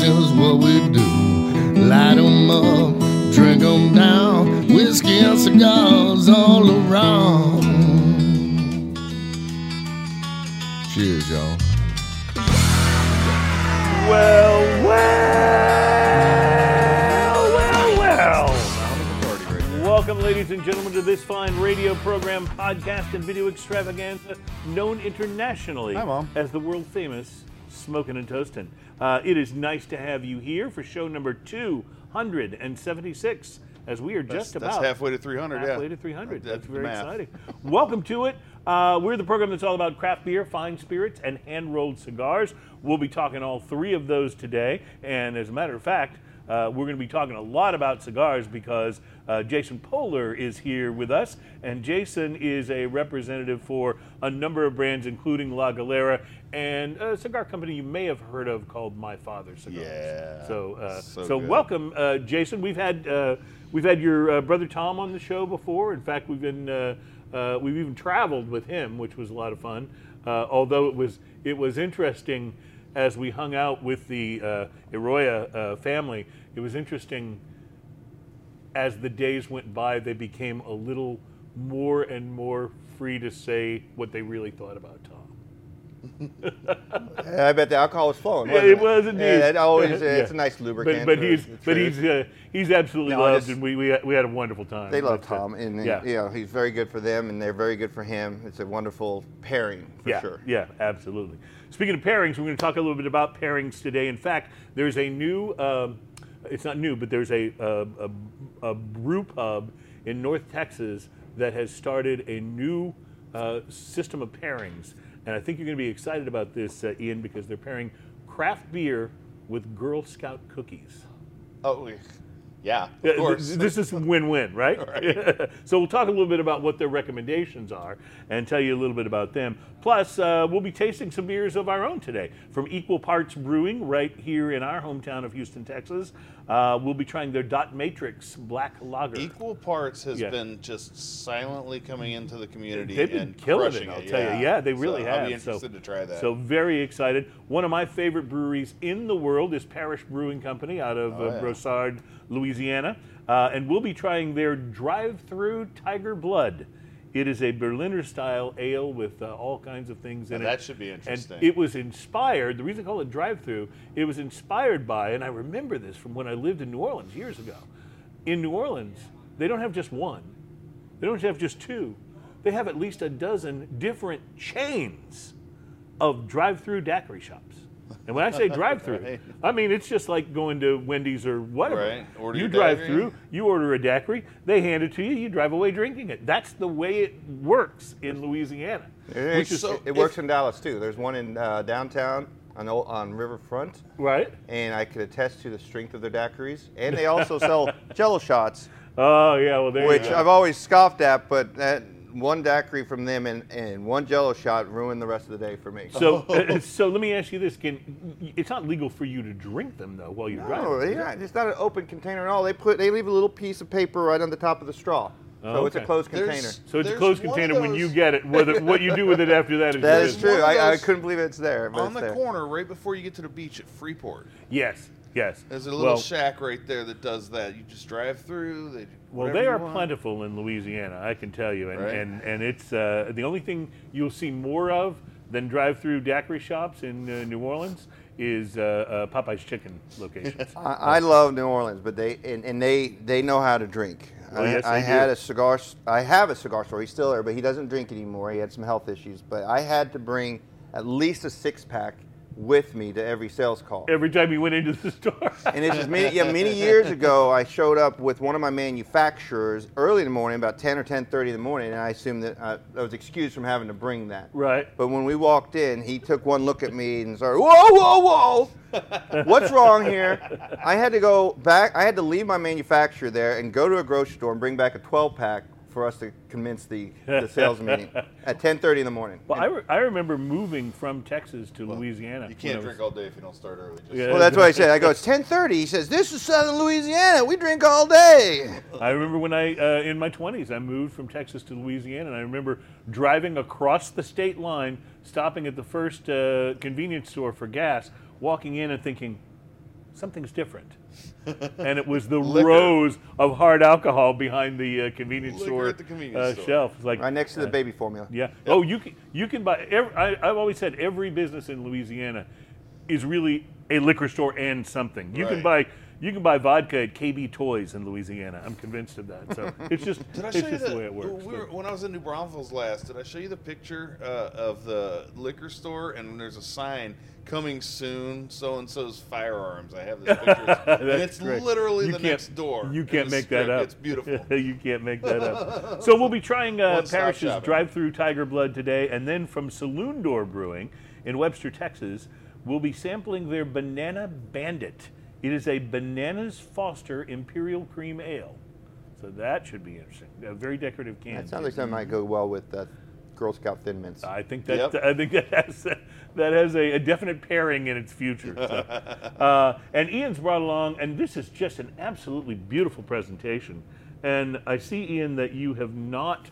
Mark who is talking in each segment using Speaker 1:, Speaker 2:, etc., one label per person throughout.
Speaker 1: is what we do. Light 'em up, drink 'em down, whiskey and cigars all around. Cheers, y'all.
Speaker 2: Well, well, well, well. Welcome, ladies and gentlemen, to this fine radio program, podcast, and video extravaganza known internationally
Speaker 3: Hi, Mom.
Speaker 2: as the world famous Smokin' and toasting. Uh, it is nice to have you here for show number 276, as we are just
Speaker 3: That's
Speaker 2: about
Speaker 3: halfway to 300.
Speaker 2: halfway
Speaker 3: yeah.
Speaker 2: to 300.
Speaker 3: That's
Speaker 2: That's very
Speaker 3: math.
Speaker 2: exciting. Welcome to it. Uh, we're the program that's all about craft beer, fine spirits, and hand rolled cigars. We'll be talking all three of those today. And as a matter of fact, uh, we're going to be talking a lot about cigars because uh, Jason Polar is here with us. And Jason is a representative for a number of brands, including La Galera and a cigar company you may have heard of called My Father Cigars.
Speaker 3: Yeah.
Speaker 2: So, uh,
Speaker 3: So
Speaker 2: so welcome, uh, Jason. We've had uh, we've had your uh, brother Tom on the show before. In fact, we've been uh, uh, we've even traveled with him, which was a lot of fun. Uh, although it was it was interesting as we hung out with the uh, Eiroa uh, family. It was interesting as the days went by. They became a little more and more free to say what they really thought about.
Speaker 4: I bet the alcohol was flowing.
Speaker 2: Yeah, it was indeed.
Speaker 4: Yeah, that always uh,
Speaker 2: Yeah.
Speaker 4: it's a nice lubricant.
Speaker 2: But, but he's but he's uh, he's absolutely
Speaker 4: No,
Speaker 2: loved,
Speaker 4: just-
Speaker 2: and we, we had- we had a wonderful time.
Speaker 4: They love
Speaker 2: uh,
Speaker 4: Tom, and
Speaker 2: yeah,
Speaker 4: you know he's very good for them, and they're very good for him. It's a wonderful pairing for
Speaker 2: yeah,
Speaker 4: sure.
Speaker 2: yeah, absolutely. Speaking of pairings, we're going to talk a little bit about pairings today. In fact, there's a new. Um, it's not new, but there's a, a, a, a brew pub in North Texas that has started a new uh, system of pairings, and I think you're going to be excited about this, uh, Ian, because they're pairing craft beer with Girl Scout cookies.
Speaker 3: Oh, yeah, of course.
Speaker 2: This is win-win, right? so we'll talk a little bit about what their recommendations are and tell you a little bit about them. Plus, uh, we'll be tasting some beers of our own today from Equal Parts Brewing right here in our hometown of Houston, Texas. Uh, we'll be trying their Dot Matrix Black Lager.
Speaker 3: Equal Parts has
Speaker 2: Yeah.
Speaker 3: been just silently coming into the community.
Speaker 2: They've been
Speaker 3: and
Speaker 2: killing
Speaker 3: crushing
Speaker 2: it, I'll
Speaker 3: it,
Speaker 2: tell you. Yeah, they really
Speaker 3: so
Speaker 2: have.
Speaker 3: I'll be
Speaker 2: So-
Speaker 3: interested to try that.
Speaker 2: So very excited. One of my favorite breweries in the world is Parish Brewing Company out of
Speaker 3: Oh,
Speaker 2: uh,
Speaker 3: yeah.
Speaker 2: Broussard, Louisiana, uh, and we'll be trying their drive-through Tiger Blood. It is a Berliner style ale with uh, all kinds of things in
Speaker 3: Now
Speaker 2: it.
Speaker 3: that should be interesting.
Speaker 2: And it was inspired. The reason I call it drive-through, it was inspired by, and I remember this from when I lived in New Orleans years ago. In New Orleans, they don't have just one. They don't have just two. They have at least a dozen different chains of drive-through daiquiri shops. And when I say drive-through,
Speaker 3: Right.
Speaker 2: I mean it's just like going to Wendy's or whatever.
Speaker 3: Right. Order
Speaker 2: you drive
Speaker 3: daiquiri.
Speaker 2: through, you order a daiquiri, they hand it to you, you drive away drinking it. That's the way it works in Louisiana.
Speaker 4: It,
Speaker 2: Which is
Speaker 3: so-
Speaker 4: it works in Dallas too. There's one in uh, downtown on on Riverfront,
Speaker 2: right.
Speaker 4: and I could attest to the strength of their daiquiris. And they also sell Jello shots,
Speaker 2: Oh yeah, well there
Speaker 4: which
Speaker 2: you go.
Speaker 4: I've always scoffed at, but that one daiquiri from them and, and one Jello shot ruined the rest of the day for me.
Speaker 2: So, uh, so let me ask you this: Can it's not legal for you to drink them though while you're
Speaker 4: No,
Speaker 2: driving?
Speaker 4: yeah, it's not an open container at all. They put they leave a little piece of paper right on the top of the straw, so
Speaker 2: Oh,
Speaker 4: it's a
Speaker 2: okay.
Speaker 4: closed
Speaker 3: There's-
Speaker 4: container.
Speaker 2: So it's a closed
Speaker 3: one of
Speaker 2: container when you get it. Whether what you do with it after that is
Speaker 4: That
Speaker 2: your
Speaker 4: is
Speaker 2: business.
Speaker 4: true.
Speaker 3: one of
Speaker 4: I, I couldn't believe it's there. But
Speaker 3: on
Speaker 4: it's
Speaker 3: the
Speaker 4: there.
Speaker 3: corner, right before you get to the beach at Freeport,
Speaker 2: Yes, yes.
Speaker 3: there's a little
Speaker 2: well,
Speaker 3: shack right there that does that. You just drive through. They,
Speaker 2: Well, they are
Speaker 3: want.
Speaker 2: plentiful in Louisiana, I can tell you, and
Speaker 3: Right.
Speaker 2: and, and it's uh, the only thing you'll see more of than drive-through daiquiri shops in uh, New Orleans is uh, uh, Popeye's chicken locations.
Speaker 4: I, I love New Orleans, but they and, and they they know how to drink.
Speaker 2: Well,
Speaker 4: I,
Speaker 2: yes,
Speaker 4: I had
Speaker 2: do.
Speaker 4: a cigar. I have a cigar store. He's still there, but he doesn't drink anymore. He had some health issues. But I had to bring at least a six pack with me to every sales call.
Speaker 2: Every time you went into the store.
Speaker 4: And it's just many, yeah, many years ago, I showed up with one of my manufacturers early in the morning, about 10 or 10:30 in the morning, and I assumed that uh, I was excused from having to bring that.
Speaker 2: Right.
Speaker 4: But when we walked in, he took one look at me and started, whoa, whoa, whoa, what's wrong here? I had to go back. I had to leave my manufacturer there and go to a grocery store and bring back a 12 pack for us to convince the, the sales meeting at 10:30 in the morning.
Speaker 2: Well, I, re- I remember moving from Texas to Louisiana.
Speaker 3: You can't
Speaker 2: I was-
Speaker 3: drink all day if you don't start early. Just
Speaker 2: Yeah.
Speaker 4: well, that's what I said. I go, it's 10:30. He says, "This is Southern Louisiana. We drink all day."
Speaker 2: I remember when I, uh, in my 20s, I moved from Texas to Louisiana, and I remember driving across the state line, stopping at the first uh, convenience store for gas, walking in and thinking, something's different. and it was the
Speaker 3: Liquor.
Speaker 2: rows of hard alcohol behind the uh, convenience
Speaker 3: Liquor
Speaker 2: store,
Speaker 3: at the convenience
Speaker 2: uh,
Speaker 3: store.
Speaker 2: shelf. It's like
Speaker 4: Right next to the
Speaker 2: uh,
Speaker 4: baby formula.
Speaker 2: Yeah. Oh, you can you can buy. Every, I, I've always said every business in Louisiana is really a liquor store and something. You can buy you can buy vodka at KB Toys in Louisiana. I'm convinced of that. So it's just
Speaker 3: Did I
Speaker 2: it's
Speaker 3: show you
Speaker 2: just
Speaker 3: the,
Speaker 2: the way it works.
Speaker 3: we were- when I was in New Braunfels last? Did I show you the picture uh, of the liquor store and there's a sign coming soon? So and so's firearms. I have this picture, and it's
Speaker 2: great.
Speaker 3: literally
Speaker 2: You
Speaker 3: the next door.
Speaker 2: You can't
Speaker 3: the
Speaker 2: make that up.
Speaker 3: It's beautiful.
Speaker 2: you can't make that up. So we'll be trying uh,
Speaker 3: Parish's
Speaker 2: drive-through Tiger Blood today, and then from Saloon Door Brewing in Webster, Texas, we'll be sampling their Banana Bandit. It is a Bananas Foster Imperial Cream Ale. So that should be interesting. A very decorative can.
Speaker 4: That sounds like something might go well with uh, Girl Scout Thin Mints.
Speaker 2: I think that
Speaker 3: Yep.
Speaker 2: I think that has that has a, a definite pairing in its future. So. uh, and Ian's brought along, and this is just an absolutely beautiful presentation. And I see Ian that you have not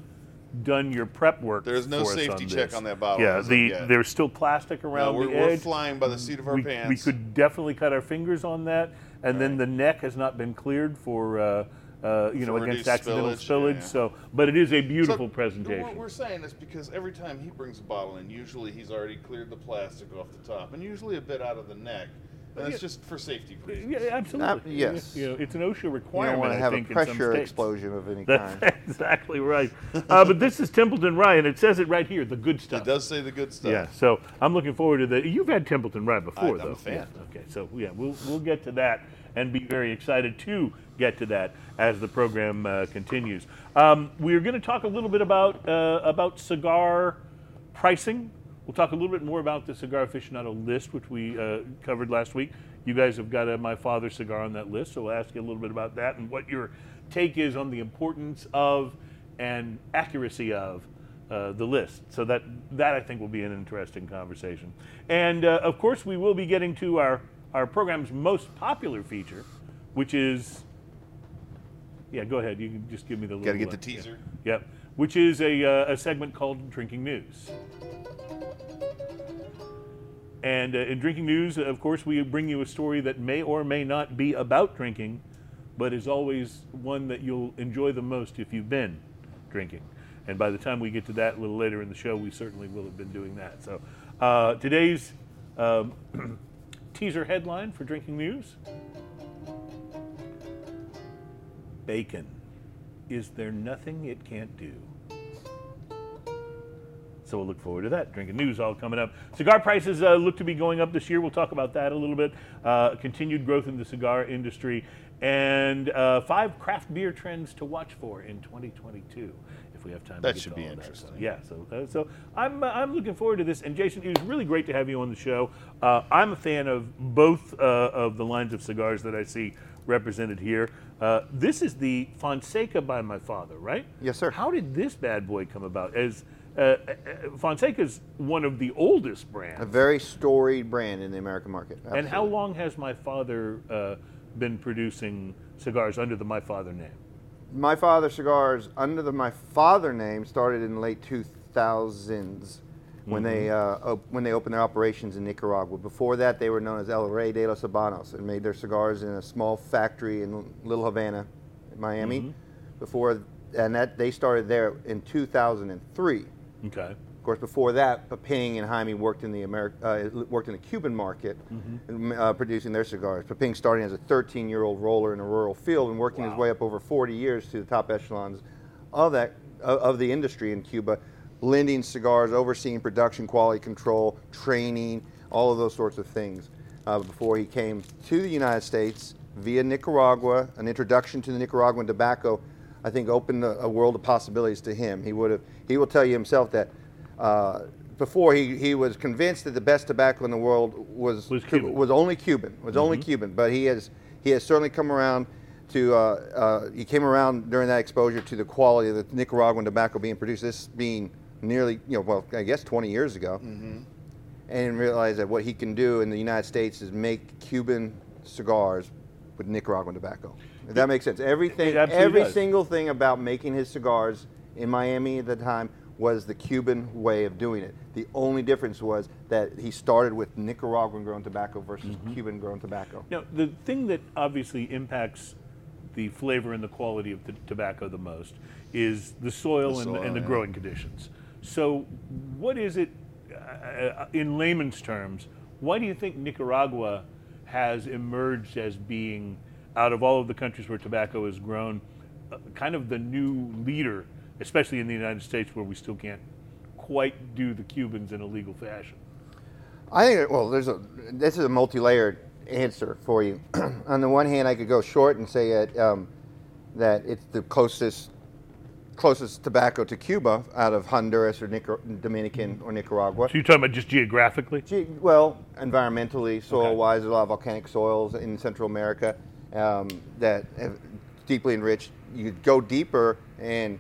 Speaker 2: done your prep work.
Speaker 3: There's no
Speaker 2: for us
Speaker 3: safety
Speaker 2: on
Speaker 3: check
Speaker 2: this.
Speaker 3: on that bottle
Speaker 2: Yeah, the there's still plastic
Speaker 3: No,
Speaker 2: around
Speaker 3: we're,
Speaker 2: the
Speaker 3: we're flying by the seat of our
Speaker 2: we,
Speaker 3: pants.
Speaker 2: we could definitely cut our fingers on that, and then
Speaker 3: Right.
Speaker 2: the neck has not been cleared for. Uh, uh, you know, against accidental
Speaker 3: spillage,
Speaker 2: spillage.
Speaker 3: yeah.
Speaker 2: So, but it is a
Speaker 3: So,
Speaker 2: beautiful
Speaker 3: What
Speaker 2: presentation.
Speaker 3: we're saying is because every time he brings a bottle in, usually he's already cleared the plastic off the top, and usually a bit out of the neck. And
Speaker 2: Yeah.
Speaker 3: it's just for safety reasons.
Speaker 2: Yeah, absolutely.
Speaker 4: yes.
Speaker 2: You know, it's an OSHA
Speaker 4: you
Speaker 2: requirement.
Speaker 4: don't want to have a
Speaker 2: think, in some
Speaker 4: pressure explosion of any
Speaker 2: That's
Speaker 4: kind.
Speaker 2: exactly right. Uh, but this is Templeton Rye, and it says it right here, the good stuff.
Speaker 3: It does say the good stuff.
Speaker 2: Yeah, so I'm looking forward to that. You've had Templeton Rye before,
Speaker 3: I- I'm
Speaker 2: though.
Speaker 3: a fan.
Speaker 2: Yeah, Okay, so yeah, we'll we'll get to that and be very excited to get to that as the program uh, continues. Um, we're going to talk a little bit about uh, about cigar pricing. We'll talk a little bit more about the cigar aficionado list, which we uh, covered last week. You guys have got a My Father cigar on that list, so we'll ask you a little bit about that and what your take is on the importance of and accuracy of uh, the list. So that that I think will be an interesting conversation. And uh, of course, we will be getting to our our program's most popular feature, which is yeah. Go ahead. You can just give me the
Speaker 3: Got to get the
Speaker 2: uh, yeah.
Speaker 3: teaser.
Speaker 2: Yep. Which is a, uh, a segment called Drinking News. And uh, in Drinking News, of course, we bring you a story that may or may not be about drinking, but is always one that you'll enjoy the most if you've been drinking. And by the time we get to that a little later in the show, we certainly will have been doing that. So uh, today's um, teaser headline for Drinking News Bacon. Is there nothing it can't do? So we'll look forward to that. Drinking news all coming up. Cigar prices uh, look to be going up this year. We'll talk about that a little bit. Uh, continued growth in the cigar industry, and uh, five craft beer trends to watch for in 2022. If we have time,
Speaker 3: That
Speaker 2: to
Speaker 3: should
Speaker 2: to
Speaker 3: be
Speaker 2: of that.
Speaker 3: interesting.
Speaker 2: Yeah. So, uh, so I'm uh, I'm looking forward to this. And Jason, it was really great to have you on the show. Uh, I'm a fan of both uh, of the lines of cigars that I see represented here. Uh, this is the Fonseca by my father, right?
Speaker 4: Yes, sir.
Speaker 2: How did this bad boy come about? As uh, uh, Fonseca's one of the oldest brands.
Speaker 4: A very storied brand in the American market.
Speaker 2: and how long has my father uh, been producing cigars under the My Father name?
Speaker 4: My Father Cigars, under the My Father name, started in the late 2000s when they uh, op- when they opened their operations in Nicaragua. Before that, they were known as El Rey de los Habanos and made their cigars in a small factory in Little Havana, Miami. Before, and that they started there in 2003.
Speaker 2: Okay.
Speaker 4: Of course, before that, Pepin and Jaime worked in the Ameri- uh, worked in the Cuban market, uh, producing their cigars. Pepin starting as a 13-year-old roller in a rural field and working his way up over 40 years to the top echelons of that of the industry in Cuba, blending cigars, overseeing production, quality control, training, all of those sorts of things. Uh, before he came to the United States via Nicaragua, an introduction to the Nicaraguan tobacco, I think opened a, a world of possibilities to him. He would have. He will tell you himself that uh, before he, he was convinced that the best tobacco in the world was
Speaker 2: Was Cuban.
Speaker 4: was only Cuban, was only Cuban. But he has he has certainly come around to uh, uh, he came around during that exposure to the quality of the Nicaraguan tobacco being produced. This being nearly you know well I guess 20 years ago, and realized that what he can do in the United States is make Cuban cigars with Nicaraguan tobacco. If that makes sense. Everything, every
Speaker 2: does.
Speaker 4: single thing about making his cigars in Miami at the time was the Cuban way of doing it. The only difference was that he started with Nicaraguan grown tobacco versus
Speaker 2: Mm-hmm.
Speaker 4: Cuban grown tobacco.
Speaker 2: Now, the thing that obviously impacts the flavor and the quality of the tobacco the most is the soil,
Speaker 3: The
Speaker 2: and, the,
Speaker 3: soil,
Speaker 2: and the
Speaker 3: yeah.
Speaker 2: growing conditions. So, what is it, uh, in layman's terms, why do you think Nicaragua has emerged as being, out of all of the countries where tobacco is grown, uh, kind of the new leader, especially in the United States where we still can't quite do the Cubans in a legal fashion?
Speaker 4: I think, well, there's a, this is a multi-layered answer for you. On the one hand, I could go short and say that, um, that it's the closest, closest tobacco to Cuba out of Honduras or Nicar- Dominican or Nicaragua.
Speaker 2: So, you're talking about just geographically?
Speaker 4: Gee, Well, environmentally, soil-wise, there's a lot of volcanic soils in Central America um, that have deeply enriched. You go deeper, and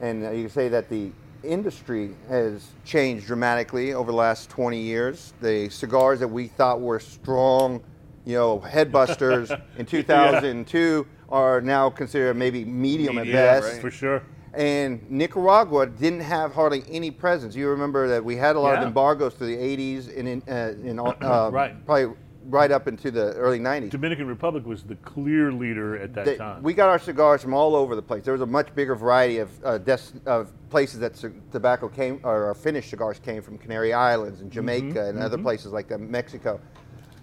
Speaker 4: and you say that the industry has changed dramatically over the last 20 years. The cigars that we thought were strong, you know, headbusters in 2002 are now considered maybe medium, at
Speaker 2: Yeah,
Speaker 4: best.
Speaker 3: right.
Speaker 2: For sure.
Speaker 4: And Nicaragua didn't have hardly any presence. You remember that we had a lot
Speaker 2: Yeah.
Speaker 4: of embargoes through the 80s and in, uh, in uh,
Speaker 2: Right.
Speaker 4: probably right up into the early 90s.
Speaker 2: Dominican Republic was the clear leader at that
Speaker 4: They-
Speaker 2: time.
Speaker 4: we got our cigars from all over the place. There was a much bigger variety of, uh, des- of places that c- tobacco came, or finished cigars came from Canary Islands and Jamaica
Speaker 2: Mm-hmm,
Speaker 4: and other places like that, Mexico.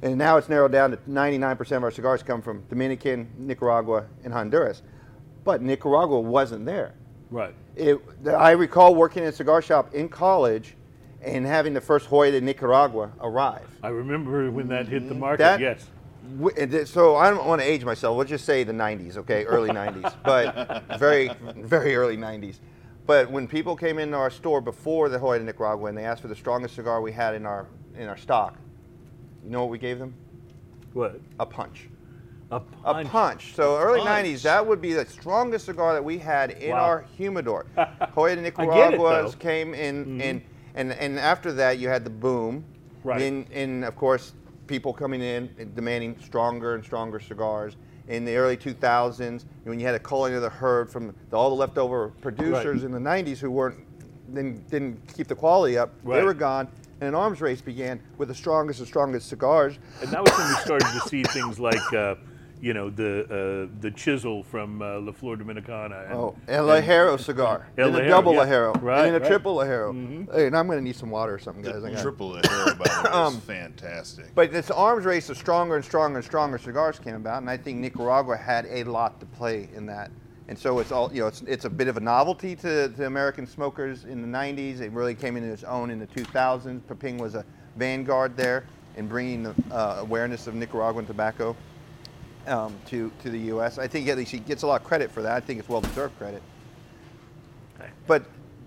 Speaker 4: And now it's narrowed down to 99% of our cigars come from Dominican, Nicaragua, and Honduras. But Nicaragua wasn't there.
Speaker 2: right.
Speaker 4: It, I recall working in a cigar shop in college and having the first Joya de Nicaragua arrive.
Speaker 2: I remember when that hit the market.
Speaker 4: That-
Speaker 2: yes.
Speaker 4: W- So I don't want to age myself. Let's just say the 90s, okay, early 90s, but very, very early 90s. But when people came into our store before the Joya de Nicaragua and they asked for the strongest cigar we had in our in our stock, you know what we gave them?
Speaker 2: What?
Speaker 4: A punch.
Speaker 2: A
Speaker 4: A
Speaker 2: punch.
Speaker 4: punch. So early
Speaker 3: Punch.
Speaker 4: 90s, that would be the strongest cigar that we had in
Speaker 2: Wow.
Speaker 4: our humidor. Joya de
Speaker 2: I get it,
Speaker 4: Nicaragua's.
Speaker 2: Mm-hmm.
Speaker 4: came in, in and, and after that you had the boom.
Speaker 2: Right.
Speaker 4: And of course, people coming in and demanding stronger and stronger cigars. In the early 2000s, when you had a culling of the herd from the, all the leftover producers in the 90s who weren't didn't, didn't keep the quality up, they were gone. And an arms race began with the strongest and strongest cigars.
Speaker 2: And that was when we started to see things like, uh, you know, the uh, the chisel from uh, La Flor Dominicana. And,
Speaker 4: Oh, El Ligero cigar.
Speaker 2: El
Speaker 4: and a double
Speaker 2: yeah.
Speaker 4: Ligero.
Speaker 2: Right,
Speaker 4: and then a
Speaker 2: right.
Speaker 4: triple Ligero. Hey, and I'm going to need some water or something, guys. I
Speaker 3: The
Speaker 4: got-
Speaker 3: triple the hair, by the way,
Speaker 4: Um,
Speaker 3: is fantastic.
Speaker 4: But this arms race of stronger and stronger and stronger cigars came about, and I think Nicaragua had a lot to play in that. And so it's all you know. It's, it's a bit of a novelty to, to American smokers in the '90s. It really came into its own in the 2000s. Pepin was a vanguard there in bringing the uh, awareness of Nicaraguan tobacco um, to to the U.S. I think at least he gets a lot of credit for that. I think it's well deserved credit. But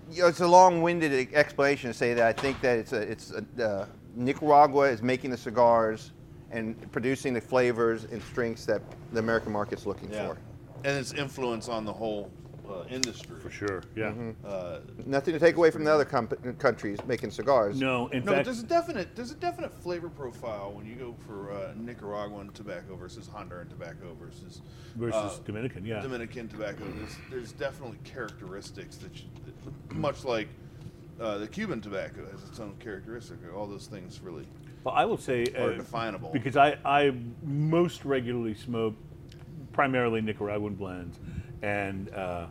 Speaker 4: you know, it's a long-winded explanation to say that I think that it's a, it's a, uh, Nicaragua is making the cigars and producing the flavors and strengths that the American market's looking
Speaker 3: yeah.
Speaker 4: for.
Speaker 3: And its influence on the whole uh, industry.
Speaker 2: For sure, yeah.
Speaker 4: Mm-hmm.
Speaker 3: Uh,
Speaker 4: Nothing to take away from the other com- countries making cigars.
Speaker 2: No, in
Speaker 3: no, but
Speaker 2: fact,
Speaker 3: there's a definite there's a definite flavor profile when you go for uh, Nicaraguan tobacco versus Honduran tobacco versus
Speaker 2: versus
Speaker 3: uh,
Speaker 2: Dominican, yeah.
Speaker 3: Dominican tobacco. There's, there's definitely characteristics that, you, that much like uh, the Cuban tobacco has its own characteristic. All those things really.
Speaker 2: Well, I will say
Speaker 3: Are
Speaker 2: uh,
Speaker 3: definable.
Speaker 2: because I, I most regularly smoke primarily Nicaraguan blends, and uh,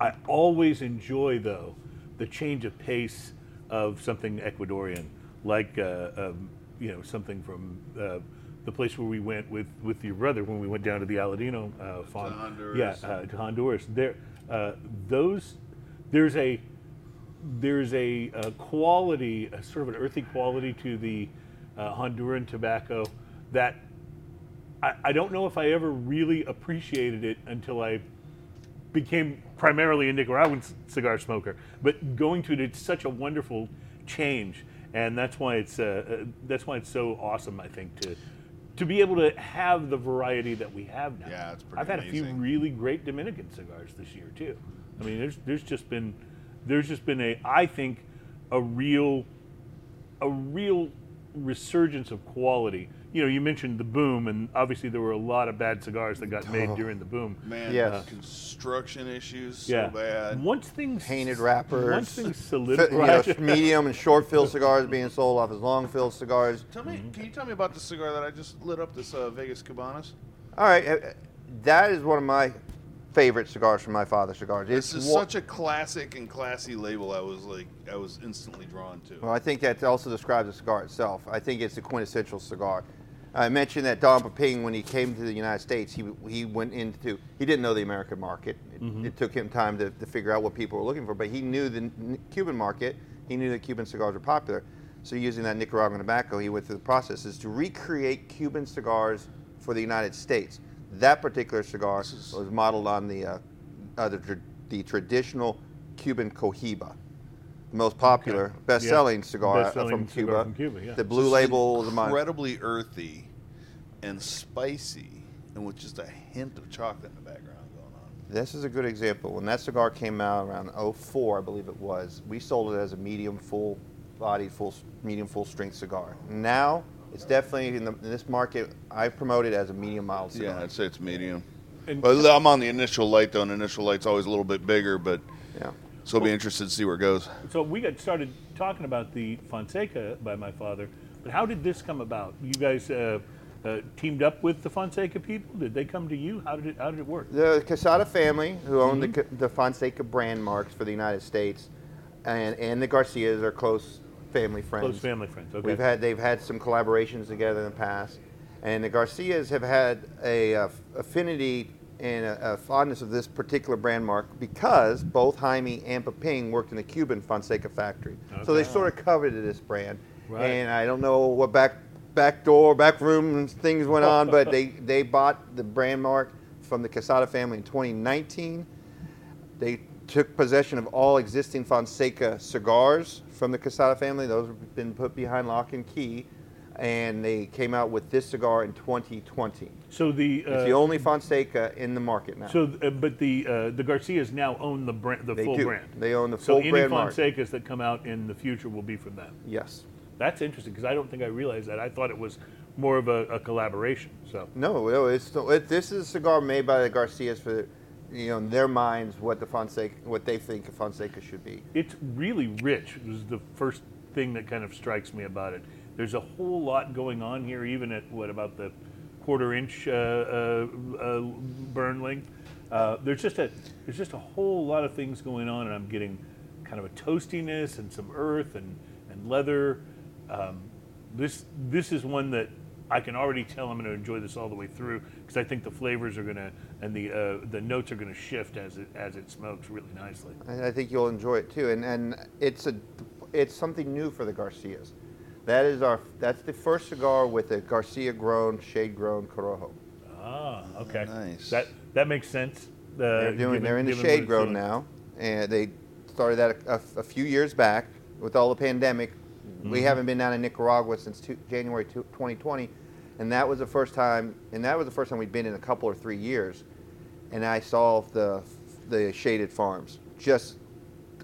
Speaker 2: I always enjoy though the change of pace of something Ecuadorian, like uh, um, you know something from uh, the place where we went with, with your brother when we went down to the Aladino uh, farm.
Speaker 3: Honduras.
Speaker 2: Yeah, uh, to Honduras. There, uh, those there's a there's a, uh quality, a sort of an earthy quality to the uh, Honduran tobacco that I, I don't know if I ever really appreciated it until I became primarily a Nicaraguan c- cigar smoker. But going to it, it's such a wonderful change, and that's why it's uh, uh, that's why it's so awesome. I think to to be able to have the variety that we have now.
Speaker 3: Yeah, it's pretty
Speaker 2: I've had a few really great Dominican cigars this year too. I mean, there's there's just been there's just been a I think a real a real resurgence of quality you know, you mentioned the boom, and obviously there were a lot of bad cigars that got made
Speaker 4: Oh.
Speaker 2: during the boom.
Speaker 3: Man,
Speaker 4: Yes.
Speaker 3: construction issues so
Speaker 2: yeah.
Speaker 3: bad.
Speaker 2: Once things
Speaker 4: Painted wrappers.
Speaker 2: Once things
Speaker 4: Fi- you know,
Speaker 2: solidified.
Speaker 4: medium and short fill cigars being sold off as long fill cigars.
Speaker 3: Tell me, can you tell me about the cigar that I just lit up? This uh, Vegas Cubanas.
Speaker 4: All right, uh, that is one of my favorite cigars from my father's cigars.
Speaker 3: This
Speaker 4: It's
Speaker 3: is
Speaker 4: wa-
Speaker 3: such a classic and classy label. I was like, I was instantly drawn to.
Speaker 4: Well, I think that also describes the cigar itself. I think it's a quintessential cigar. I mentioned that Don Pepin, when he came to the United States, he, he went into, he didn't know the American market. It, it took him time to, to figure out what people were looking for, but he knew the Cuban market. He knew that Cuban cigars were popular. So using that Nicaraguan tobacco, he went through the processes to recreate Cuban cigars for the United States. That particular cigar was modeled on the, uh, uh, the, the traditional Cuban Cohiba most popular,
Speaker 2: Okay.
Speaker 4: best-selling
Speaker 2: Yeah.
Speaker 4: cigar
Speaker 2: Best-selling
Speaker 4: from
Speaker 2: cigar
Speaker 4: Cuba.
Speaker 2: from Cuba, yeah.
Speaker 4: The blue
Speaker 3: This is
Speaker 4: label, the mon-
Speaker 3: incredibly earthy and spicy, and with just a hint of chocolate in the background going on.
Speaker 4: This is a good example. When that cigar came out around 04, I believe it was, we sold it as a medium full bodied, full medium full strength cigar. Now it's definitely in, the, in this market. I promote it as a medium mild cigar.
Speaker 3: Yeah, I'd say it's medium.
Speaker 2: And-
Speaker 3: But I'm on the initial light though, and initial light's always a little bit bigger, but
Speaker 4: Yeah.
Speaker 3: So I'll be interested to see where it goes.
Speaker 2: So we got started talking about the Fonseca by my father, but how did this come about? You guys uh, uh, teamed up with the Fonseca people? Did they come to you? How did it How did it work?
Speaker 4: The Quesada family, who own
Speaker 2: Mm-hmm.
Speaker 4: the, the Fonseca brand marks for the United States, and, and the Garcias are close family friends.
Speaker 2: Close family friends. Okay.
Speaker 4: We've had they've had some collaborations together in the past, and the Garcias have had a uh, affinity and a, a fondness of this particular brand mark because both Jaime and Pepin worked in the Cuban Fonseca factory, so they sort of coveted this brand.
Speaker 2: Right.
Speaker 4: And I don't know what back back door, back room things went on, but they they bought the brand mark from the Quesada family in 2019. They took possession of all existing Fonseca cigars from the Quesada family. Those have been put behind lock and key. And they came out with this cigar in 2020.
Speaker 2: so the uh,
Speaker 4: It's the only Fonseca in the market now.
Speaker 2: so uh, but the uh, the Garcias now own the brand, the
Speaker 4: they
Speaker 2: full
Speaker 4: do.
Speaker 2: brand.
Speaker 4: They own the full
Speaker 2: any
Speaker 4: brand. So any
Speaker 2: Fonsecas that come out in the future will be from them.
Speaker 4: Yes.
Speaker 2: That's interesting because I don't think I realized that. I thought it was more of a, a collaboration. So
Speaker 4: No, no, it's it, this is a cigar made by the Garcias for, you know, in their minds what the Fonseca, what they think a Fonseca should be.
Speaker 2: it's really rich. It was the first thing that kind of strikes me about it. There's a whole lot going on here, even at what about the quarter inch uh, uh, uh, burn length. Uh, there's just a there's just a whole lot of things going on, and I'm getting kind of a toastiness and some earth and and leather. Um, this this is one that I can already tell I'm going to enjoy this all the way through because I think the flavors are going to and the uh, the notes are going to shift as it as it smokes really nicely.
Speaker 4: I, I think you'll enjoy it too, and and it's a it's something new for the Garcias. That is our that's the first cigar with a Garcia grown, shade grown Corojo.
Speaker 2: Ah, okay.
Speaker 3: Nice.
Speaker 2: That that makes sense. Uh,
Speaker 4: They're doing
Speaker 2: given-
Speaker 4: they're in the shade grown
Speaker 2: doing.
Speaker 4: now, and they started that a, a- a few years back with all the pandemic.
Speaker 2: Mm-hmm.
Speaker 4: We haven't been down in Nicaragua since two, January two, 2020, and that was the first time. And that was the first time we'd been in a couple or three years, and I saw the the shaded farms just the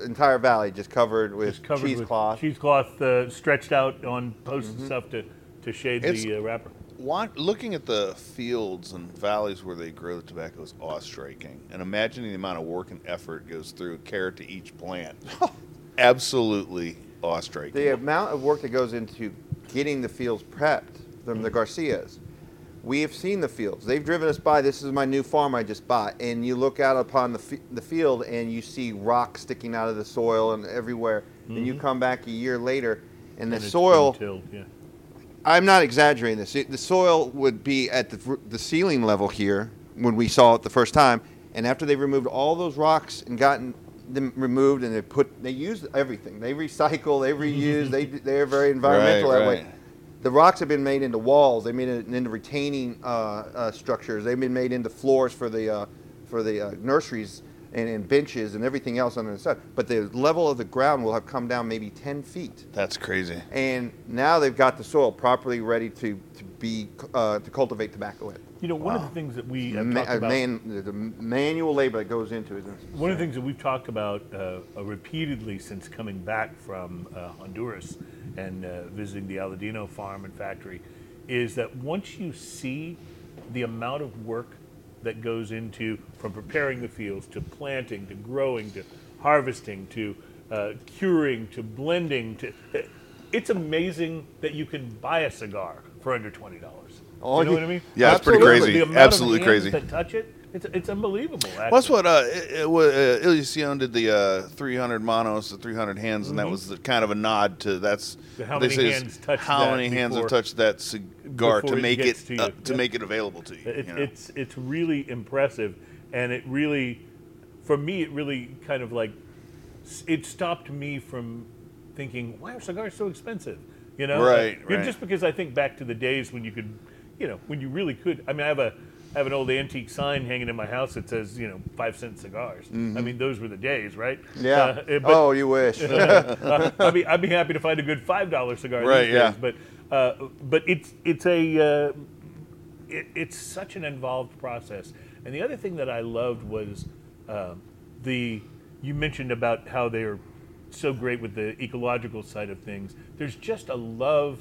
Speaker 4: entire valley just covered with
Speaker 2: Just covered with
Speaker 4: cheesecloth.
Speaker 2: cheesecloth uh, stretched out on posts
Speaker 4: Mm-hmm.
Speaker 2: and stuff to, to shade
Speaker 3: It's-
Speaker 2: the uh, wrapper.
Speaker 3: Want, looking at the fields and valleys where they grow the tobacco is awe-striking, and imagining the amount of work and effort goes through a carrot to each plant, absolutely awe-striking.
Speaker 4: the amount of work that goes into getting the fields prepped from the Garcias. We have seen the fields. They've driven us by. This is my new farm I just bought, and you look out upon the f- the field and you see rocks sticking out of the soil and everywhere. And you mm-hmm. come back a year later, and the
Speaker 2: And it's
Speaker 4: soil.
Speaker 2: tilled, yeah.
Speaker 4: I'm not exaggerating this. It, the soil would be at the, the ceiling level here when we saw it the first time, and after they removed all those rocks and gotten them removed, and they put they used everything. They recycle, they reuse. they they're very environmental
Speaker 3: Right,
Speaker 4: that way. The rocks have been made into walls. they've made it into retaining uh, uh, structures. They've been made into floors for the uh, for the uh, nurseries and, and benches and everything else under the sun. But the level of the ground will have come down maybe 10 feet
Speaker 3: That's crazy.
Speaker 4: and now they've got the soil properly ready to, to be uh, to cultivate tobacco in.
Speaker 2: You know, one of the things that we have
Speaker 4: Ma-
Speaker 2: talked
Speaker 4: uh,
Speaker 2: about.
Speaker 4: man, the manual labor that goes into it.
Speaker 2: One of the things that we've talked about uh, uh, repeatedly since coming back from uh, Honduras and uh, visiting the Aladino farm and factory is that once you see the amount of work that goes into from preparing the fields to planting to growing to harvesting to uh, curing to blending to uh, it's amazing that you can buy a cigar for under $20
Speaker 4: Oh,
Speaker 2: you know what I mean?
Speaker 3: Yeah, it's pretty crazy. Absolutely crazy.
Speaker 2: To touch it, it's, it's unbelievable.
Speaker 3: What's that's what uh, it, it, uh, did the uh, 300 manos, the 300 hands, mm-hmm. and that mm-hmm. was the, kind of a nod to that's
Speaker 2: how many hands touched
Speaker 3: how many hands have touched that cigar to make it,
Speaker 2: to,
Speaker 3: uh, to make it available to you.
Speaker 2: It,
Speaker 3: you know?
Speaker 2: It's it's really impressive, and it really, for me, it really kind of like it stopped me from thinking why are cigars so expensive. You know,
Speaker 3: right,
Speaker 2: like,
Speaker 3: right.
Speaker 2: just because I think back to the days when you could you know, when you really could. I mean, I have a I have an old antique sign hanging in my house that says, you know, five cent cigars.
Speaker 3: Mm-hmm.
Speaker 2: I mean, those were the days, right?
Speaker 4: Yeah.
Speaker 2: Uh, but-
Speaker 4: oh, you wish.
Speaker 2: uh, I'd be I'd be happy to find a good five dollar cigar. these
Speaker 3: Right, yeah.
Speaker 2: days, But uh, but it's it's a uh, it, it's such an involved process. And the other thing that I loved was uh, the you mentioned about how they're so great with the ecological side of things. There's just a love.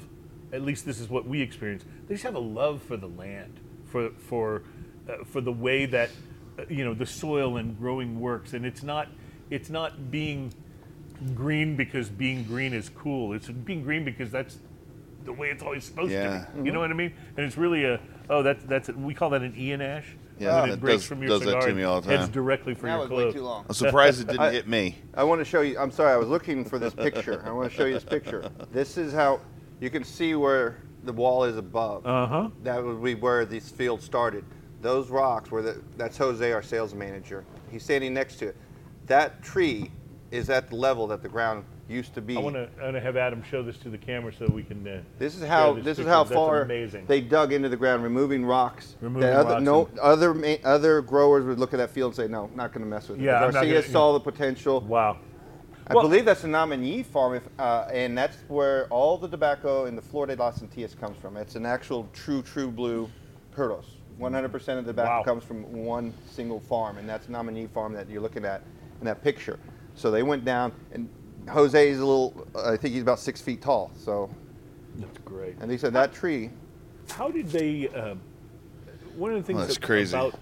Speaker 2: At least this is what we experience. They just have a love for the land, for for uh, for the way that uh, you know the soil and growing works. And it's not it's not being green because being green is cool. It's being green because that's the way it's always supposed
Speaker 3: Yeah.
Speaker 2: to be. You know what I mean? And it's really a oh that's that's we call that an Ian Ash.
Speaker 3: Yeah,
Speaker 2: when
Speaker 3: that
Speaker 2: it breaks
Speaker 3: does-
Speaker 2: from your
Speaker 3: does that
Speaker 2: cigar,
Speaker 3: to me all the
Speaker 2: Heads
Speaker 3: time.
Speaker 2: directly for
Speaker 4: that
Speaker 2: your
Speaker 4: was
Speaker 2: clothes.
Speaker 4: way too long.
Speaker 3: I'm surprised it didn't hit me.
Speaker 4: I want to show you. I'm sorry, I was looking for this picture. I want to show you this picture. This is how you can see where the wall is above.
Speaker 2: Uh huh.
Speaker 4: That would be where this field started. Those rocks where the, that's Jose, our sales manager. He's standing next to it. That tree is at the level that the ground used to be.
Speaker 2: I want to I want to have Adam show this to the camera so we can. Uh,
Speaker 4: This is how
Speaker 2: this
Speaker 4: this is how far
Speaker 2: amazing.
Speaker 4: they dug into the ground, removing rocks.
Speaker 2: Removing
Speaker 4: other,
Speaker 2: rocks
Speaker 4: no other other growers would look at that field and say, "No, not going to mess with it."
Speaker 2: Yeah,
Speaker 4: Garcia
Speaker 2: gonna-
Speaker 4: saw the potential.
Speaker 2: wow.
Speaker 4: I
Speaker 2: Well-
Speaker 4: believe that's the Nominee farm, if, uh, and that's where all the tobacco in the Flor de las Antillas comes from. It's an actual true, true blue Perdos. 100% of the tobacco
Speaker 2: Wow.
Speaker 4: comes from one single farm, and that's Nominee farm that you're looking at in that picture. So they went down, and Jose is a little, I think he's about six feet tall. So,
Speaker 2: That's great.
Speaker 4: and they said that tree,
Speaker 2: How did they? Uh, one of the things
Speaker 3: Oh, that's
Speaker 2: that-
Speaker 3: crazy.
Speaker 2: about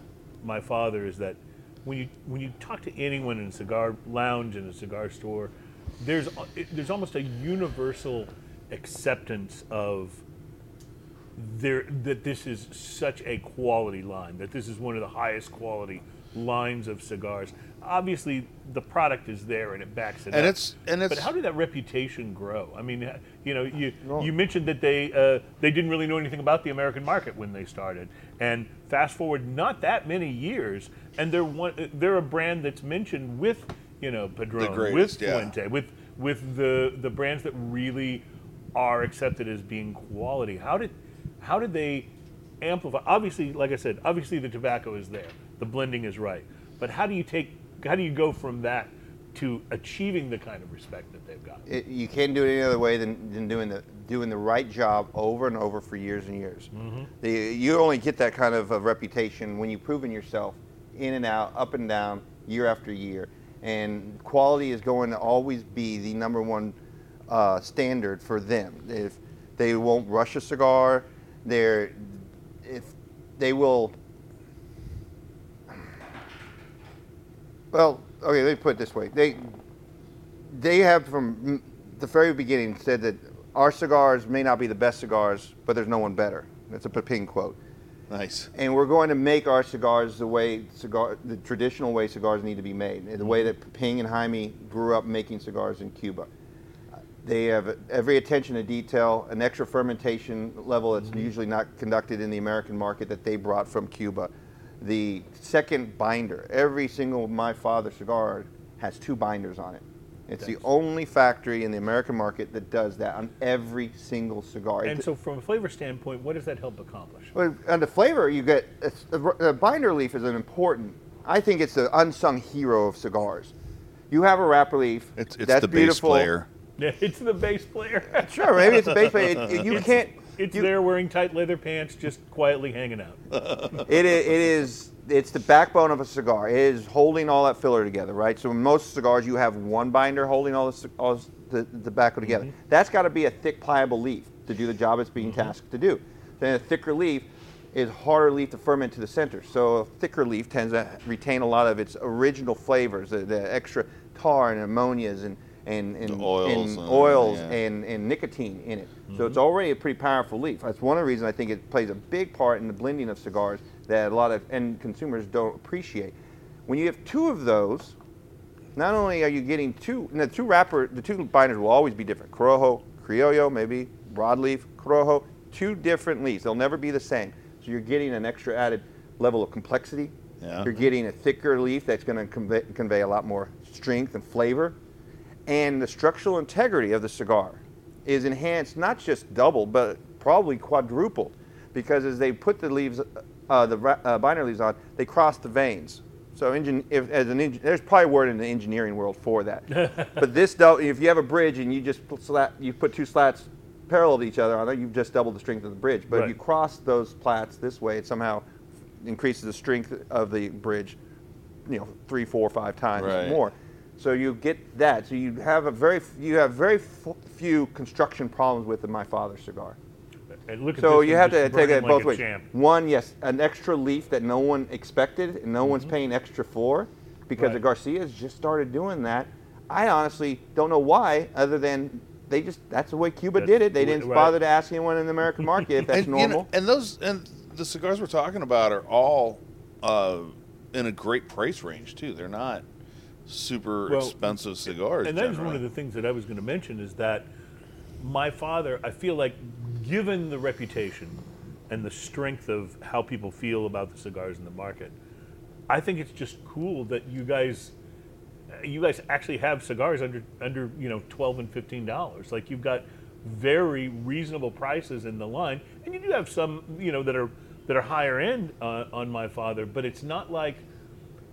Speaker 2: my father is that when you when you talk to anyone in a cigar lounge in a cigar store, there's there's almost a universal acceptance of there that this is such a quality line that this is one of the highest quality lines of cigars. Obviously, the product is there and it backs it
Speaker 3: And
Speaker 2: up.
Speaker 3: it's- and
Speaker 2: but how did that reputation grow? I mean, you know, you you mentioned that they uh, they didn't really know anything about the American market when they started, and fast forward not that many years, and they're one they're a brand that's mentioned with you know Padron,
Speaker 3: greatest,
Speaker 2: with
Speaker 3: yeah.
Speaker 2: Fuente, with with the the brands that really are accepted as being quality. How did how did they amplify? Obviously, like I said, obviously the tobacco is there, the blending is right, but how do you take how do you go from that to achieving the kind of respect that they've got?
Speaker 4: it, you can't do it any other way than, than doing the doing the right job over and over for years and years. The, you only get that kind of a reputation when you've proven yourself in and out, up and down, year after year. And quality is going to always be the number one uh, standard for them. If they won't rush a cigar, they're if they will Well, okay, let me put it this way. They they have from the very beginning said that our cigars may not be the best cigars, but there's no one better. That's a Pepin quote.
Speaker 3: Nice.
Speaker 4: And we're going to make our cigars the way cigar the traditional way cigars need to be made, the way mm-hmm. that Pepin and Jaime grew up making cigars in Cuba. They have every attention to detail, an extra fermentation level that's mm-hmm. usually not conducted in the American market that they brought from Cuba. The second binder, every single My Father cigar has two binders on it. It's the only factory in the American market that does that on every single cigar.
Speaker 2: And
Speaker 4: It-
Speaker 2: so, from a flavor standpoint, what does that help accomplish?
Speaker 4: well, on the flavor, you get a, a binder leaf is an important. I think it's the unsung hero of cigars. You have a wrapper leaf.
Speaker 3: It's it's
Speaker 4: that's
Speaker 3: the
Speaker 4: beautiful.
Speaker 3: bass player.
Speaker 2: Yeah, it's the bass player.
Speaker 4: Sure, maybe it's a bass player. It- it- you
Speaker 2: It's-
Speaker 4: can't.
Speaker 2: It's
Speaker 4: you-
Speaker 2: there wearing tight leather pants, just quietly hanging out.
Speaker 4: It is, it is. It's the backbone of a cigar. It is holding all that filler together, right? So in most cigars, you have one binder holding all the, all the, the tobacco together. Mm-hmm. That's got to be a thick, pliable leaf to do the job it's being mm-hmm. tasked to do. then a thicker leaf is harder leaf to ferment to the center. So a thicker leaf tends to retain a lot of its original flavors, the, the extra tar and ammonias and and, and,
Speaker 3: oils
Speaker 4: and,
Speaker 3: and-
Speaker 4: oils
Speaker 3: yeah.
Speaker 4: and, and nicotine in it. So it's mm-hmm. already a pretty powerful leaf. That's one of the reasons I think it plays a big part in the blending of cigars that a lot of end consumers don't appreciate. When you have two of those, not only are you getting two, and the two wrapper, the two binders will always be different. Corojo, Criollo, maybe broadleaf, Corojo, two different leaves. They'll never be the same. So you're getting an extra added level of complexity.
Speaker 3: Yeah.
Speaker 4: You're getting a thicker leaf that's going to convey, convey a lot more strength and flavor. And the structural integrity of the cigar is enhanced not just double, but probably quadrupled. Because as they put the leaves, uh, the ra- uh, binder leaves on, they cross the veins. So engin- if, as an engin- there's probably a word in the engineering world for that. but this, dou- if you have a bridge and you just put, slat, you put two slats parallel to each other on it, you've just doubled the strength of the bridge. But if you cross those plats this way, it somehow increases the strength of the bridge, you know, three, four, five times
Speaker 3: Right.
Speaker 4: more. So you get that. So you have a very you have very f- few construction problems with the My Father cigar.
Speaker 2: And look at
Speaker 4: So
Speaker 2: this
Speaker 4: you have to take it
Speaker 2: like
Speaker 4: both
Speaker 2: a
Speaker 4: ways.
Speaker 2: champ.
Speaker 4: One, yes, an extra leaf that no one expected and no one's paying extra for, because the
Speaker 2: Mm-hmm.
Speaker 4: Garcias just started doing that. I honestly don't know why, other than they just that's the way Cuba
Speaker 2: That's
Speaker 4: did it. They didn't
Speaker 2: right.
Speaker 4: bother to ask anyone in the American market if that's
Speaker 3: and, you
Speaker 4: normal.
Speaker 3: know, and those and the cigars we're talking about are all uh, in a great price range too. They're not super
Speaker 2: Well,
Speaker 3: expensive cigars.
Speaker 2: And that is one of the things that I was going to mention is that my father, I feel like, given the reputation and the strength of how people feel about the cigars in the market, I think it's just cool that you guys, you guys actually have cigars under under you know twelve and fifteen dollars. Like you've got very reasonable prices in the line, and you do have some you know that are that are higher end uh, on my father, but it's not like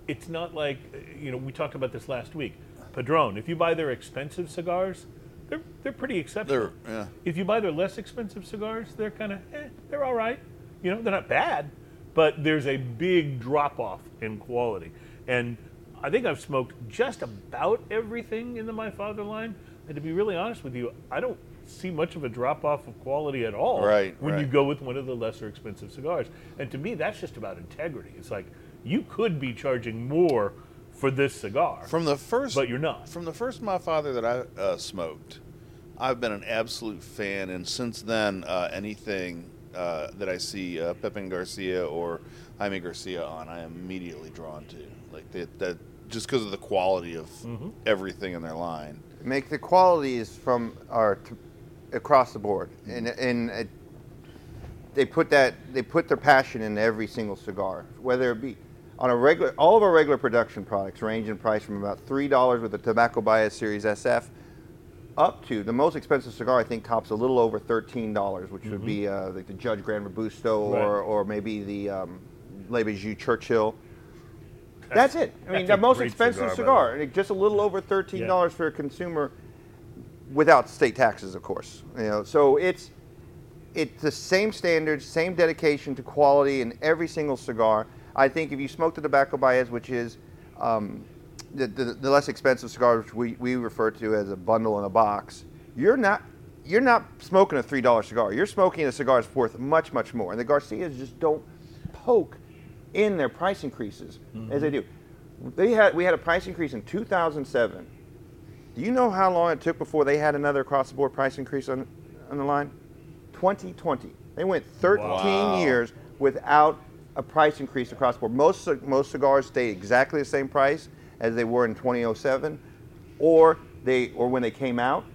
Speaker 2: it's not like you know we talked about this last week. Padron. If you buy their expensive cigars, they're they're pretty exceptional.
Speaker 3: They're- yeah.
Speaker 2: If you buy their less expensive cigars, they're kind of eh, they're all right. You know, they're not bad, but there's a big drop off in quality. And I think I've smoked just about everything in the My Father line. And to be really honest with you, I don't see much of a drop off of quality at all
Speaker 3: Right,
Speaker 2: when you go with one of the lesser expensive cigars. And to me, that's just about integrity. It's like you could be charging more for this cigar,
Speaker 3: From the first,
Speaker 2: but you're not.
Speaker 3: From the first my father that I uh, smoked, I've been an absolute fan, and since then, uh, anything uh, that I see uh, Pepin Garcia or Jaime Garcia on, I am immediately drawn to. Like that, that just because of the quality of
Speaker 2: Mm-hmm.
Speaker 3: everything in their line.
Speaker 4: make the qualities from are t- across the board, and and it, they put that they put their passion in every single cigar, whether it be on a regular. All of our regular production products range in price from about three dollars with the Tabacos Baez Series SF up to the most expensive cigar. I think tops a little over thirteen dollars, which would be uh, like the Judge Grand Robusto or
Speaker 2: Right.
Speaker 4: or maybe the um, Le Bijou Churchill. That's, it. I mean, the most expensive
Speaker 2: cigar,
Speaker 4: cigar, just a little over thirteen dollars for a consumer, without state taxes, of course. You know, so it's it's the same standards, same dedication to quality in every single cigar. I think if you smoke the Tabacos Baez, which is um, the, the, the less expensive cigar, which we, we refer to as a bundle in a box, you're not you're not smoking a three dollar cigar. You're smoking a cigar that's worth much much more. And the Garcias just don't poke in their price increases as they do. They had we had a price increase in 2007. Do you know how long it took before they had another across the board price increase on on the line? 2020. They went 13
Speaker 3: Wow.
Speaker 4: years without a price increase across the board. Most most cigars stay exactly the same price as they were in 2007, or they or when they came out,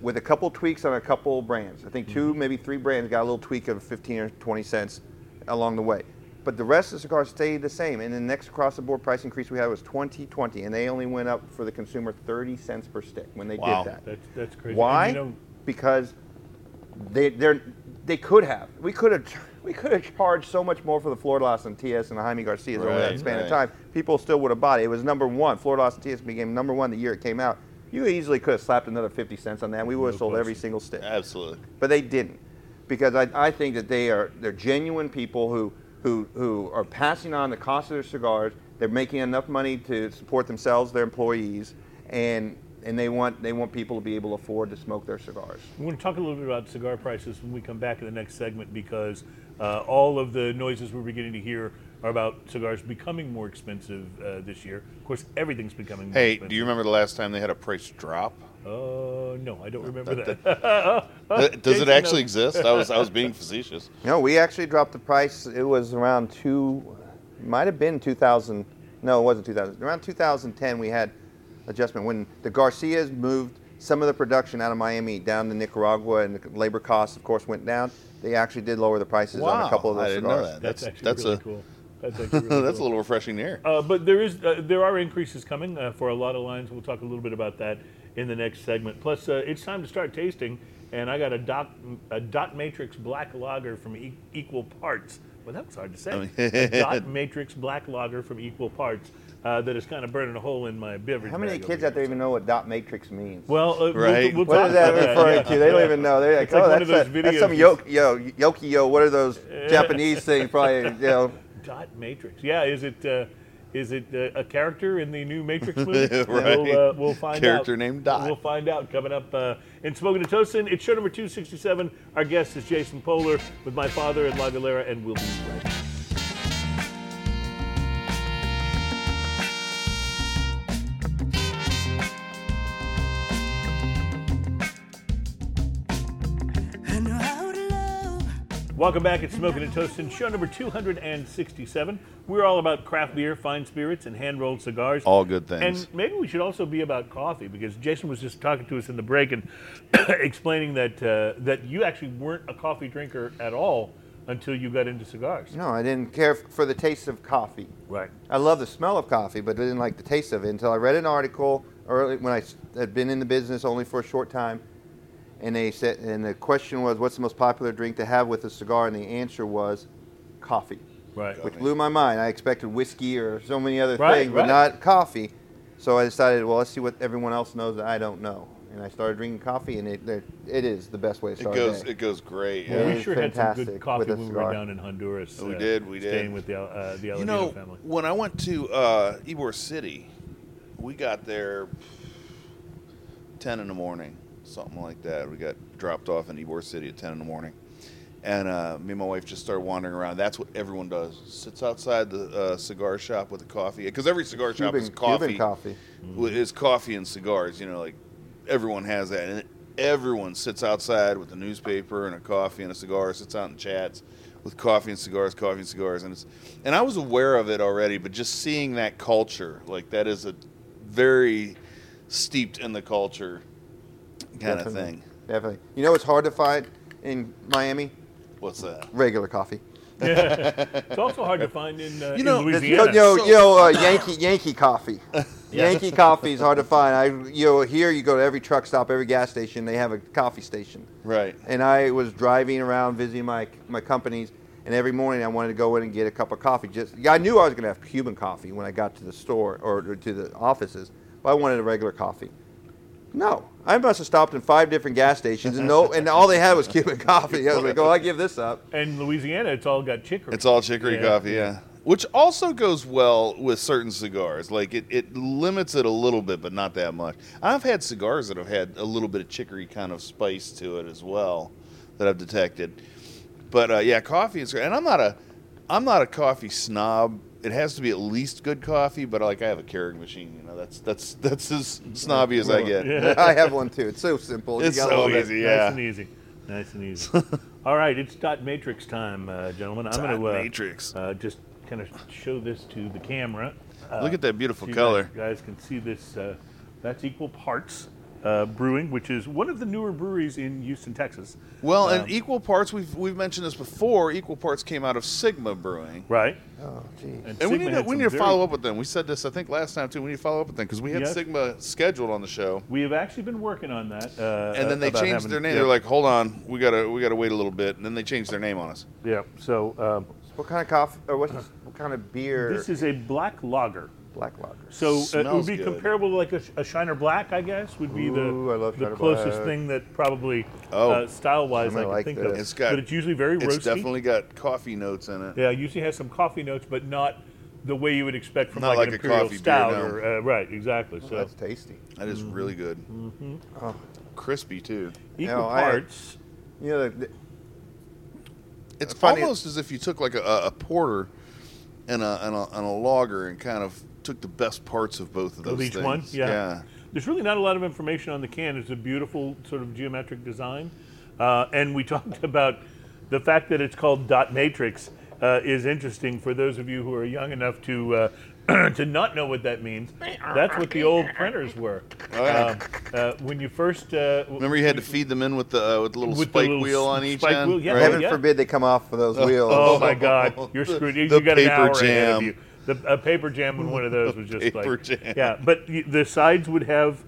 Speaker 4: with a couple tweaks on a couple brands. I think 2 mm-hmm. maybe three brands got a little tweak of 15 or 20 cents along the way. But the rest of the cigars stayed the same. And the next across the board price increase we had was 2020, and they only went up for the consumer 30 cents per stick when they
Speaker 3: Wow.
Speaker 4: did that.
Speaker 2: That's that's crazy.
Speaker 4: Why?
Speaker 2: You know,
Speaker 4: because they they're they could have. We could have we could have charged so much more for the Flor de las Antillas and the Jaime Garcias over that
Speaker 3: Right,
Speaker 4: span of time. People still would have bought it. It was number one. Flor de las Antillas became number one the year it came out. You easily could have slapped another 50 cents on that. and We would have
Speaker 2: No
Speaker 4: sold every single stick
Speaker 3: Absolutely.
Speaker 4: but they didn't because I, I think that they are they're genuine people who who who are passing on the cost of their cigars. They're making enough money to support themselves, their employees, and and they want they want people to be able to afford to smoke their cigars.
Speaker 2: We're going to talk a little bit about cigar prices when we come back in the next segment because uh, all of the noises we're beginning to hear are about cigars becoming more expensive uh, this year. Of course, everything's becoming more
Speaker 3: Hey,
Speaker 2: expensive.
Speaker 3: do you remember the last time they had a price drop?
Speaker 2: Uh, no, I don't remember
Speaker 3: that-
Speaker 2: that.
Speaker 3: Uh, Does it actually
Speaker 2: knows.
Speaker 3: exist? I was I was being facetious.
Speaker 4: No, we actually dropped the price. It was around two, might have been 2000. No, it wasn't 2000. Around 2010, we had adjustment when the Garcias moved some of the production out of Miami down to Nicaragua, and the labor costs, of course, went down. They actually did lower the prices on a couple of those
Speaker 3: I didn't know that.
Speaker 2: That's,
Speaker 3: That's-
Speaker 2: actually
Speaker 3: that's
Speaker 2: really
Speaker 3: a-
Speaker 2: cool. That's actually really
Speaker 3: That's a little refreshing to hear.
Speaker 2: Uh, but there is uh, there are increases coming uh, for a lot of lines. We'll talk a little bit about that in the next segment. Plus, uh, it's time to start tasting, and I got a dot a dot matrix black lager from e- Equal Parts. Well, that was hard to say. dot matrix black lager from Equal Parts uh, that is kind of burning a hole in my beverage.
Speaker 4: How many
Speaker 2: bag
Speaker 4: kids
Speaker 2: here.
Speaker 4: out there even know what dot matrix means?
Speaker 2: Well, uh,
Speaker 3: Right.
Speaker 2: We'll, we'll
Speaker 4: what
Speaker 2: talk
Speaker 4: is that
Speaker 2: about
Speaker 4: referring
Speaker 2: yeah.
Speaker 4: to? They don't even know. They're like,
Speaker 2: It's like
Speaker 4: oh,
Speaker 2: one of
Speaker 4: that's,
Speaker 2: those
Speaker 4: a, that's some
Speaker 2: videos
Speaker 4: yo, yo, yoki yo. What are those Japanese things? Probably, you know.
Speaker 2: Dot Matrix. Yeah, is it uh, is it uh, a character in the new Matrix movie?
Speaker 3: Right.
Speaker 2: We'll, uh, we'll find out.
Speaker 3: Character named Dot.
Speaker 2: We'll find out coming up uh, in Smoking and Toasting. It's show number 267. Our guest is Jason Polar with my father and La Galera, and we'll be right back. Welcome back at Smoking and Toasting, show number 267. We're all about craft beer, fine spirits, and hand rolled cigars.
Speaker 3: All good things.
Speaker 2: And maybe we should also be about coffee because Jason was just talking to us in the break and explaining that uh, that you actually weren't a coffee drinker at all until you got into cigars.
Speaker 4: No, I didn't care f- for the taste of coffee.
Speaker 2: Right.
Speaker 4: I love the smell of coffee, but I didn't like the taste of it until I read an article early when I had been in the business only for a short time, and they said, and the question was, "What's the most popular drink to have with a cigar?" And the answer was, coffee,
Speaker 2: Right.
Speaker 4: which blew my mind. I expected whiskey or so many other
Speaker 2: Right,
Speaker 4: things,
Speaker 2: right.
Speaker 4: but not coffee. So I decided, well, let's see what everyone else knows that I don't know, and I started drinking coffee, and it there- it is the best way to start.
Speaker 3: It goes
Speaker 4: a day.
Speaker 3: it goes great.
Speaker 4: Yeah.
Speaker 3: Yeah.
Speaker 2: we
Speaker 4: It's
Speaker 2: sure had some good coffee when we were down in Honduras.
Speaker 3: We
Speaker 2: uh,
Speaker 3: did, we did.
Speaker 2: Staying with the, uh, the Aladino
Speaker 3: You know,
Speaker 2: family.
Speaker 3: when I went to uh, Ybor City, we got there ten in the morning, something like that. We got dropped off in Ybor City at ten in the morning, and uh, me and my wife just started wandering around. That's what everyone does: sits outside the uh, cigar shop with a coffee, because every cigar shop
Speaker 4: Cuban,
Speaker 3: is coffee.
Speaker 4: Cuban coffee.
Speaker 3: Well, It's coffee and cigars. You know, like everyone has that, and everyone sits outside with a newspaper and a coffee and a cigar. Sits out and chats with coffee and cigars, coffee and cigars, and it's. And I was aware of it already, but just seeing that culture, like that, is a very steeped in the culture kind of thing.
Speaker 4: Definitely. You know what's hard to find in Miami?
Speaker 3: What's that?
Speaker 4: Regular coffee.
Speaker 2: It's also hard to find in, uh,
Speaker 3: You know,
Speaker 2: in
Speaker 3: this-
Speaker 4: You know,
Speaker 3: So-
Speaker 4: you know uh, Yankee Yankee coffee. Yankee coffee is hard to find. I, you know, here you go to every truck stop, every gas station, they have a coffee station.
Speaker 3: Right.
Speaker 4: And I was driving around visiting my my companies, and every morning I wanted to go in and get a cup of coffee. Just I knew I was going to have Cuban coffee when I got to the store or to the offices, but I wanted a regular coffee. No, I must have stopped in five different gas stations, and no, and all they had was Cuban coffee. I was like, oh, I give this up.
Speaker 2: And Louisiana, it's all got chicory.
Speaker 3: It's all chicory
Speaker 2: Yeah.
Speaker 3: coffee, yeah. Which also goes well with certain cigars. Like it, it limits it a little bit, but not that much. I've had cigars that have had a little bit of chicory kind of spice to it as well that I've detected. But uh, yeah, coffee is great. And I'm not a I'm not a coffee snob. It has to be at least good coffee, but like I have a Keurig machine, you know, that's that's that's as snobby as I get.
Speaker 2: Yeah.
Speaker 4: I have one too. It's so simple. You
Speaker 3: so
Speaker 4: love it.
Speaker 3: easy.
Speaker 2: Nice and easy. Nice and easy. All right, it's dot matrix time, uh, gentlemen. I'm going to uh,
Speaker 3: matrix.
Speaker 2: uh, just kind of show this to the camera. Uh,
Speaker 3: Look at that beautiful
Speaker 2: so you
Speaker 3: color.
Speaker 2: Guys, guys can see this. Uh, that's equal parts uh, brewing, which is one of the newer breweries in Houston, Texas.
Speaker 3: Well,
Speaker 2: Um,
Speaker 3: and equal parts we've we've mentioned this before. Equal parts came out of Sigma Brewing.
Speaker 2: Right.
Speaker 4: Oh, geez.
Speaker 2: And,
Speaker 3: And we need to, we need to follow up with them. We said this, I think, last time too. We need to follow up with them because we had
Speaker 2: Yes.
Speaker 3: Sigma scheduled on the show,
Speaker 2: We have actually been working on that. Uh,
Speaker 3: and then they changed
Speaker 2: having-
Speaker 3: their name.
Speaker 2: yeah,
Speaker 3: They're like, "Hold on, we gotta we gotta wait a little bit," and then they changed their name on us.
Speaker 2: yeah. So um,
Speaker 4: What kind of coffee or what's what kind of beer?
Speaker 2: this is a black lager.
Speaker 4: Black lager.
Speaker 2: So uh, it would be
Speaker 3: good.
Speaker 2: comparable to like a, a Shiner Black, I guess, would be
Speaker 4: Ooh, I
Speaker 2: the
Speaker 4: love
Speaker 2: the closest
Speaker 4: Black.
Speaker 2: thing that probably
Speaker 3: Oh.
Speaker 2: uh, style-wise
Speaker 4: I'm
Speaker 2: I can
Speaker 4: like
Speaker 2: think
Speaker 4: this.
Speaker 2: of.
Speaker 3: It's got-
Speaker 2: but it's usually very
Speaker 3: It's
Speaker 2: roasty.
Speaker 3: definitely got coffee notes in it.
Speaker 2: yeah, it usually has some coffee notes, but not the way you would expect from
Speaker 3: Not
Speaker 2: like,
Speaker 3: like
Speaker 2: an
Speaker 3: a
Speaker 2: imperial
Speaker 3: coffee beer,
Speaker 2: stout,
Speaker 3: no.
Speaker 2: or uh, right, exactly. So
Speaker 4: That's tasty.
Speaker 3: That is really good.
Speaker 4: Oh.
Speaker 3: Crispy too.
Speaker 2: equal
Speaker 4: know, I-
Speaker 2: parts.
Speaker 4: You know, the,
Speaker 3: It's
Speaker 4: funny-
Speaker 3: almost as if you took like a, a porter and a, and a and a lager and kind of took the best parts of both of those
Speaker 2: Of each
Speaker 3: things.
Speaker 2: one, yeah.
Speaker 3: yeah.
Speaker 2: There's really not a lot of information on the can. It's a beautiful sort of geometric design, uh, and we talked about the fact that it's called dot matrix uh, is interesting for those of you who are young enough to. Uh, to not know what that means, that's what the old printers were.
Speaker 3: Oh, yeah.
Speaker 2: Um, uh, when you first uh,
Speaker 3: Remember, you had to feed them in with the uh, with the little
Speaker 2: With the
Speaker 3: spike
Speaker 2: little
Speaker 3: wheel on each end.
Speaker 2: wheel, yeah.
Speaker 3: right?
Speaker 4: heaven
Speaker 2: yeah.
Speaker 4: forbid they come off of those wheels.
Speaker 2: Oh my God, you're
Speaker 3: The-
Speaker 2: screwed. You,
Speaker 3: the
Speaker 2: you got an
Speaker 3: paper
Speaker 2: hour ahead of
Speaker 3: jam.
Speaker 2: you. The, a paper jam in one of those was just
Speaker 3: Paper
Speaker 2: like
Speaker 3: jam.
Speaker 2: yeah. But the sides would have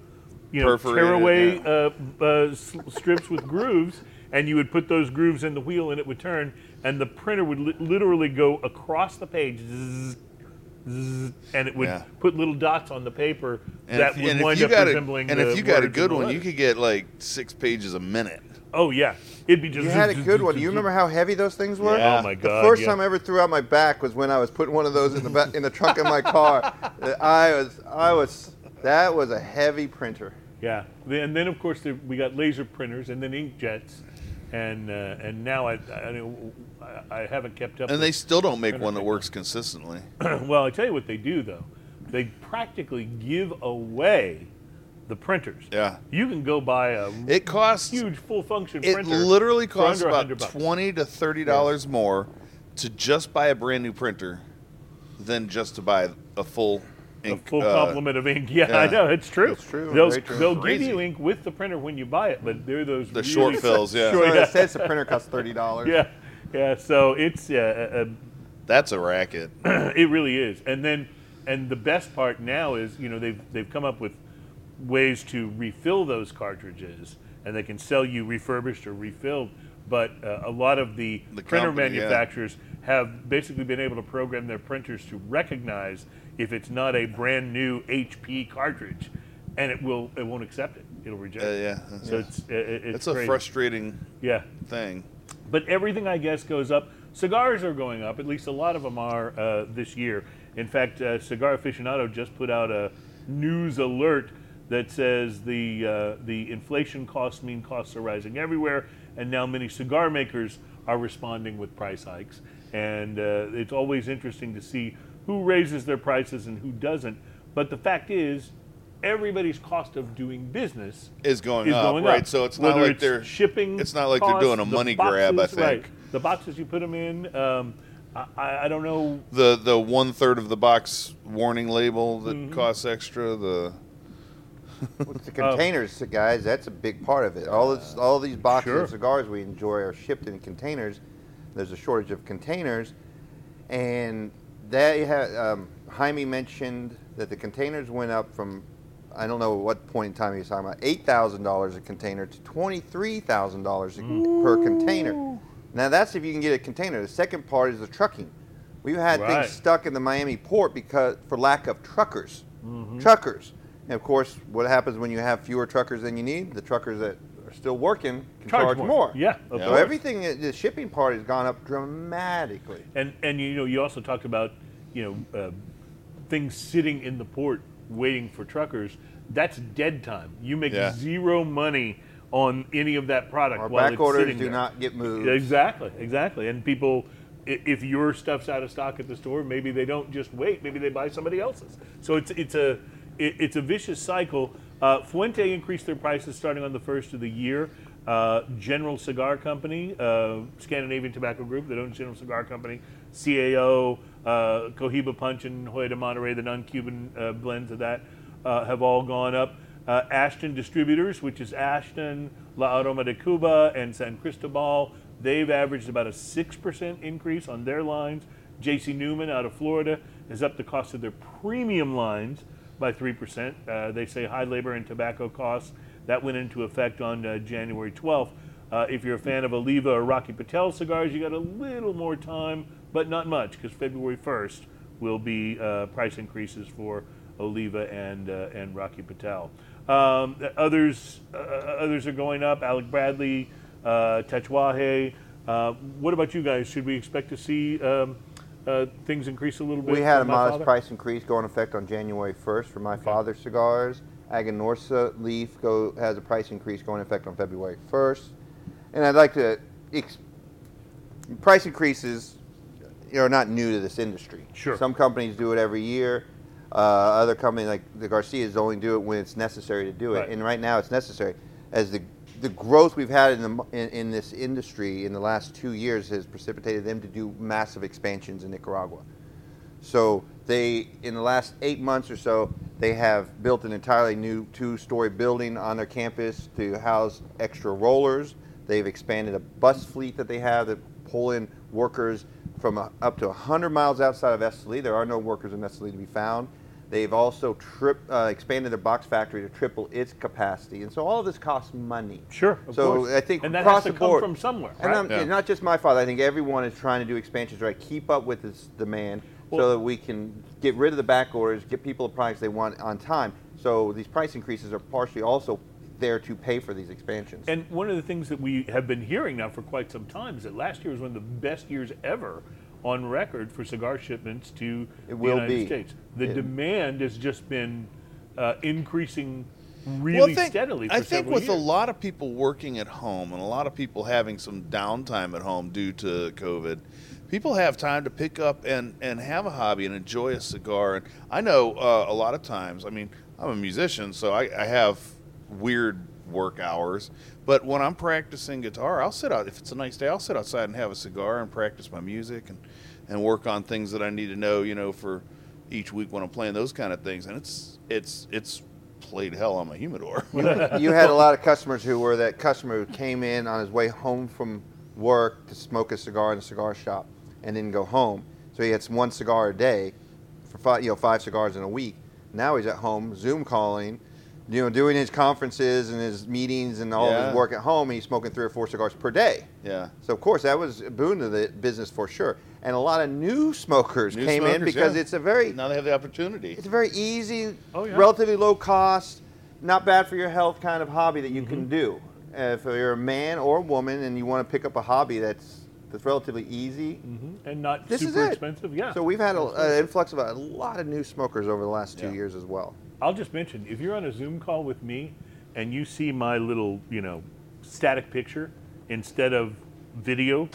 Speaker 2: you know
Speaker 3: Perforated,
Speaker 2: tearaway
Speaker 3: yeah.
Speaker 2: uh, uh, strips with grooves, and you would put those grooves in the wheel, and it would turn, and the printer would li- literally go across the page. Zzz, zzz, and it would
Speaker 3: Yeah.
Speaker 2: put little dots on the paper
Speaker 3: And
Speaker 2: that
Speaker 3: if,
Speaker 2: would wind up
Speaker 3: got a,
Speaker 2: resembling.
Speaker 3: and if you got a good one, you could get like six pages a minute.
Speaker 2: Oh yeah, it'd be just.
Speaker 4: You had a good one. Do you remember how heavy those things were?
Speaker 3: Yeah.
Speaker 2: Oh my god!
Speaker 4: The first
Speaker 2: yeah.
Speaker 4: time I ever threw out my back was when I was putting one of those in the back, in the trunk of my car. I was, I was, that was a heavy printer.
Speaker 2: Yeah, and then of course there, we got laser printers and then inkjets, and uh, and now I I, don't- I I haven't kept up.
Speaker 3: And they still don't make one that works consistently.
Speaker 2: well, I tell you what they do though, they practically give away the printers.
Speaker 3: Yeah.
Speaker 2: you can go buy a
Speaker 3: It costs
Speaker 2: huge full function
Speaker 3: it
Speaker 2: printer.
Speaker 3: literally
Speaker 2: for
Speaker 3: costs
Speaker 2: under
Speaker 3: about twenty to thirty dollars more to just buy a brand new printer than just to buy a full
Speaker 2: a full
Speaker 3: uh,
Speaker 2: complement of ink. Yeah, I know it's true.
Speaker 4: It's true,
Speaker 2: They'll, they'll give you ink with the printer when you buy it, but they're those
Speaker 3: The
Speaker 2: really
Speaker 3: short fills, yeah.
Speaker 2: short-
Speaker 4: So it says the printer costs thirty dollars.
Speaker 2: yeah, yeah. So it's uh, uh,
Speaker 3: That's a racket.
Speaker 2: it really is. And then, and the best part now is, you know, they've they've come up with ways to refill those cartridges, and they can sell you refurbished or refilled. But uh, a lot of the,
Speaker 3: The
Speaker 2: printer
Speaker 3: company, yeah.
Speaker 2: manufacturers have basically been able to program their printers to recognize if it's not a brand new HP cartridge, and it will it won't accept it. It'll reject.
Speaker 3: Uh,
Speaker 2: it.
Speaker 3: yeah,
Speaker 2: it's it, it's
Speaker 3: it's a frustrating
Speaker 2: yeah.
Speaker 3: thing.
Speaker 2: But everything, I guess, goes up. Cigars are going up. At least a lot of them are uh, this year. In fact, uh, Cigar Aficionado just put out a news alert that says the uh, the inflation costs mean costs are rising everywhere, and now many cigar makers are responding with price hikes. And uh, it's always interesting to see who raises their prices and who doesn't. But the fact is, everybody's cost of doing business
Speaker 3: Is going
Speaker 2: is
Speaker 3: up,
Speaker 2: going
Speaker 3: right?
Speaker 2: up.
Speaker 3: So it's not
Speaker 2: Whether
Speaker 3: like they're
Speaker 2: shipping.
Speaker 3: It's not like they're doing a money grab. I
Speaker 2: boxes, right.
Speaker 3: think
Speaker 2: The boxes you put them in. Um, I, I don't know.
Speaker 3: the the one third of the box warning label that
Speaker 2: Mm-hmm.
Speaker 3: costs extra. The
Speaker 4: With the containers, guys, that's a big part of it. All this, all these boxes
Speaker 2: Sure.
Speaker 4: of cigars we enjoy are shipped in containers. There's a shortage of containers, and they had um, Jaime mentioned that the containers went up from I don't know what point in time he was talking about eight thousand dollars a container to twenty three thousand dollars per container. Now that's if you can get a container. The second part is the trucking. We've had
Speaker 2: Right.
Speaker 4: things stuck in the Miami port because for lack of truckers.
Speaker 2: Mm-hmm.
Speaker 4: Truckers. And of course, what happens when you have fewer truckers than you need? The truckers that are still working can charge, more.
Speaker 2: Yeah. Of
Speaker 4: So
Speaker 2: course.
Speaker 4: everything, the shipping part has gone up dramatically.
Speaker 2: And and you know you also talked about you know uh, things sitting in the port waiting for truckers. That's dead time. You make
Speaker 3: Yeah.
Speaker 2: zero money on any of that product
Speaker 4: Our
Speaker 2: while
Speaker 4: back
Speaker 2: it's
Speaker 4: orders
Speaker 2: sitting
Speaker 4: do
Speaker 2: there.
Speaker 4: not get moved.
Speaker 2: Exactly, exactly. And people, if your stuff's out of stock at the store, maybe they don't just wait. Maybe they buy somebody else's. So it's it's a it, it's a vicious cycle. Uh, Fuente increased their prices starting on the first of the year. Uh, General Cigar Company, uh, Scandinavian Tobacco Group, that owns General Cigar Company, CAO, uh, Cohiba Punch, and Hoyo de Monterrey, the non-Cuban uh, blends of that, uh, have all gone up. Ashton Distributors, which is Ashton, La Aroma de Cuba, and San Cristobal, they've averaged about a 6% increase on their lines. JC Newman out of Florida has upped the cost of their premium lines by 3%. Uh, they say high labor and tobacco costs. That went into effect on uh, January 12th. Uh, if you're a fan of Oliva or Rocky Patel cigars, you got a little more time, but not much, because February 1st will be uh, price increases for Oliva and uh, and Rocky Patel. Um, others uh, others are going up. Alec Bradley, uh. Uh, what about you guys? Should we expect to see um, uh, things increase a little bit.
Speaker 4: We had a modest
Speaker 2: father?
Speaker 4: price increase go in effect on January 1st for my father's cigars. Aganorsa Leaf go, has a price increase going in effect on February 1st. And I'd like to, ex- price increases are not new to this industry.
Speaker 2: Sure.
Speaker 4: Some companies do it every year. Uh, other companies like the Garcias only do it when it's necessary to do it.
Speaker 2: Right.
Speaker 4: And right now it's necessary. As the the growth we've had in, the, in, in this industry in the last two years has precipitated them to do massive expansions in Nicaragua. So they, in the last eight months or so, they have built an entirely new two-story building on their campus to house extra rollers. They've expanded a bus fleet that they have that pull in workers from a, up to 100 miles outside of Esteli. There are no workers in Esteli to be found. They've also trip, uh, expanded their box factory to triple its capacity, and so all of this costs money.
Speaker 2: Sure. Of
Speaker 4: So
Speaker 2: course.
Speaker 4: I think
Speaker 2: and that
Speaker 4: across
Speaker 2: has to
Speaker 4: the
Speaker 2: come
Speaker 4: board-
Speaker 2: from somewhere,
Speaker 4: And
Speaker 2: right?
Speaker 4: I'm-
Speaker 3: Yeah.
Speaker 4: not just my father. I think everyone is trying to do expansions, right? Keep up with this demand
Speaker 2: Well-
Speaker 4: so that we can get rid of the back orders, get people the products they want on time. So these price increases are partially also there to pay for these expansions.
Speaker 2: And one of the things that we have been hearing now for quite some time is that last year was one of the best years ever on record for cigar shipments to
Speaker 4: It
Speaker 2: the United
Speaker 4: be.
Speaker 2: States. The
Speaker 4: It-
Speaker 2: demand has just been uh, increasing really
Speaker 3: Well, I think,
Speaker 2: steadily. For
Speaker 3: I think
Speaker 2: several
Speaker 3: with a lot of people working at home and a lot of people having some downtime at home due to COVID, people have time to pick up and, and have a hobby and enjoy a cigar. And I know uh, a lot of times, I mean, I'm a musician, so I, I have weird work hours. But when I'm practicing guitar, I'll sit out. If it's a nice day, I'll sit outside and have a cigar and practice my music and, and work on things that I need to know, you know, for each week when I'm playing those kind of things. And it's it's it's played hell on my humidor.
Speaker 4: you had a lot of customers who were that customer who came in on his way home from work to smoke a cigar in a cigar shop and then go home. So he had one cigar a day for five, you know, five cigars in a week. Now he's at home, Zoom calling, you know, doing his conferences and his meetings and all
Speaker 3: Yeah.
Speaker 4: his work at home, he's smoking three or four cigars per day.
Speaker 3: yeah.
Speaker 4: So of course that was a boon to the business for sure. And a lot of new smokers
Speaker 3: New
Speaker 4: came in because
Speaker 3: yeah.
Speaker 4: it's a very
Speaker 3: Now they have the opportunity.
Speaker 4: it's a very easy,
Speaker 2: Oh, yeah.
Speaker 4: relatively low cost, not bad for your health kind of hobby that you
Speaker 2: Mm-hmm.
Speaker 4: can do. Uh, if you're a man or a woman and you want to pick up a hobby that's that's relatively easy,
Speaker 2: Mhm. and not
Speaker 4: this
Speaker 2: super
Speaker 4: it.
Speaker 2: expensive. Yeah.
Speaker 4: So we've had an influx of a lot of new smokers over the last two
Speaker 3: Yeah.
Speaker 4: years as well.
Speaker 2: I'll just mention if you're on a Zoom call with me and you see my little, you know, static picture instead of video,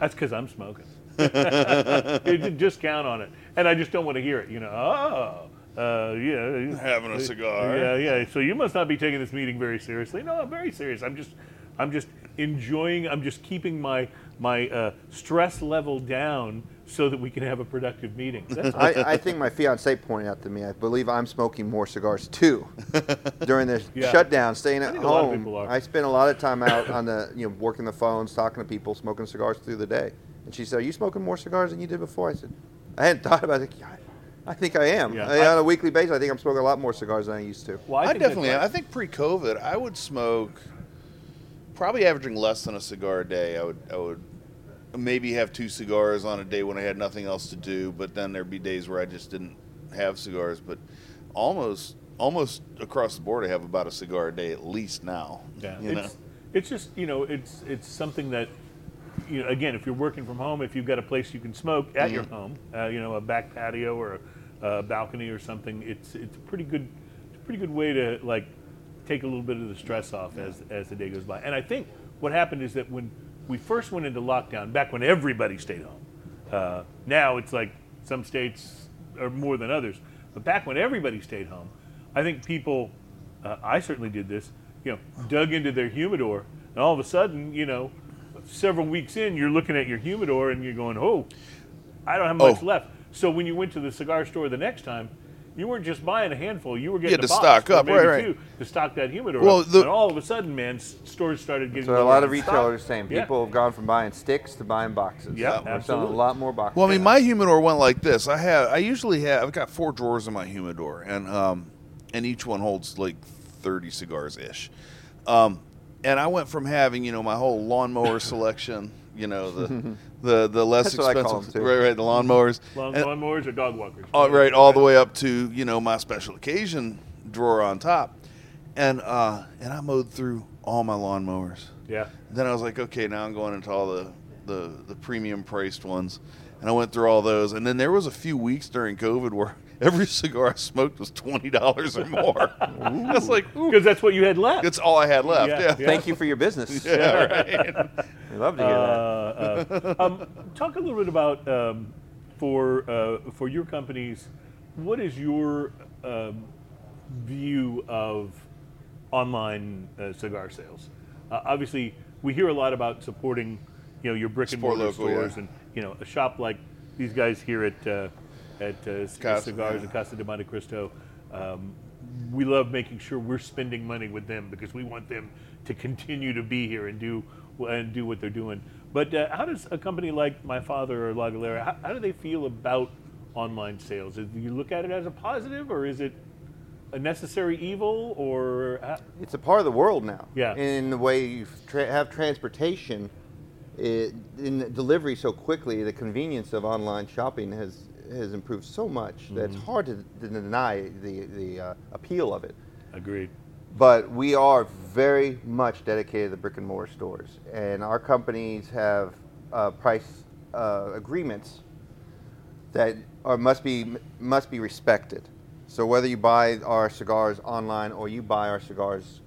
Speaker 2: that's because I'm smoking. You can just count on it, and I just don't want to hear it. You know, oh, uh, yeah,
Speaker 3: Having a cigar.
Speaker 2: Yeah, yeah. So you must not be taking this meeting very seriously. No, I'm very serious. I'm just, I'm just enjoying. I'm just keeping my my uh, stress level down so that we can have a productive meeting.
Speaker 4: I, I think my fiance pointed out to me. I believe I'm smoking more cigars too during the
Speaker 2: Yeah.
Speaker 4: shutdown, staying at
Speaker 2: think a lot of
Speaker 4: home. I spend a lot of time out on the you know working the phones, talking to people, smoking cigars through the day. And she said, "Are you smoking more cigars than you did before?" I said, "I hadn't thought about it. I, I think I am.
Speaker 2: Yeah.
Speaker 4: I-
Speaker 2: I-
Speaker 4: on a weekly basis, I think I'm smoking a lot more cigars than I used to."
Speaker 2: Well,
Speaker 3: I,
Speaker 2: think that's
Speaker 3: definitely am. I think pre-COVID, I would smoke probably averaging less than a cigar a day. I would I would maybe have two cigars on a day when I had nothing else to do, but then there'd be days where I just didn't have cigars. But almost almost across the board, I have about a cigar a day at least now.
Speaker 2: Yeah,
Speaker 3: you know.
Speaker 2: it's it's just you know it's it's something that you know again if you're working from home if you've got a place you can smoke at your
Speaker 3: Mm-hmm.
Speaker 2: home uh, you know a back patio or a, a balcony or something it's it's a pretty good it's a pretty good way to like take a little bit of the stress off as as the day goes by and I think what happened is that when we first went into lockdown back when everybody stayed home uh, now it's like some states are more than others but back when everybody stayed home I think people uh, I certainly did this, you know, dug into their humidor, and all of a sudden, you know, several weeks in, you're looking at your humidor and you're going, oh, I don't have much
Speaker 3: Oh.
Speaker 2: left. So when you went to the cigar store the next time, you weren't just buying a handful; you were getting
Speaker 3: had
Speaker 2: a
Speaker 3: to
Speaker 2: box
Speaker 3: stock up, right, right.
Speaker 2: two to stock that humidor.
Speaker 3: Well,
Speaker 2: up.
Speaker 3: the-
Speaker 2: and all of a sudden, man, stores started getting.
Speaker 4: So a lot of
Speaker 2: on stock.
Speaker 4: retailers are saying
Speaker 2: Yeah.
Speaker 4: people have gone from buying sticks to buying boxes.
Speaker 2: Yeah,
Speaker 4: We're selling a lot more boxes.
Speaker 3: Well, I mean, my humidor went like this. I have, I usually have, I've got four drawers in my humidor, and um, and each one holds like thirty cigars ish. Um, and I went from having, you know, my whole lawnmower selection, you know, the the the less
Speaker 4: That's what I call
Speaker 3: expensive,
Speaker 4: them, too.
Speaker 3: right, right, the lawnmowers,
Speaker 2: Lawn,
Speaker 3: and-
Speaker 2: lawnmowers or dog walkers.
Speaker 3: all, right, all the way up to you know my special occasion drawer on top, and uh, and I mowed through all my lawnmowers.
Speaker 2: Yeah.
Speaker 3: Then I was like, okay, now I'm going into all the the, the premium priced ones, and I went through all those. And then there was a few weeks during COVID where every cigar I smoked was twenty dollars or more. That's like,
Speaker 2: Because that's what you had left.
Speaker 3: that's all I had left.
Speaker 2: Yeah,
Speaker 3: Yeah,
Speaker 2: yeah.
Speaker 4: Thank you for your business.
Speaker 3: Yeah, right.
Speaker 4: We love to hear that.
Speaker 2: Uh, uh, um, talk a little bit about um, for uh, for your companies. What is your um, view of online uh, cigar sales? Uh, obviously, we hear a lot about supporting, you know, your brick and mortar stores,
Speaker 3: yeah.
Speaker 2: and you know, a shop like these guys here at uh, at uh,
Speaker 3: Casa,
Speaker 2: Cigars
Speaker 3: yeah.
Speaker 2: and Casa de Monte Cristo. Um, we love making sure we're spending money with them because we want them to continue to be here and do and do what they're doing. But uh, how does a company like my father or La Galera, how, how do they feel about online sales? Do you look at it as a positive, or is it a necessary evil, or how,
Speaker 4: it's a part of the world now.
Speaker 2: Yeah.
Speaker 4: In the way you tra- have transportation, it, in the delivery so quickly, the convenience of online shopping has has improved so much that
Speaker 2: Mm-hmm.
Speaker 4: it's hard to, to deny the the uh, appeal of it.
Speaker 2: agreed?
Speaker 4: But we are very much dedicated to brick and mortar stores, and our companies have uh, price uh, agreements that are, must be must be respected. So whether you buy our cigars online or you buy our cigars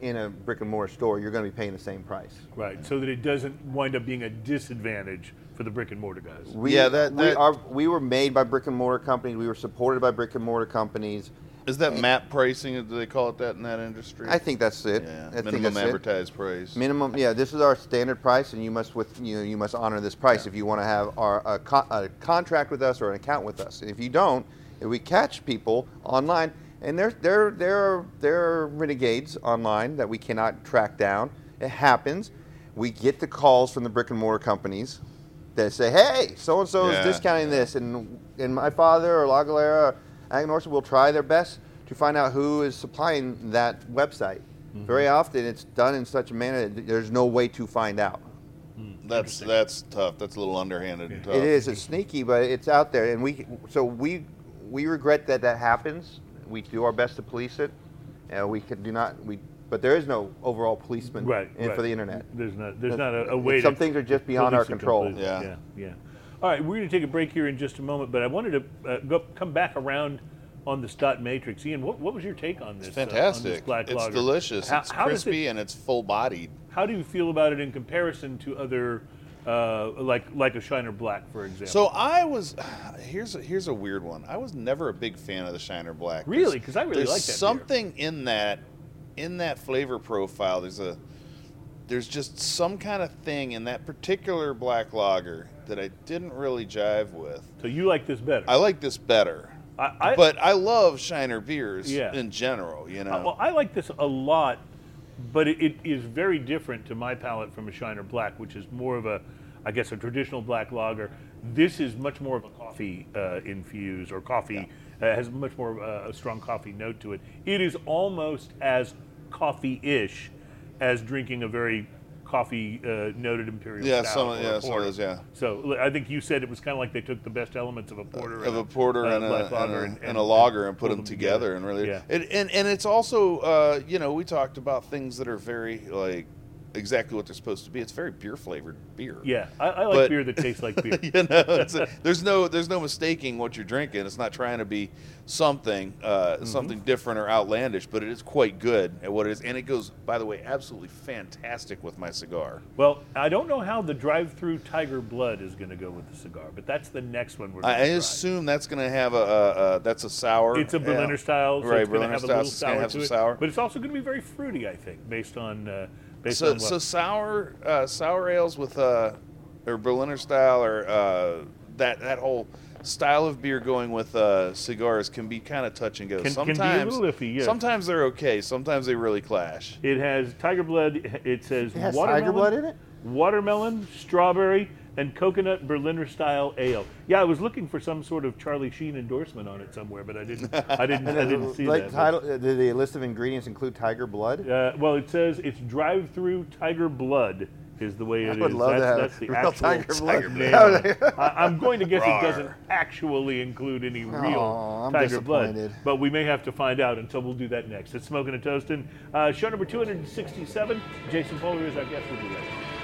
Speaker 4: in a brick and mortar store, you're going to be paying the same price.
Speaker 2: Right, so that it doesn't wind up being a disadvantage for the brick and mortar guys.
Speaker 4: We,
Speaker 3: Yeah, that-
Speaker 4: we, are, we were made by brick and mortar companies. We were supported by brick and mortar companies.
Speaker 3: Is that map pricing? Do they call it that in that industry?
Speaker 4: I think that's it.
Speaker 3: Yeah,
Speaker 4: I think
Speaker 3: minimum
Speaker 4: that's it.
Speaker 3: advertised price.
Speaker 4: Minimum, yeah. This is our standard price, and you must with you know, you must honor this price if you want to have our a, co- a contract with us or an account with us. And if you don't, if we catch people online, and there there there are, there are renegades online that we cannot track down. It happens. We get the calls from the brick and mortar companies that say, "Hey, so and so is
Speaker 3: Yeah,
Speaker 4: discounting this," and and my father or La Galera, or Aganorsa will try their best to find out who is supplying that website. Mm-hmm. Very often, it's done in such a manner that there's no way to find out. Hmm.
Speaker 3: That's that's tough. That's a little underhanded and tough.
Speaker 4: It is. It's sneaky, but it's out there, and we so we we regret that that happens. We do our best to police it, and we can do not we. But there is no overall policeman
Speaker 2: Right,
Speaker 4: in,
Speaker 2: right.
Speaker 4: for the internet.
Speaker 2: There's not there's not a, a way.
Speaker 4: Some
Speaker 2: to
Speaker 4: things are just beyond our control.
Speaker 3: Yeah.
Speaker 2: yeah, yeah. All right, we're going to take a break here in just a moment, but I wanted to uh, go, come back around on the Dot Matrix. Ian, what, what was your take on this?
Speaker 3: It's
Speaker 2: uh, on this
Speaker 3: fantastic.
Speaker 2: black
Speaker 3: it's
Speaker 2: lager?
Speaker 3: delicious.
Speaker 2: How-
Speaker 3: it's
Speaker 2: how does it-
Speaker 3: crispy and it's full bodied.
Speaker 2: How do you feel about it in comparison to other, uh, like like a Shiner Black, for example?
Speaker 3: So I was here's a, here's a weird one. I was never a big fan of the Shiner Black.
Speaker 2: Really? Because I really
Speaker 3: there's
Speaker 2: like that beer.
Speaker 3: something in that in that flavor profile. There's a there's just some kind of thing in that particular black lager that I didn't really jive with.
Speaker 2: so you like this better?
Speaker 3: I like this better.
Speaker 2: I, I,
Speaker 3: but I love Shiner beers
Speaker 2: Yeah.
Speaker 3: in general, you know.
Speaker 2: Uh, well, I like this a lot, but it, it is very different to my palate from a Shiner Black, which is more of a, I guess, a traditional black lager. This is much more of a coffee uh, infused or coffee uh, has much more of a, a strong coffee note to it. It is almost as coffee-ish as drinking a very coffee uh, noted imperial
Speaker 3: Yeah, some- yeah, some of those, yeah.
Speaker 2: So I think you said it was kind of like they took the best elements of a porter,
Speaker 3: of
Speaker 2: and
Speaker 3: a porter
Speaker 2: uh,
Speaker 3: and, a, and, a,
Speaker 2: and,
Speaker 3: and a lager and put them together, and really
Speaker 2: Yeah.
Speaker 3: and, and and it's also uh, you know we talked about things that are very like exactly what they're supposed to be. It's very beer flavored beer.
Speaker 2: Yeah, I, I like
Speaker 3: But-
Speaker 2: beer that tastes like beer.
Speaker 3: you know, a, there's no there's no mistaking what you're drinking. It's not trying to be something uh,
Speaker 2: Mm-hmm.
Speaker 3: something different or outlandish, but it is quite good at what it is, and it goes by the way absolutely fantastic with my cigar.
Speaker 2: Well, I don't know how the drive-through Tiger Blood is going to go with the cigar, but that's the next one we're going
Speaker 3: I,
Speaker 2: to
Speaker 3: I
Speaker 2: try.
Speaker 3: assume that's going to have a, a, a that's a sour.
Speaker 2: It's a
Speaker 3: yeah.
Speaker 2: Berliner style, so
Speaker 3: right?
Speaker 2: it's going to
Speaker 3: Berliner
Speaker 2: have a
Speaker 3: style. gonna
Speaker 2: sour
Speaker 3: have
Speaker 2: to
Speaker 3: some
Speaker 2: it,
Speaker 3: sour.
Speaker 2: but it's also going to be very fruity, I think, based on uh, based
Speaker 3: So,
Speaker 2: on what.
Speaker 3: so sour uh, sour ales with uh, or Berliner style or uh, that that whole style of beer going with uh, cigars can be kind of touch and go.
Speaker 2: Can- can be a
Speaker 3: sometimes,
Speaker 2: little iffy, yes.
Speaker 3: sometimes they're okay. Sometimes they really clash.
Speaker 2: it has Tiger Blood. It says
Speaker 4: It has
Speaker 2: watermelon,
Speaker 4: tiger blood in it?
Speaker 2: watermelon, strawberry, and coconut Berliner style ale. Yeah, I was looking for some sort of Charlie Sheen endorsement on it somewhere, but I didn't. I didn't. I didn't see
Speaker 4: like
Speaker 2: that.
Speaker 4: title, uh, do the list of ingredients include tiger blood?
Speaker 2: Uh, well, it says it's drive-through Tiger Blood is the way it is.
Speaker 4: I would love
Speaker 2: that's,
Speaker 4: to have
Speaker 2: that's the actual
Speaker 4: tiger blood.
Speaker 2: of it. I, I'm going to guess it doesn't actually include any real tiger blood, but we may have to find out. Until we'll do that next. It's smoking and toasting. Uh, show number 267. Jason Polar is our guest. We'll be right back.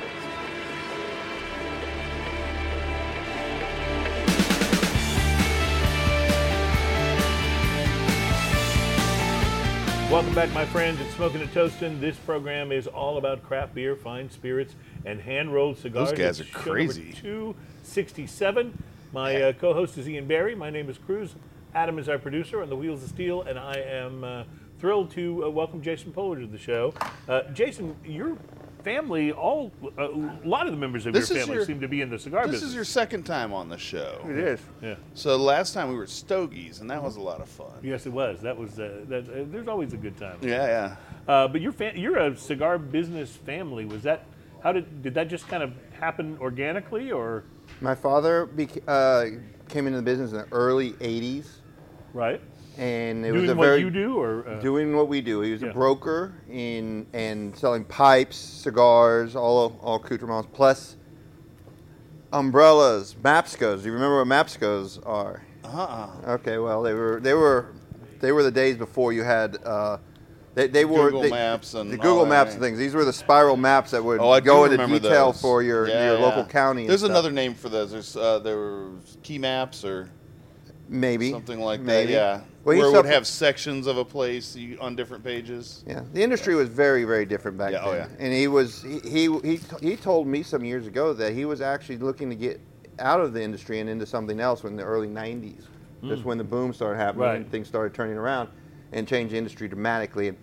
Speaker 2: Welcome back, my friends. It's Smoking and Toasting. This program is all about craft beer, fine spirits, and hand rolled cigars.
Speaker 3: Those guys
Speaker 2: It's
Speaker 3: are crazy.
Speaker 2: 267. My uh, co host is Ian Barry. My name is Cruz. Adam is our producer on the Wheels of Steel, and I am uh, thrilled to uh, welcome Jason Pollard to the show. Uh, Jason, your family, all uh, a lot of the members of
Speaker 3: This
Speaker 2: your family
Speaker 3: your-
Speaker 2: seem to be in the cigar
Speaker 3: This
Speaker 2: business.
Speaker 3: This is your second time on the show.
Speaker 4: It is.
Speaker 2: yeah.
Speaker 3: So last time we were at Stogies, and that was a lot of fun.
Speaker 2: Yes, it was. That was. Uh, that, uh, there's always a good time.
Speaker 3: Yeah, yeah.
Speaker 2: Uh, but you're fa- you're a cigar business family. Was that how did did that just kind of happen organically or
Speaker 4: My father bec- uh, came into the business in the early '80s,
Speaker 2: right?
Speaker 4: And it was a
Speaker 2: what
Speaker 4: very
Speaker 2: you do or uh,
Speaker 4: doing what we do. He was
Speaker 2: Yeah.
Speaker 4: a broker in and selling pipes, cigars, all all accoutrements, plus umbrellas, Mapscos. Do you remember what Mapscos are?
Speaker 3: Uh-uh.
Speaker 4: Okay, well they were they were they were the days before you had. Uh, they, they were
Speaker 3: Google
Speaker 4: they-
Speaker 3: Maps and
Speaker 4: the Google Maps
Speaker 3: right?
Speaker 4: and things. These were the spiral maps that would
Speaker 3: Oh,
Speaker 4: go into detail
Speaker 3: those.
Speaker 4: for your,
Speaker 3: Yeah,
Speaker 4: your
Speaker 3: yeah.
Speaker 4: local county.
Speaker 3: There's
Speaker 4: stuff.
Speaker 3: another name for those. There's uh, there were key maps or
Speaker 4: maybe
Speaker 3: something like
Speaker 4: maybe.
Speaker 3: that. Yeah,
Speaker 4: Well, he
Speaker 3: where it would have sections of a place you, on different pages.
Speaker 4: Yeah, the industry was very, very different back
Speaker 3: Yeah,
Speaker 4: then.
Speaker 3: oh, yeah.
Speaker 4: And he was he, he he he told me some years ago that he was actually looking to get out of the industry and into something else in the early '90s. Just when the boom started happening
Speaker 2: Right.
Speaker 4: and things started turning around, and changed the industry dramatically. And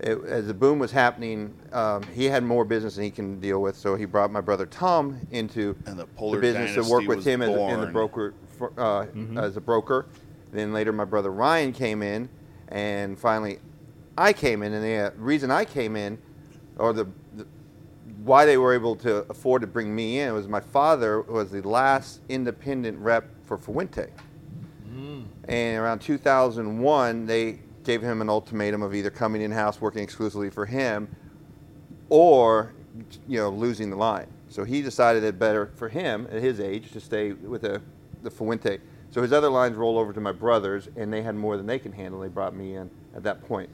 Speaker 4: it, as the boom was happening, um, he had more business than he can deal with, so he brought my brother Tom into
Speaker 3: the Polar
Speaker 4: business to work with him as, in the broker for, uh, as a broker. Then later, my brother Ryan came in, and finally, I came in. And the uh, reason I came in, or the, the why they were able to afford to bring me in was my father was the last independent rep for Fuente. And around 2001, they gave him an ultimatum of either coming in house, working exclusively for him, or you know losing the line. So he decided it better for him at his age to stay with the the Fuente. So his other lines roll over to my brothers, and they had more than they can handle. They brought me in at that point.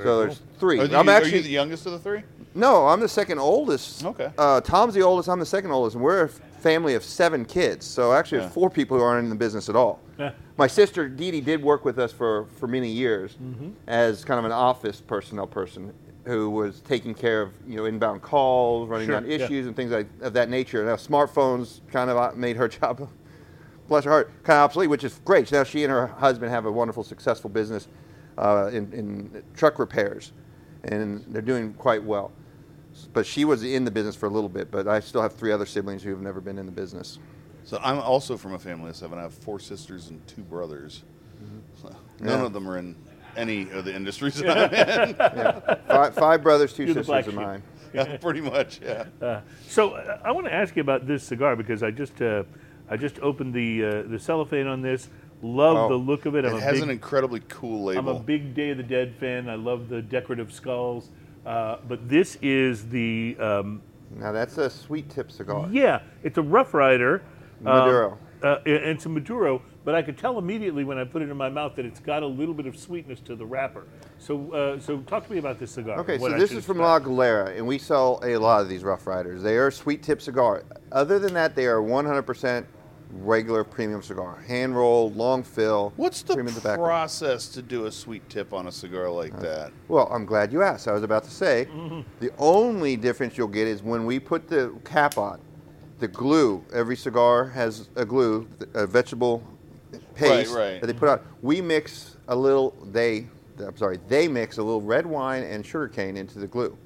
Speaker 4: so there's three.
Speaker 3: Are, you,
Speaker 4: I'm
Speaker 3: are
Speaker 4: actually
Speaker 3: you the youngest of the three?
Speaker 4: no, I'm the second oldest.
Speaker 3: Okay.
Speaker 4: Uh, Tom's the oldest. I'm the second oldest, and we're a family of seven kids. So actually,
Speaker 3: Yeah.
Speaker 4: four people who aren't in the business at all.
Speaker 2: Yeah.
Speaker 4: My sister Dee Dee did work with us for, for many years
Speaker 2: Mm-hmm.
Speaker 4: as kind of an office personnel person who was taking care of you know inbound calls, running
Speaker 2: Sure,
Speaker 4: down
Speaker 2: yeah.
Speaker 4: issues, and things like of that nature. Now smartphones kind of made her job, bless her heart, kind of obsolete, which is great. So now she and her husband have a wonderful, successful business uh, in, in truck repairs, and they're doing quite well. But she was in the business for a little bit, but I still have three other siblings who have never been in the business.
Speaker 3: So I'm also from a family of seven. I have four sisters and two brothers. So none
Speaker 4: Mm-hmm. Yeah.
Speaker 3: of them are in any of the industries that I'm in.
Speaker 4: Yeah. five, five brothers, 2
Speaker 2: You're
Speaker 4: sisters of mine.
Speaker 3: Yeah, pretty much. Yeah.
Speaker 2: Uh, so uh, I want to ask you about this cigar because I just uh, I just opened the uh, the cellophane on this. Love
Speaker 4: Oh.
Speaker 2: the look of it. I'm
Speaker 3: It
Speaker 2: a
Speaker 3: has
Speaker 2: big,
Speaker 3: an incredibly cool label.
Speaker 2: I'm a big Day of the Dead fan. I love the decorative skulls. Uh, but this is the um,
Speaker 4: Now that's a sweet tip cigar.
Speaker 2: yeah, it's a Rough Rider. um,
Speaker 4: Maduro.
Speaker 2: uh, and and it's a Maduro, but I could tell immediately when I put it in my mouth that it's got a little bit of sweetness to the wrapper. So, uh, so talk to me about this cigar.
Speaker 4: Okay,
Speaker 2: what
Speaker 4: so
Speaker 2: I
Speaker 4: this
Speaker 2: should
Speaker 4: is from
Speaker 2: expect.
Speaker 4: La Galera, and we sell a lot of these Rough Riders. They are sweet tip cigar. Other than that, they are 100% regular premium cigar. Hand rolled, long fill.
Speaker 3: What's the process to do a sweet tip on a cigar like that?
Speaker 4: Well, I'm glad you asked. I was about to say
Speaker 3: Mm-hmm.
Speaker 4: the only difference you'll get is when we put the cap on, the glue. Every cigar has a glue, a vegetable paste
Speaker 3: right.
Speaker 4: that they put on. We mix a little. They, I'm sorry, they mix a little red wine and sugarcane into the glue.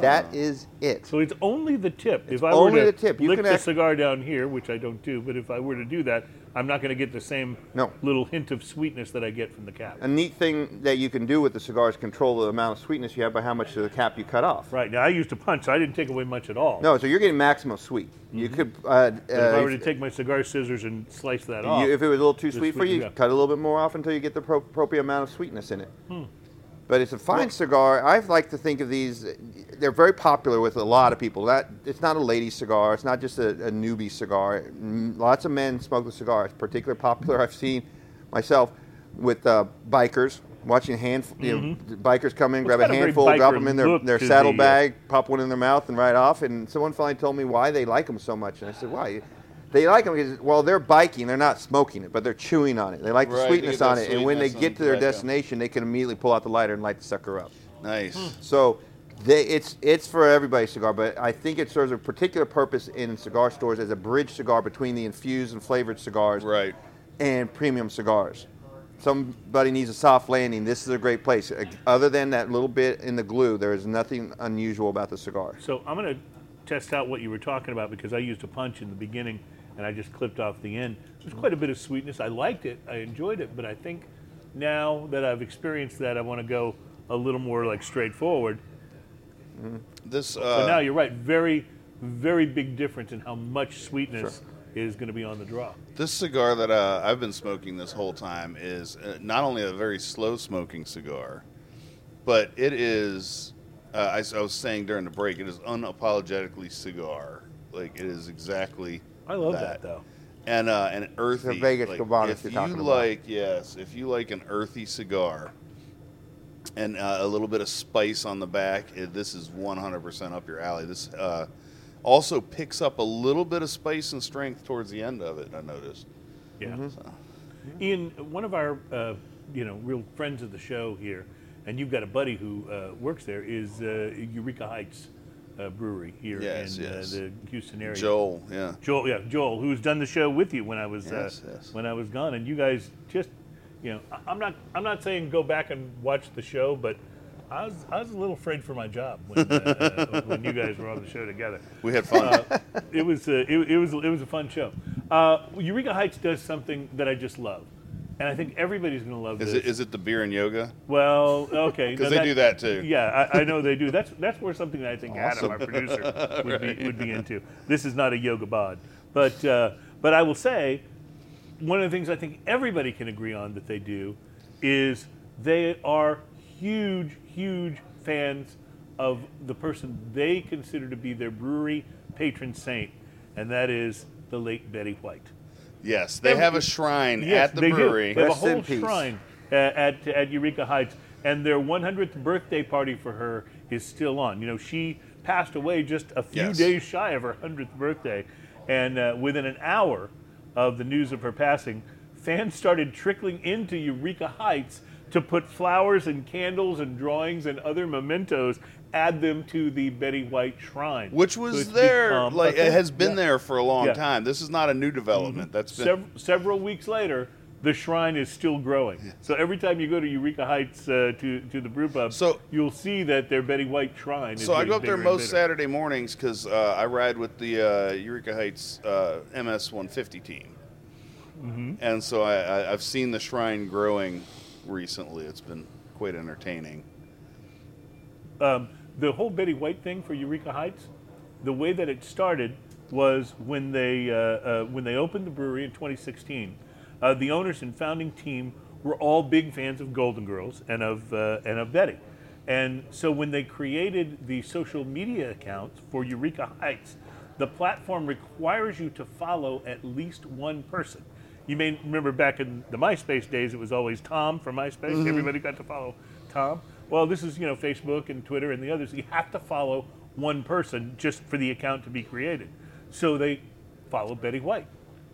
Speaker 4: That is it.
Speaker 2: So it's only the tip.
Speaker 4: It's
Speaker 2: if I
Speaker 4: only
Speaker 2: were to
Speaker 4: the tip. You
Speaker 2: lick
Speaker 4: can
Speaker 2: the
Speaker 4: act-
Speaker 2: cigar down here, which I don't do, but if I were to do that, I'm not going to get the same
Speaker 4: No.
Speaker 2: little hint of sweetness that I get from the cap.
Speaker 4: A neat thing that you can do with the cigar is control the amount of sweetness you have by how much of the cap you cut off.
Speaker 2: Right now, I used to punch, so I didn't take away much at all.
Speaker 4: No, so you're getting maximum sweet. You could, uh,
Speaker 2: But if I
Speaker 4: uh,
Speaker 2: were to take my cigar scissors and slice that off,
Speaker 4: You, if it was a little too
Speaker 2: the
Speaker 4: sweet for
Speaker 2: sweet-
Speaker 4: you,
Speaker 2: yeah.
Speaker 4: cut a little bit more off until you get the pro- appropriate amount of sweetness in it.
Speaker 2: Hmm.
Speaker 4: But it's a fine cigar. I like to think of these. They're very popular with a lot of people. That it's not a lady cigar. It's not just a, a newbie cigar. Mm, Lots of men smoke the cigar. It's particularly popular. I've seen myself with uh, bikers watching hand you know, bikers come in,
Speaker 2: Mm-hmm. Well,
Speaker 4: grab a
Speaker 2: got a
Speaker 4: handful, drop them in their, their saddle
Speaker 2: the, uh,
Speaker 4: bag, pop one in their mouth, and ride off. And someone finally told me why they like them so much, and I said, why? They like them because while they're biking, they're not smoking it, but they're chewing on it. They like the
Speaker 3: Right, they
Speaker 4: sweetness
Speaker 3: get that
Speaker 4: on it, and when they
Speaker 3: sweetness
Speaker 4: get to their
Speaker 3: tobacco.
Speaker 4: destination, they can immediately pull out the lighter and light the sucker up.
Speaker 3: Nice.
Speaker 4: So they, it's it's for everybody's cigar, but I think it serves a particular purpose in cigar stores as a bridge cigar between the infused and flavored cigars
Speaker 3: Right.
Speaker 4: and premium cigars. Somebody needs a soft landing. This is a great place. Uh, Other than that little bit in the glue, there is nothing unusual about the cigar.
Speaker 2: So I'm going to test out what you were talking about because I used a punch in the beginning and I just clipped off the end. There's quite a bit of sweetness. I liked it. I enjoyed it, but I think now that I've experienced that, I want to go a little more like straightforward.
Speaker 3: This.
Speaker 2: So
Speaker 3: Uh,
Speaker 2: now you're right. Very, very big difference in how much sweetness is going to be on the draw.
Speaker 3: This cigar that uh, I've been smoking this whole time is uh, not only a very slow smoking cigar, but it is. Uh, I, I was saying during the break, it is unapologetically cigar. Like it is exactly.
Speaker 2: I love that, though.
Speaker 3: And uh, and earthy.
Speaker 4: Vegas
Speaker 3: like,
Speaker 4: Cubanos
Speaker 3: If
Speaker 4: you're
Speaker 3: you
Speaker 4: about.
Speaker 3: like, yes, if you like an earthy cigar, and uh, a little bit of spice on the back, it, this is 100% up your alley. This uh, also picks up a little bit of spice and strength towards the end of it. I noticed.
Speaker 2: Yeah.
Speaker 3: Mm-hmm.
Speaker 2: Ian, one of our uh, you know real friends of the show here, and you've got a buddy who uh, works there, is uh, Eureka Heights uh, Brewery here
Speaker 3: Yes,
Speaker 2: in
Speaker 3: yes.
Speaker 2: Uh, the Houston area.
Speaker 3: Joel, yeah.
Speaker 2: Joel, yeah, Joel, who's done the show with you when I was
Speaker 3: Yes,
Speaker 2: uh,
Speaker 3: yes.
Speaker 2: when I was gone, and you guys just, you know, I'm not I'm not saying go back and watch the show, but I was I was a little afraid for my job when uh, when you guys were on the show together.
Speaker 3: We had fun.
Speaker 2: Uh, it was uh, it, it was it was a fun show. Uh, Eureka Heights does something that I just love, and I think everybody's going to love
Speaker 3: is
Speaker 2: this.
Speaker 3: it is it the beer and yoga?
Speaker 2: Well, okay,
Speaker 3: 'Cause
Speaker 2: now
Speaker 3: they do that too.
Speaker 2: Yeah, I, I know they do. That's that's more something that I think Adam,
Speaker 3: Awesome.
Speaker 2: our producer, would be would be into. This is not a yoga bod, but uh, but I will say, one of the things I think everybody can agree on that they do, is they are huge huge fans of the person they consider to be their brewery patron saint, and that is the late Betty White.
Speaker 3: Yes, they
Speaker 2: Every-
Speaker 3: have a shrine
Speaker 2: Yes,
Speaker 3: at the
Speaker 2: they
Speaker 3: brewery.
Speaker 2: Do. They have a
Speaker 4: Rest in
Speaker 2: whole shrine uh, at at Eureka Heights, and their 100th birthday party for her is still on. You know, she passed away just a few
Speaker 3: Yes.
Speaker 2: days shy of her 100th birthday, and uh, within an hour of the news of her passing, fans started trickling into Eureka Heights to put flowers and candles and drawings and other mementos, add them to the Betty White shrine,
Speaker 3: which was there, like it has been
Speaker 2: Yeah.
Speaker 3: there for a long
Speaker 2: Yeah. Mm-hmm.
Speaker 3: time. This is not a new development. That's been
Speaker 2: Sev- several weeks later, the shrine is still growing. So every time you go to Eureka Heights uh, to to the brew pub,
Speaker 3: So-
Speaker 2: you'll see that their Betty White shrine. Is
Speaker 3: So I go up there most. Saturday mornings because uh, I ride with the uh, Eureka Heights uh, MS 150 team,
Speaker 2: Mm-hmm.
Speaker 3: and so I, I, I've seen the shrine growing recently. It's been quite entertaining.
Speaker 2: Um, the whole Betty White thing for Eureka Heights, the way that it started was when they uh, uh, when they opened the brewery in 2016. Uh, the owners and founding team were all big fans of Golden Girls and of uh, and of Betty, and so when they created the social media accounts for Eureka Heights, the platform requires you to follow at least one person. You may remember back in the MySpace days, it was always Tom from MySpace. Everybody got to follow Tom. Well, this is you know Facebook and Twitter and the others. You have to follow one person just for the account to be created. So they follow Betty White,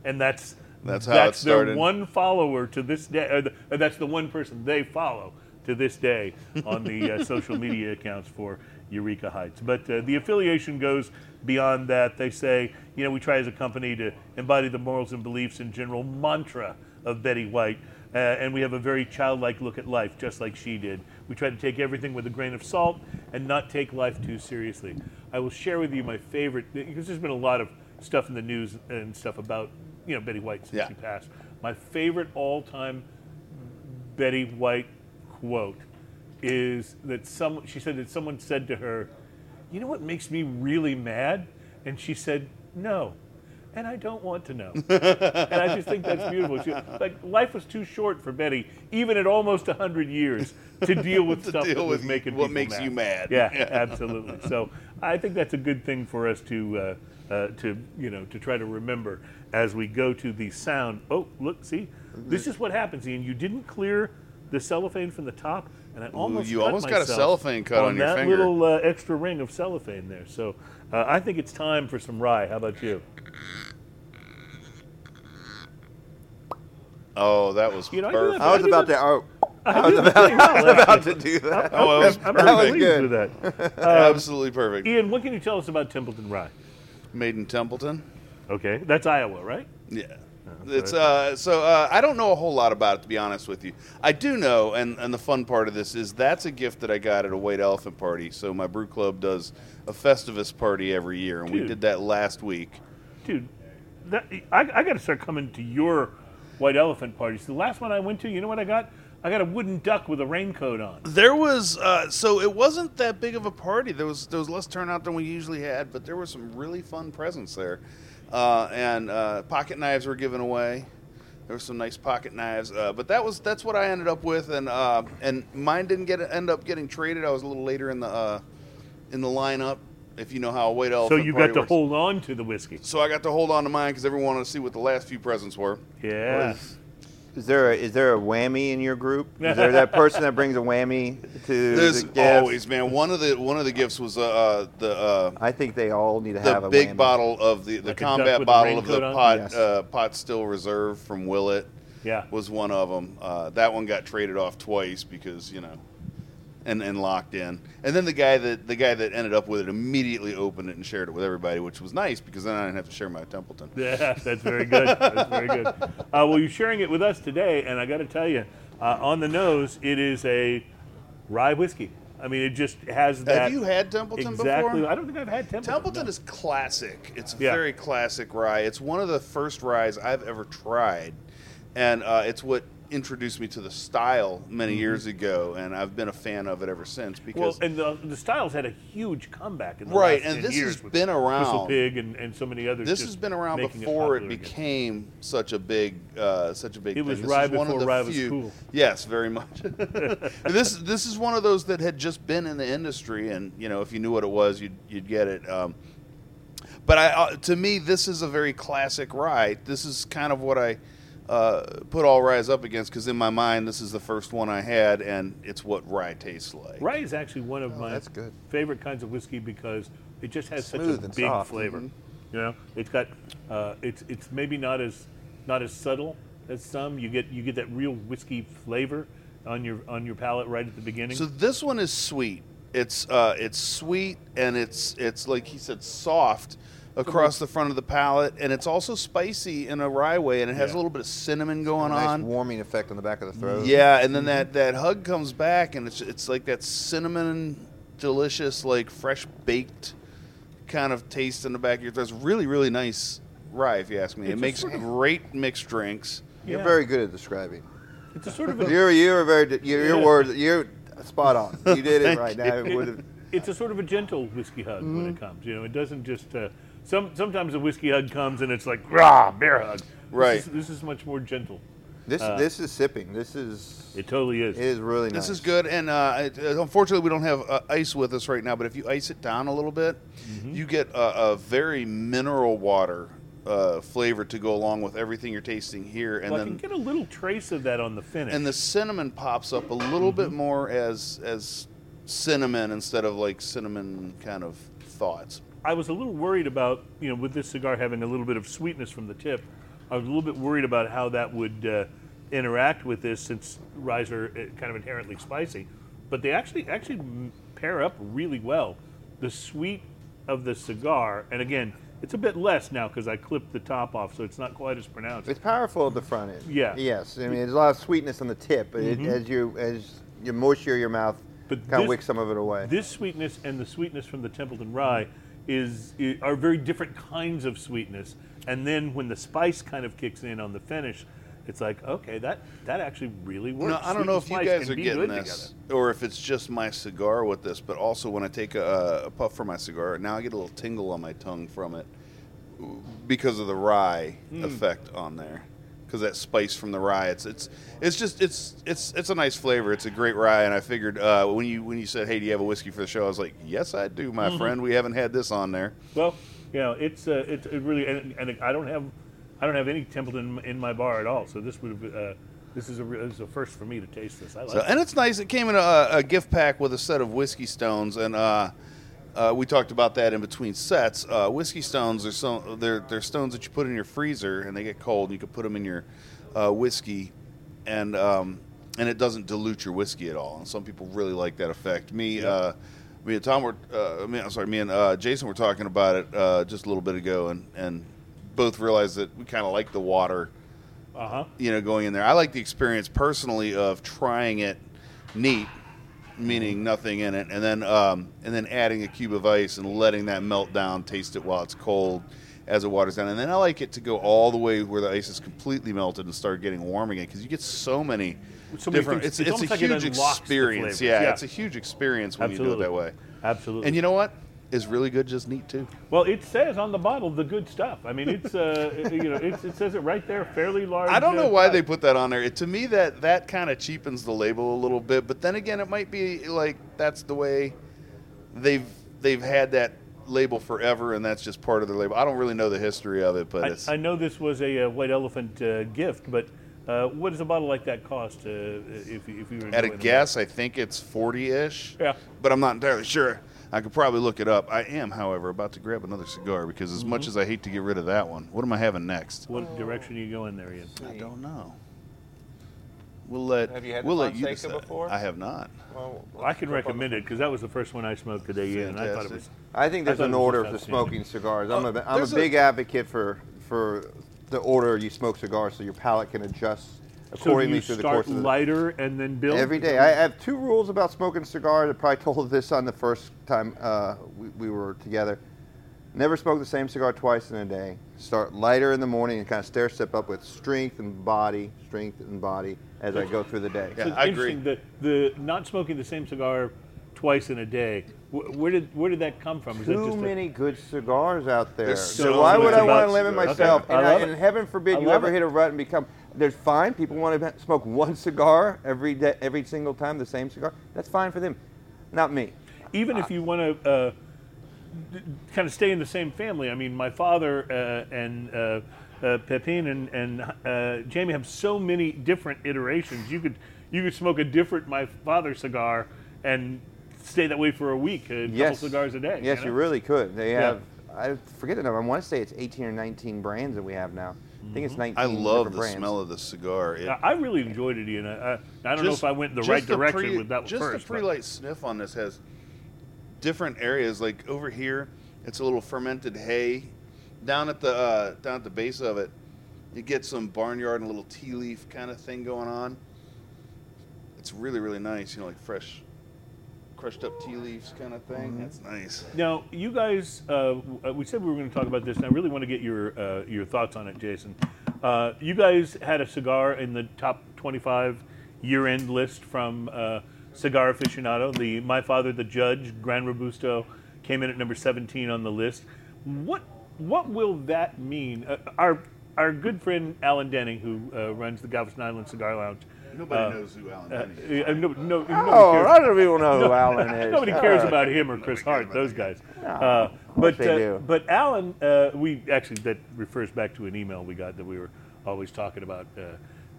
Speaker 2: and that's
Speaker 3: That's how it
Speaker 2: that's their
Speaker 3: started.
Speaker 2: one follower to this day. The, or that's the one person they follow to this day on the uh, social media accounts for Eureka Heights. But uh, the affiliation goes beyond that. They say, you know, we try as a company to embody the morals and beliefs and general mantra of Betty White. Uh, and we have a very childlike look at life, just like she did. We try to take everything with a grain of salt and not take life too seriously. I will share with you my favorite, because there's been a lot of stuff in the news and stuff about, you know, Betty White since
Speaker 3: Yeah.
Speaker 2: she passed. My favorite all-time Betty White quote is that some she said that someone said to her, "You know what makes me really mad?" And she said, "No." And I don't want to know. and I just think that's beautiful. She, like life was too short for Betty, even at almost hundred years, to deal with
Speaker 3: To
Speaker 2: stuff
Speaker 3: deal
Speaker 2: that was
Speaker 3: with
Speaker 2: making
Speaker 3: what makes you mad.
Speaker 2: Yeah,
Speaker 3: Yeah.
Speaker 2: absolutely. So I think that's a good thing for us to uh, uh, to you know to try to remember as we go to the sound. Oh, look, see, this is what happens, Ian. You didn't clear the cellophane from the top, and I almost
Speaker 3: you
Speaker 2: cut
Speaker 3: almost got a cellophane cut on your
Speaker 2: that
Speaker 3: finger.
Speaker 2: little uh, extra ring of cellophane there. So uh, I think it's time for some rye. How about you?
Speaker 3: Oh, that was
Speaker 2: You know, I
Speaker 3: perfect.
Speaker 2: that
Speaker 4: I was about to. Oh,
Speaker 2: I
Speaker 4: I was about,
Speaker 2: well,
Speaker 4: I was about to do that.
Speaker 3: Oh, it was
Speaker 2: I'm
Speaker 4: That
Speaker 2: pretty
Speaker 4: was
Speaker 2: pleased
Speaker 4: good.
Speaker 2: with that.
Speaker 3: Absolutely perfect.
Speaker 2: Ian, what can you tell us about Templeton Rye?
Speaker 3: Made in Templeton.
Speaker 2: Okay, that's Iowa, right?
Speaker 3: Yeah.
Speaker 2: Oh,
Speaker 3: It's uh, so uh, I don't know a whole lot about it to be honest with you. I do know, and, and the fun part of this is that's a gift that I got at a White Elephant party. So my brew club does a Festivus party every year, and we did that last week.
Speaker 2: Dude, that, I, I got to start coming to your white elephant parties. The last one I went to, you know what I got? I got a wooden duck with a raincoat on.
Speaker 3: There was uh, so it wasn't that big of a party. There was there was less turnout than we usually had, but there were some really fun presents there, uh, and uh, pocket knives were given away. There were some nice pocket knives, uh, but that was that's what I ended up with, and uh, and mine didn't get end up getting traded. I was a little later in the uh, in the lineup, if you know how a white
Speaker 2: So
Speaker 3: elephant.
Speaker 2: you
Speaker 3: party
Speaker 2: got to
Speaker 3: works.
Speaker 2: hold on to the whiskey.
Speaker 3: So I got to hold on to mine because everyone wanted to see what the last few presents were.
Speaker 2: Yeah.
Speaker 4: Is there a, is there a whammy in your group? Is there that person that brings a whammy to
Speaker 3: There's
Speaker 4: the guests?
Speaker 3: always man. One of the one of the gifts was uh, uh, the. Uh,
Speaker 4: I think they all need to
Speaker 3: the
Speaker 4: have a
Speaker 3: big
Speaker 4: whammy.
Speaker 3: bottle of the, the
Speaker 2: Like a duck
Speaker 3: combat
Speaker 2: a
Speaker 3: bottle of the
Speaker 2: raincoat on?
Speaker 3: pot
Speaker 4: Yes.
Speaker 3: uh, pot still reserve from Willet
Speaker 2: Yeah.
Speaker 3: was one of them. Uh, that one got traded off twice because you know, and and locked in. And then the guy that the guy that ended up with it immediately opened it and shared it with everybody, which was nice because then I didn't have to share my Templeton.
Speaker 2: Yeah, that's very good. That's very good. Uh, well, you're sharing it with us today, and I got to tell you, uh, on the nose, it is a rye whiskey. I mean, it just has that.
Speaker 3: Have you had Templeton
Speaker 2: exactly?
Speaker 3: before?
Speaker 2: I don't think I've had Templeton.
Speaker 3: Templeton
Speaker 2: no.
Speaker 3: is classic. It's a
Speaker 2: Yeah.
Speaker 3: very classic rye. It's one of the first ryes I've ever tried, and uh, it's what introduced me to the style many years ago, and I've been a fan of it ever since.
Speaker 2: Mm-hmm. Well,
Speaker 3: Because
Speaker 2: and the, the styles had a huge comeback in the
Speaker 3: Right,
Speaker 2: last
Speaker 3: and
Speaker 2: 10
Speaker 3: this
Speaker 2: years
Speaker 3: has
Speaker 2: with
Speaker 3: been around.
Speaker 2: Whistle Pig and, and so many others.
Speaker 3: this has been around before it,
Speaker 2: again.
Speaker 3: became such a big, uh, such a big.
Speaker 2: It
Speaker 3: thing.
Speaker 2: was
Speaker 3: This
Speaker 2: rye
Speaker 3: is one of
Speaker 2: before
Speaker 3: the
Speaker 2: rye was
Speaker 3: few-
Speaker 2: cool.
Speaker 3: Yes, very much. This this is one of those that had just been in the industry, and you know, if you knew what it was, you'd you'd get it. Um, but I, uh, to me, this is a very classic ride. This is kind of what I uh, put all ryes up against because in my mind, this is the first one I had, and it's what rye tastes like.
Speaker 2: Rye is actually one of my
Speaker 5: Oh, that's good.
Speaker 2: favorite kinds of whiskey because it just has such a
Speaker 5: and
Speaker 2: big
Speaker 5: soft.
Speaker 2: flavor.
Speaker 3: Mm-hmm.
Speaker 2: You know, it's got uh, it's it's maybe not as not as subtle as some. You get you get that real whiskey flavor on your on your palate right at the beginning.
Speaker 3: So this one is sweet. It's uh, it's sweet and it's it's like he said soft across the front of the palate, and it's also spicy in a rye way, and it has
Speaker 2: Yeah.
Speaker 3: a little bit of cinnamon going
Speaker 5: nice
Speaker 3: on.
Speaker 5: warming effect on the back of the throat.
Speaker 3: Yeah, and then that that hug comes back, and it's it's like that cinnamon, delicious, like fresh baked kind of taste in the back of your throat. It's really really nice rye, if you ask me.
Speaker 2: It's
Speaker 3: it
Speaker 2: a
Speaker 3: makes
Speaker 2: sort of-
Speaker 3: great mixed drinks.
Speaker 4: You're
Speaker 2: Yeah.
Speaker 4: very good at describing.
Speaker 2: it's a sort of a,
Speaker 4: You're you're very your, your
Speaker 2: Yeah.
Speaker 4: words you're spot on. You did it right now. It would've-
Speaker 2: it's a sort of a gentle whiskey hug when
Speaker 3: Mm-hmm.
Speaker 2: it comes. You know, it doesn't just uh, some sometimes a whiskey hug comes and it's like rah bear hug. This
Speaker 3: Right.
Speaker 2: is- This is, much more gentle.
Speaker 4: This this is sipping. This is
Speaker 2: It totally is.
Speaker 4: it is really nice.
Speaker 3: This is good, and uh, it, uh, unfortunately, we don't have uh, ice with us right now. But if you ice it down a little bit,
Speaker 2: Mm-hmm.
Speaker 3: you get a, a very mineral water uh, flavor to go along with everything you're tasting here, and
Speaker 2: well, I can
Speaker 3: then
Speaker 2: get a little trace of that on the finish.
Speaker 3: and the cinnamon pops up a little bit
Speaker 2: Mm-hmm.
Speaker 3: more as as cinnamon instead of like cinnamon kind of thoughts.
Speaker 2: I was a little worried about, you know, with this cigar having a little bit of sweetness from the tip, I was a little bit worried about how that would uh, interact with this since ryes are uh, kind of inherently spicy. But they actually actually pair up really well. The sweet of the cigar, and again, it's a bit less now because I clipped the top off, so it's not quite as pronounced.
Speaker 4: It's powerful at the front end.
Speaker 2: Yeah.
Speaker 4: Yes. I mean, there's a lot of sweetness on the tip, but it, as you as you moisture your mouth,
Speaker 2: But
Speaker 4: kind
Speaker 2: this-
Speaker 4: of wicks some of it away.
Speaker 2: This sweetness and the sweetness from the Templeton Rye is, i are very different kinds of sweetness. And then when the spice kind of kicks in on the finish, it's like okay, that that actually really works.
Speaker 3: No, I don't
Speaker 2: Sweet
Speaker 3: know if you guys are getting this,
Speaker 2: together.
Speaker 3: or if it's just my cigar with this. But also, when I take a, a puff from my cigar, now I get a little tingle on my tongue from it because of the rye
Speaker 2: Hmm.
Speaker 3: effect on there. Because that spice from the rye, it's it's it's just it's it's it's a nice flavor. It's a great rye, and I figured uh, when you when you said, "Hey, do you have a whiskey for the show?" I was like, "Yes, I do, my
Speaker 2: Mm-hmm.
Speaker 3: friend. We haven't had this on there."
Speaker 2: Well, you know, it's uh, it's it really, and, and I don't have I don't have any Templeton in my bar at all. So this would have uh, this is a this is a first for me to taste this. I like
Speaker 3: So,
Speaker 2: it.
Speaker 3: and it's nice. It came in a, a gift pack with a set of whiskey stones, and uh, uh, we talked about that in between sets. Uh, whiskey stones are so they're they're stones that you put in your freezer, and they get cold. And You can put them in your uh, whiskey, and um, and it doesn't dilute your whiskey at all. And some people really like that effect. Me, uh, me and Tom were, uh, I mean, I'm sorry, me and uh, Jason were talking about it uh, just a little bit ago, and and both realized that we kind of like the water,
Speaker 2: Uh huh.
Speaker 3: you know, going in there. I like the experience personally of trying it neat, meaning nothing in it, and then um, and then adding a cube of ice and letting that melt down, taste it while it's cold as it waters down, and then I like it to go all the way where the ice is completely melted and start getting warm again because you get so many
Speaker 2: So
Speaker 3: different.
Speaker 2: things-
Speaker 3: it's
Speaker 2: it's
Speaker 3: it's, a
Speaker 2: like it
Speaker 3: huge
Speaker 2: unlocks
Speaker 3: experience. Yeah,
Speaker 2: Yeah.
Speaker 3: it's a huge experience when
Speaker 2: Absolutely.
Speaker 3: you do it that way.
Speaker 2: Absolutely.
Speaker 3: And you know what? Is really good, just neat too.
Speaker 2: well, it says on the bottle the good stuff. I mean, it's uh, you know, it's, it says it right there, fairly large.
Speaker 3: I don't know
Speaker 2: uh,
Speaker 3: why they put that on there. It, to me, that that kind of cheapens the label a little bit. But then again, it might be like that's the way they've they've had that label forever, and that's just part of their label. I don't really know the history of it, but
Speaker 2: I,
Speaker 3: it's
Speaker 2: I know this was a, uh white elephant uh, gift, but uh, what does a bottle like that cost? Uh, if, if you were
Speaker 3: at a
Speaker 2: the
Speaker 3: guess, I think it's forty-ish.
Speaker 2: Yeah.
Speaker 3: but I'm not entirely sure. I could probably look it up. I am, however, about to grab another cigar because as
Speaker 2: Mm-hmm.
Speaker 3: much as I hate to get rid of that one, what am I having next?
Speaker 2: What direction are you going there, Ian?
Speaker 3: I don't know. We'll let
Speaker 4: Have you had the
Speaker 3: we'll let you decide.
Speaker 4: before?
Speaker 3: I have not.
Speaker 4: Well,
Speaker 2: I can recommend it because that was the first one I smoked today, Ian, and I thought it was.
Speaker 4: I think there's
Speaker 2: thought
Speaker 4: an order for smoking cigars. I'm
Speaker 3: Oh,
Speaker 4: a I'm a
Speaker 3: there's a-
Speaker 4: big advocate for for the order you smoke cigars so your palate can adjust
Speaker 2: So do
Speaker 4: accordingly
Speaker 2: you
Speaker 4: through the
Speaker 2: start
Speaker 4: course of the
Speaker 2: lighter and then build
Speaker 4: Every day. I have two rules about smoking cigars. I probably told this on the first time uh, we, we were together. Never smoke the same cigar twice in a day. Start lighter in the morning and kind of stair step up with strength and body, strength and body as I go through the day.
Speaker 3: Yeah,
Speaker 2: So it's
Speaker 3: I agree.
Speaker 2: interesting, The, the not smoking the same cigar twice in a day. Where did where did that come from? Is
Speaker 4: Too
Speaker 2: just a-
Speaker 4: many good cigars out there. So,
Speaker 3: so
Speaker 4: why would I want to limit myself?
Speaker 2: Okay,
Speaker 4: And, I
Speaker 2: love
Speaker 4: and heaven forbid
Speaker 2: I
Speaker 4: you ever
Speaker 2: it.
Speaker 4: hit a rut and become. There's fine. People want to smoke one cigar every day, every single time, the same cigar. That's fine for them. Not me.
Speaker 2: even if you want to uh, d- kind of stay in the same family. I mean, my father uh, and uh, uh, Pepin and, and uh, Jamie have so many different iterations. You could you could smoke a different my father cigar and stay that way for a week, a
Speaker 4: yes.
Speaker 2: couple cigars a day.
Speaker 4: Yes,
Speaker 2: you
Speaker 4: you, really could. They
Speaker 2: Yeah.
Speaker 4: have. I forget the number. I want to say it's 18 or 19 brands that we have now. I think it's 19.
Speaker 3: I love the
Speaker 4: brands.
Speaker 3: smell of the cigar. It,
Speaker 2: I I really enjoyed it, Ian. I, I, I don't know if I went in the
Speaker 3: just
Speaker 2: right direction
Speaker 3: pre-
Speaker 2: with that one
Speaker 3: just
Speaker 2: first.
Speaker 3: the pre-light sniff on this has different areas. Like over here, it's a little fermented hay. Down at the uh, down at the base of it, you get some barnyard and a little tea leaf kind of thing going on. It's really really nice. You know, like fresh, crushed up tea leaves kind of thing.
Speaker 2: Mm-hmm.
Speaker 3: That's nice.
Speaker 2: Now, you guys, uh, we said we were going to talk about this, and I really want to get your uh, your thoughts on it, Jason. Uh, you guys had a cigar in the top 25 year-end list from uh, Cigar Aficionado. The My Father, the Judge, Gran Robusto, came in at number 17 on the list. What what will that mean? Uh, our our good friend Alan Denning, who uh, runs the Galveston Island Cigar Lounge.
Speaker 3: Nobody
Speaker 2: uh,
Speaker 3: knows who Alan
Speaker 2: Uh,
Speaker 3: is.
Speaker 2: uh, no, no, nobody
Speaker 4: Oh,
Speaker 2: cares.
Speaker 4: a lot of people know who Alan is.
Speaker 2: Nobody cares
Speaker 4: Uh,
Speaker 2: about him or Chris Hart, those guys.
Speaker 4: No,
Speaker 2: Uh, but
Speaker 4: they
Speaker 2: uh,
Speaker 4: do.
Speaker 2: but Alan, uh, we actually that refers back to an email we got that we were always talking about uh,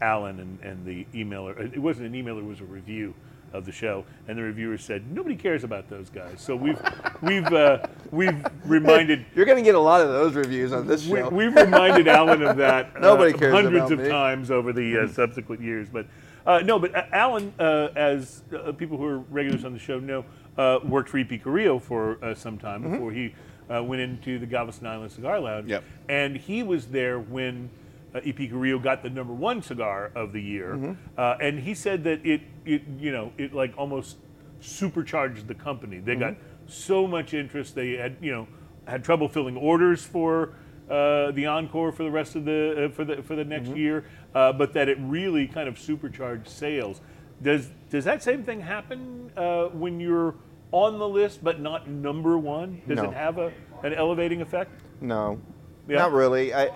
Speaker 2: Alan and, and the emailer. It wasn't an emailer; it was a review of the show, and the reviewer said nobody cares about those guys. So we've we've uh, we've reminded.
Speaker 4: You're going to get a lot of those reviews on this show.
Speaker 2: we've reminded Alan of that uh,
Speaker 4: Nobody cares
Speaker 2: hundreds
Speaker 4: about
Speaker 2: of
Speaker 4: me.
Speaker 2: times over the uh, subsequent years. But uh, no, but uh, Alan, uh, as uh, people who are regulars on the show know, uh, worked for E.P. Carrillo for uh, some time
Speaker 4: Mm-hmm.
Speaker 2: before he uh, went into the Galveston Island Cigar Lounge.
Speaker 3: Yep.
Speaker 2: And he was there when uh, E.P. Carrillo got the number one cigar of the year.
Speaker 4: Mm-hmm.
Speaker 2: Uh, and he said that it, it, you know, it like almost supercharged the company. They got so much interest. They had, you know, had trouble filling orders for uh, the encore for the rest of the uh, for the for the next year, uh, but that it really kind of supercharged sales. Does does that same thing happen uh, when you're on the list but not number one? Does
Speaker 4: No.
Speaker 2: it have a an elevating effect?
Speaker 4: No,
Speaker 2: Yeah.
Speaker 4: not really. I,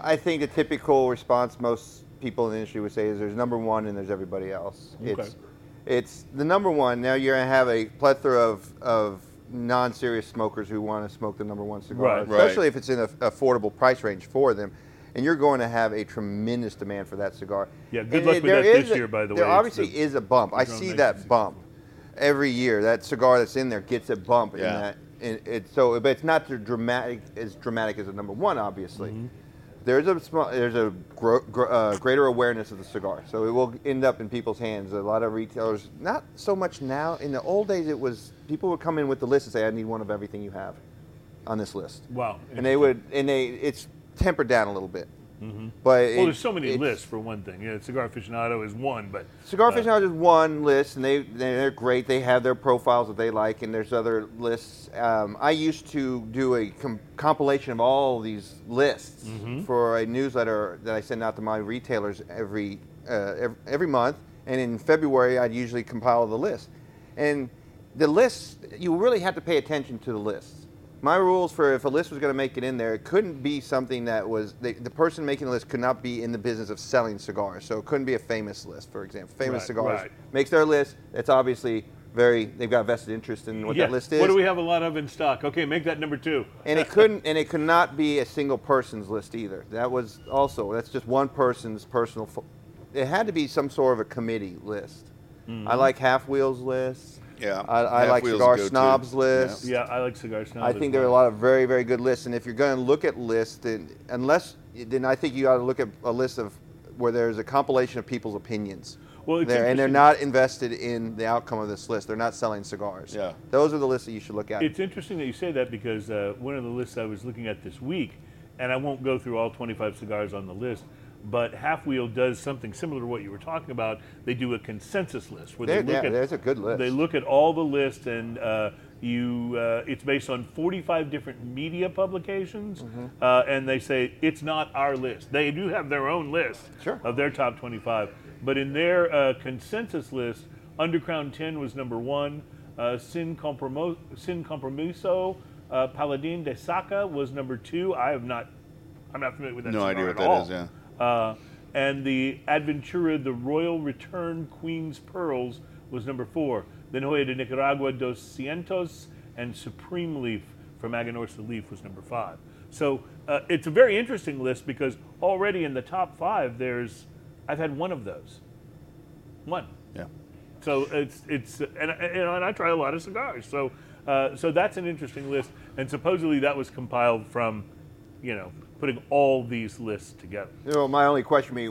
Speaker 4: I think the typical response most people in the industry would say is there's number one and there's everybody else.
Speaker 2: Okay.
Speaker 4: It's, it's the number one. Now you're gonna have a plethora of, of non-serious smokers who want to smoke the number one cigar,
Speaker 2: Right.
Speaker 3: Right.
Speaker 4: especially if it's in an affordable price range for them. And you're going to have a tremendous demand for that cigar.
Speaker 2: Yeah, good
Speaker 4: And
Speaker 2: luck
Speaker 4: it-
Speaker 2: with that this
Speaker 4: a-
Speaker 2: year, by the
Speaker 4: There
Speaker 2: way. It's
Speaker 4: obviously
Speaker 2: the-
Speaker 4: is a bump. I see that
Speaker 2: 60.
Speaker 4: bump every year. That cigar that's in there gets a bump in that. And it, so, but it's not the dramatic as dramatic as a number one, obviously.
Speaker 2: Mm-hmm.
Speaker 4: There's a small, there's a gro- gro- uh, greater awareness of the cigar, so it will end up in people's hands. A lot of retailers, not so much now. In the old days, it was people would come in with the list and say, "I need one of everything you have on this list."
Speaker 2: Wow.
Speaker 4: And they would, and they, it's tempered down a little bit. But
Speaker 2: Well,
Speaker 4: it-
Speaker 2: there's so many lists for one thing. Yeah, Cigar Aficionado is one, but
Speaker 4: Cigar
Speaker 2: uh,
Speaker 4: Aficionado is one list, and they they're great. They have their profiles that they like, and there's other lists. Um, I used to do a com- compilation of all these lists
Speaker 2: Mm-hmm.
Speaker 4: for a newsletter that I send out to my retailers every, uh, every every month, and in February I'd usually compile the list. And the lists, you really had to pay attention to the lists. My rules for if a list was going to make it in there, it couldn't be something that was the, the person making the list could not be in the business of selling cigars. So it couldn't be a famous list, for example. Famous
Speaker 2: Right,
Speaker 4: cigars
Speaker 2: right.
Speaker 4: makes their list. It's obviously very they've got vested interest in what
Speaker 2: yeah.
Speaker 4: that list is.
Speaker 2: What do we have a lot of in stock? Okay, make that number two.
Speaker 4: and it couldn't and it could not be a single person's list either. That was also that's just one person's personal. Fo- it had to be some sort of a committee list.
Speaker 2: Mm-hmm.
Speaker 4: I like Half Wheels lists.
Speaker 3: Yeah,
Speaker 4: I, I like
Speaker 3: Wheel's
Speaker 4: Cigar
Speaker 3: a go-to.
Speaker 4: Snobs
Speaker 3: Yeah.
Speaker 4: lists.
Speaker 2: Yeah, I like Cigar Snobs.
Speaker 4: I think there are a lot of very, very good lists, and if you're going to look at lists, then unless then I think you ought to look at a list of where there's a compilation of people's opinions.
Speaker 2: Well,
Speaker 4: There- and they're not invested in the outcome of this list. They're not selling cigars.
Speaker 3: Yeah.
Speaker 4: those are the lists that you should look at.
Speaker 2: It's interesting that you say that because uh, one of the lists I was looking at this week, and I won't go through all 25 cigars on the list, but Half Wheel does something similar to what you were talking about. They do a consensus list where
Speaker 4: There-
Speaker 2: they look
Speaker 4: yeah,
Speaker 2: at
Speaker 4: there's a good list.
Speaker 2: They look at all the lists and uh, you. Uh, it's based on 45 different media publications,
Speaker 4: Mm-hmm.
Speaker 2: uh, and they say it's not our list. They do have their own list
Speaker 4: Sure.
Speaker 2: of their top 25, but in their uh, consensus list, Undercrown 10 was number one. Uh, Sin, Compromo- Sin Compromiso, uh, Paladin de Saka was number two. I have not, I'm not familiar with that.
Speaker 3: No idea what
Speaker 2: at
Speaker 3: that
Speaker 2: all.
Speaker 3: is, yeah.
Speaker 2: Uh, and the Aventura, the Royal Return Queen's Pearls, was number four. Then Joya de Nicaragua, Dos Cientos, and Supreme Leaf from Aganorsa Leaf was number five. So uh, it's a very interesting list because already in the top five, there's, I've had one of those. One.
Speaker 3: Yeah.
Speaker 2: So it's it's and, and, and I try a lot of cigars. So uh, so that's an interesting list, and supposedly that was compiled from, you know, putting all these lists together.
Speaker 4: You know, my only question would be,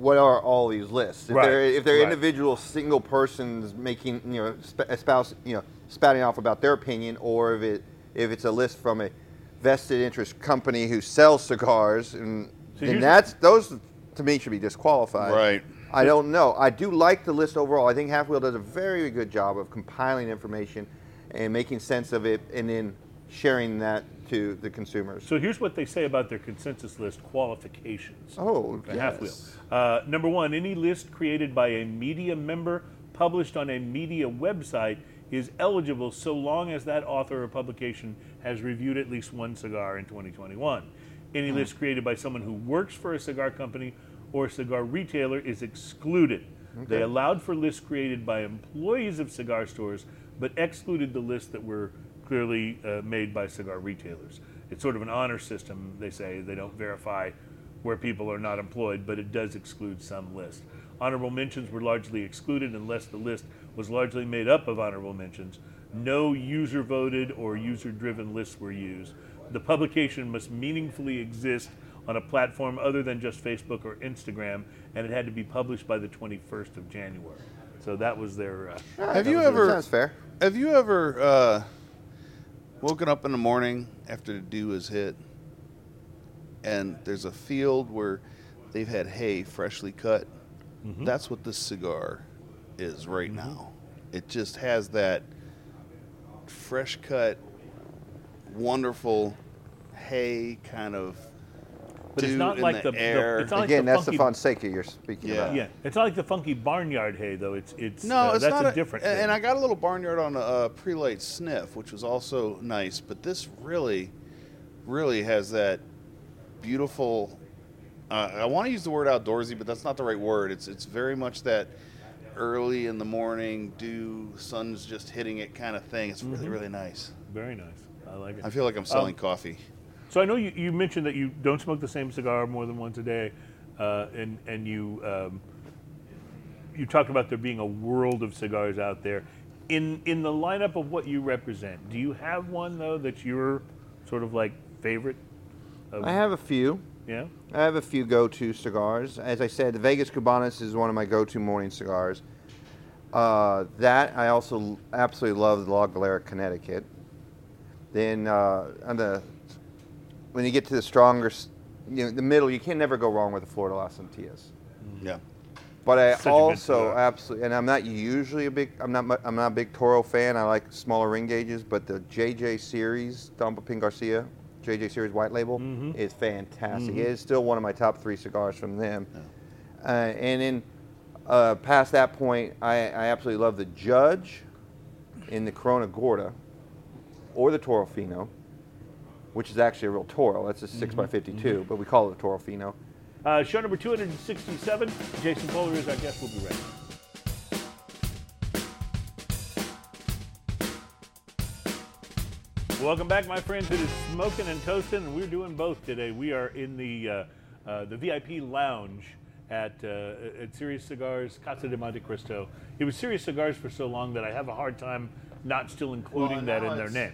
Speaker 4: what are all these lists? If
Speaker 2: Right,
Speaker 4: they're if they're
Speaker 2: right.
Speaker 4: individual single persons making you know sp- espouse you know spouting off about their opinion, or if it if it's a list from a vested interest company who sells cigars, and,
Speaker 2: So
Speaker 4: and that's those to me should be disqualified.
Speaker 3: Right.
Speaker 4: I don't know. I do like the list overall. I think Half Wheel does a very good job of compiling information and making sense of it, and then sharing that to the consumers.
Speaker 2: So here's what they say about their consensus list qualifications.
Speaker 4: Oh,
Speaker 2: for Half Wheel.
Speaker 4: yes.
Speaker 2: Uh, number one, any list created by a media member published on a media website is eligible so long as that author or publication has reviewed at least one cigar in 2021. Any
Speaker 4: Hmm.
Speaker 2: list created by someone who works for a cigar company or a cigar retailer is excluded. They allowed for lists created by employees of cigar stores, but excluded the lists that were clearly uh, made by cigar retailers. It's sort of an honor system, they say. They don't verify where people are not employed, but it does exclude some lists. Honorable mentions were largely excluded unless the list was largely made up of honorable mentions. No user voted or user driven lists were used. The publication must meaningfully exist on a platform other than just Facebook or Instagram, and it had to be published by the 21st of January. So that was their. Uh,
Speaker 3: Have you
Speaker 4: That
Speaker 3: ever?
Speaker 4: sounds fair.
Speaker 3: Have you ever uh, woken up in the morning after the dew has hit, and there's a field where they've had hay freshly cut?
Speaker 2: Mm-hmm.
Speaker 3: That's what this cigar is right now. It just has that fresh cut, wonderful hay kind of.
Speaker 2: But it's not like
Speaker 3: the,
Speaker 2: the- the-
Speaker 3: air.
Speaker 2: it's not like
Speaker 4: Again,
Speaker 2: the
Speaker 4: that's the
Speaker 2: funky-
Speaker 4: Fonseca you're speaking
Speaker 3: Yeah.
Speaker 4: about.
Speaker 2: yeah, it's not like the funky barnyard hay though. It's it's
Speaker 3: No,
Speaker 2: uh,
Speaker 3: it's
Speaker 2: that's
Speaker 3: not
Speaker 2: a different.
Speaker 3: And, and I got a little barnyard on a, uh pre-light sniff, which was also nice. But this really, really has that beautiful. Uh, I want to use the word outdoorsy, but that's not the right word. It's it's very much that early in the morning, dew, sun's just hitting it kind of thing. It's really really nice.
Speaker 2: very nice. I like it.
Speaker 3: I feel like I'm selling
Speaker 2: Um,
Speaker 3: coffee.
Speaker 2: So I know you, you mentioned that you don't smoke the same cigar more than once a day, uh, and and you um, you talked about there being a world of cigars out there. In in the lineup of what you represent, do you have one though that's your sort of like favorite? Of,
Speaker 4: I have a few.
Speaker 2: Yeah.
Speaker 4: I have a few go-to cigars. As I said, the Vegas Cubanas is one of my go-to morning cigars. Uh, that I also absolutely love the La Galera, Connecticut. Then uh, on the when you get to the stronger, you know, the middle, you can never go wrong with the Flor de las Antillas.
Speaker 3: Yeah.
Speaker 4: But I
Speaker 2: Such
Speaker 4: also absolutely, and I'm not usually a big, I'm not, I'm not a big Toro fan. I like smaller ring gauges, but the JJ series, Don Pepin Garcia, JJ series white label,
Speaker 2: Mm-hmm.
Speaker 4: is fantastic. It is still one of my top three cigars from them. Uh, and then uh, past that point, I, I absolutely love the Judge in the Corona Gorda or the Toro Fino, which is actually a real Toro. That's a 6x52,
Speaker 2: Mm-hmm.
Speaker 4: but we call it a Toro Fino.
Speaker 2: Uh, show number 267. Jason Polar is our guest. We'll be right back. Welcome back, my friends. It is smoking and toasting, and we're doing both today. We are in the uh, uh, the VIP lounge at uh, at Serious Cigars Casa de Montecristo. It was Serious Cigars for so long that I have a hard time not still including that in their name.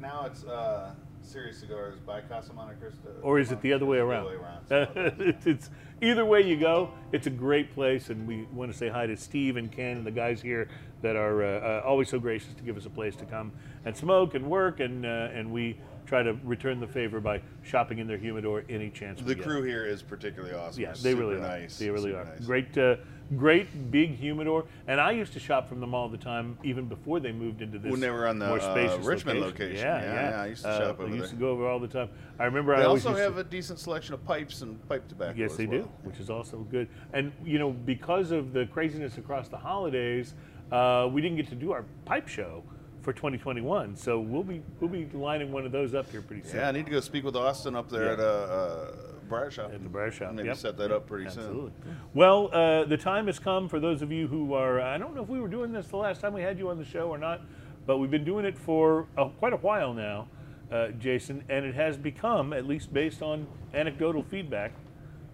Speaker 3: Now it's uh, Serious Cigars by Casa Montecristo.
Speaker 2: Or is it the other way around? it's, it's either way you go. It's a great place, and we want to say hi to Steve and Ken and the guys here that are uh, uh, always so gracious to give us a place to come and smoke and work, and uh, and we try to return the favor by shopping in their humidor any chance we can.
Speaker 3: the
Speaker 2: get.
Speaker 3: crew here is particularly awesome.
Speaker 2: Yeah, they really are.
Speaker 3: nice.
Speaker 2: They really
Speaker 3: super
Speaker 2: are.
Speaker 3: nice.
Speaker 2: Great, uh, great big humidor. And I used to shop from them all the time, even before they moved into this
Speaker 3: When they were on the,
Speaker 2: more
Speaker 3: uh,
Speaker 2: spacious
Speaker 3: Richmond location.
Speaker 2: Yeah,
Speaker 3: Yeah,
Speaker 2: yeah.
Speaker 3: yeah, I used to
Speaker 2: Uh,
Speaker 3: shop
Speaker 2: I
Speaker 3: over
Speaker 2: used to go over all the time. I remember
Speaker 3: They
Speaker 2: I always
Speaker 3: also
Speaker 2: used to-
Speaker 3: have a decent selection of pipes and pipe tobacco.
Speaker 2: Yes, they
Speaker 3: well.
Speaker 2: do, which is also good. And you know, because of the craziness across the holidays, uh, we didn't get to do our pipe show for 2021. So we'll be we'll be lining one of those up here pretty soon.
Speaker 3: Yeah, I need to go speak with Austin up there
Speaker 2: Yeah.
Speaker 3: at uh, uh, Briar Shop.
Speaker 2: At the Briar Shop,
Speaker 3: Maybe
Speaker 2: yep.
Speaker 3: set that up pretty
Speaker 2: Absolutely.
Speaker 3: soon.
Speaker 2: Well, uh, the time has come for those of you who are. I don't know if we were doing this the last time we had you on the show or not, but we've been doing it for uh, quite a while now, uh, Jason, and it has become, at least based on anecdotal feedback,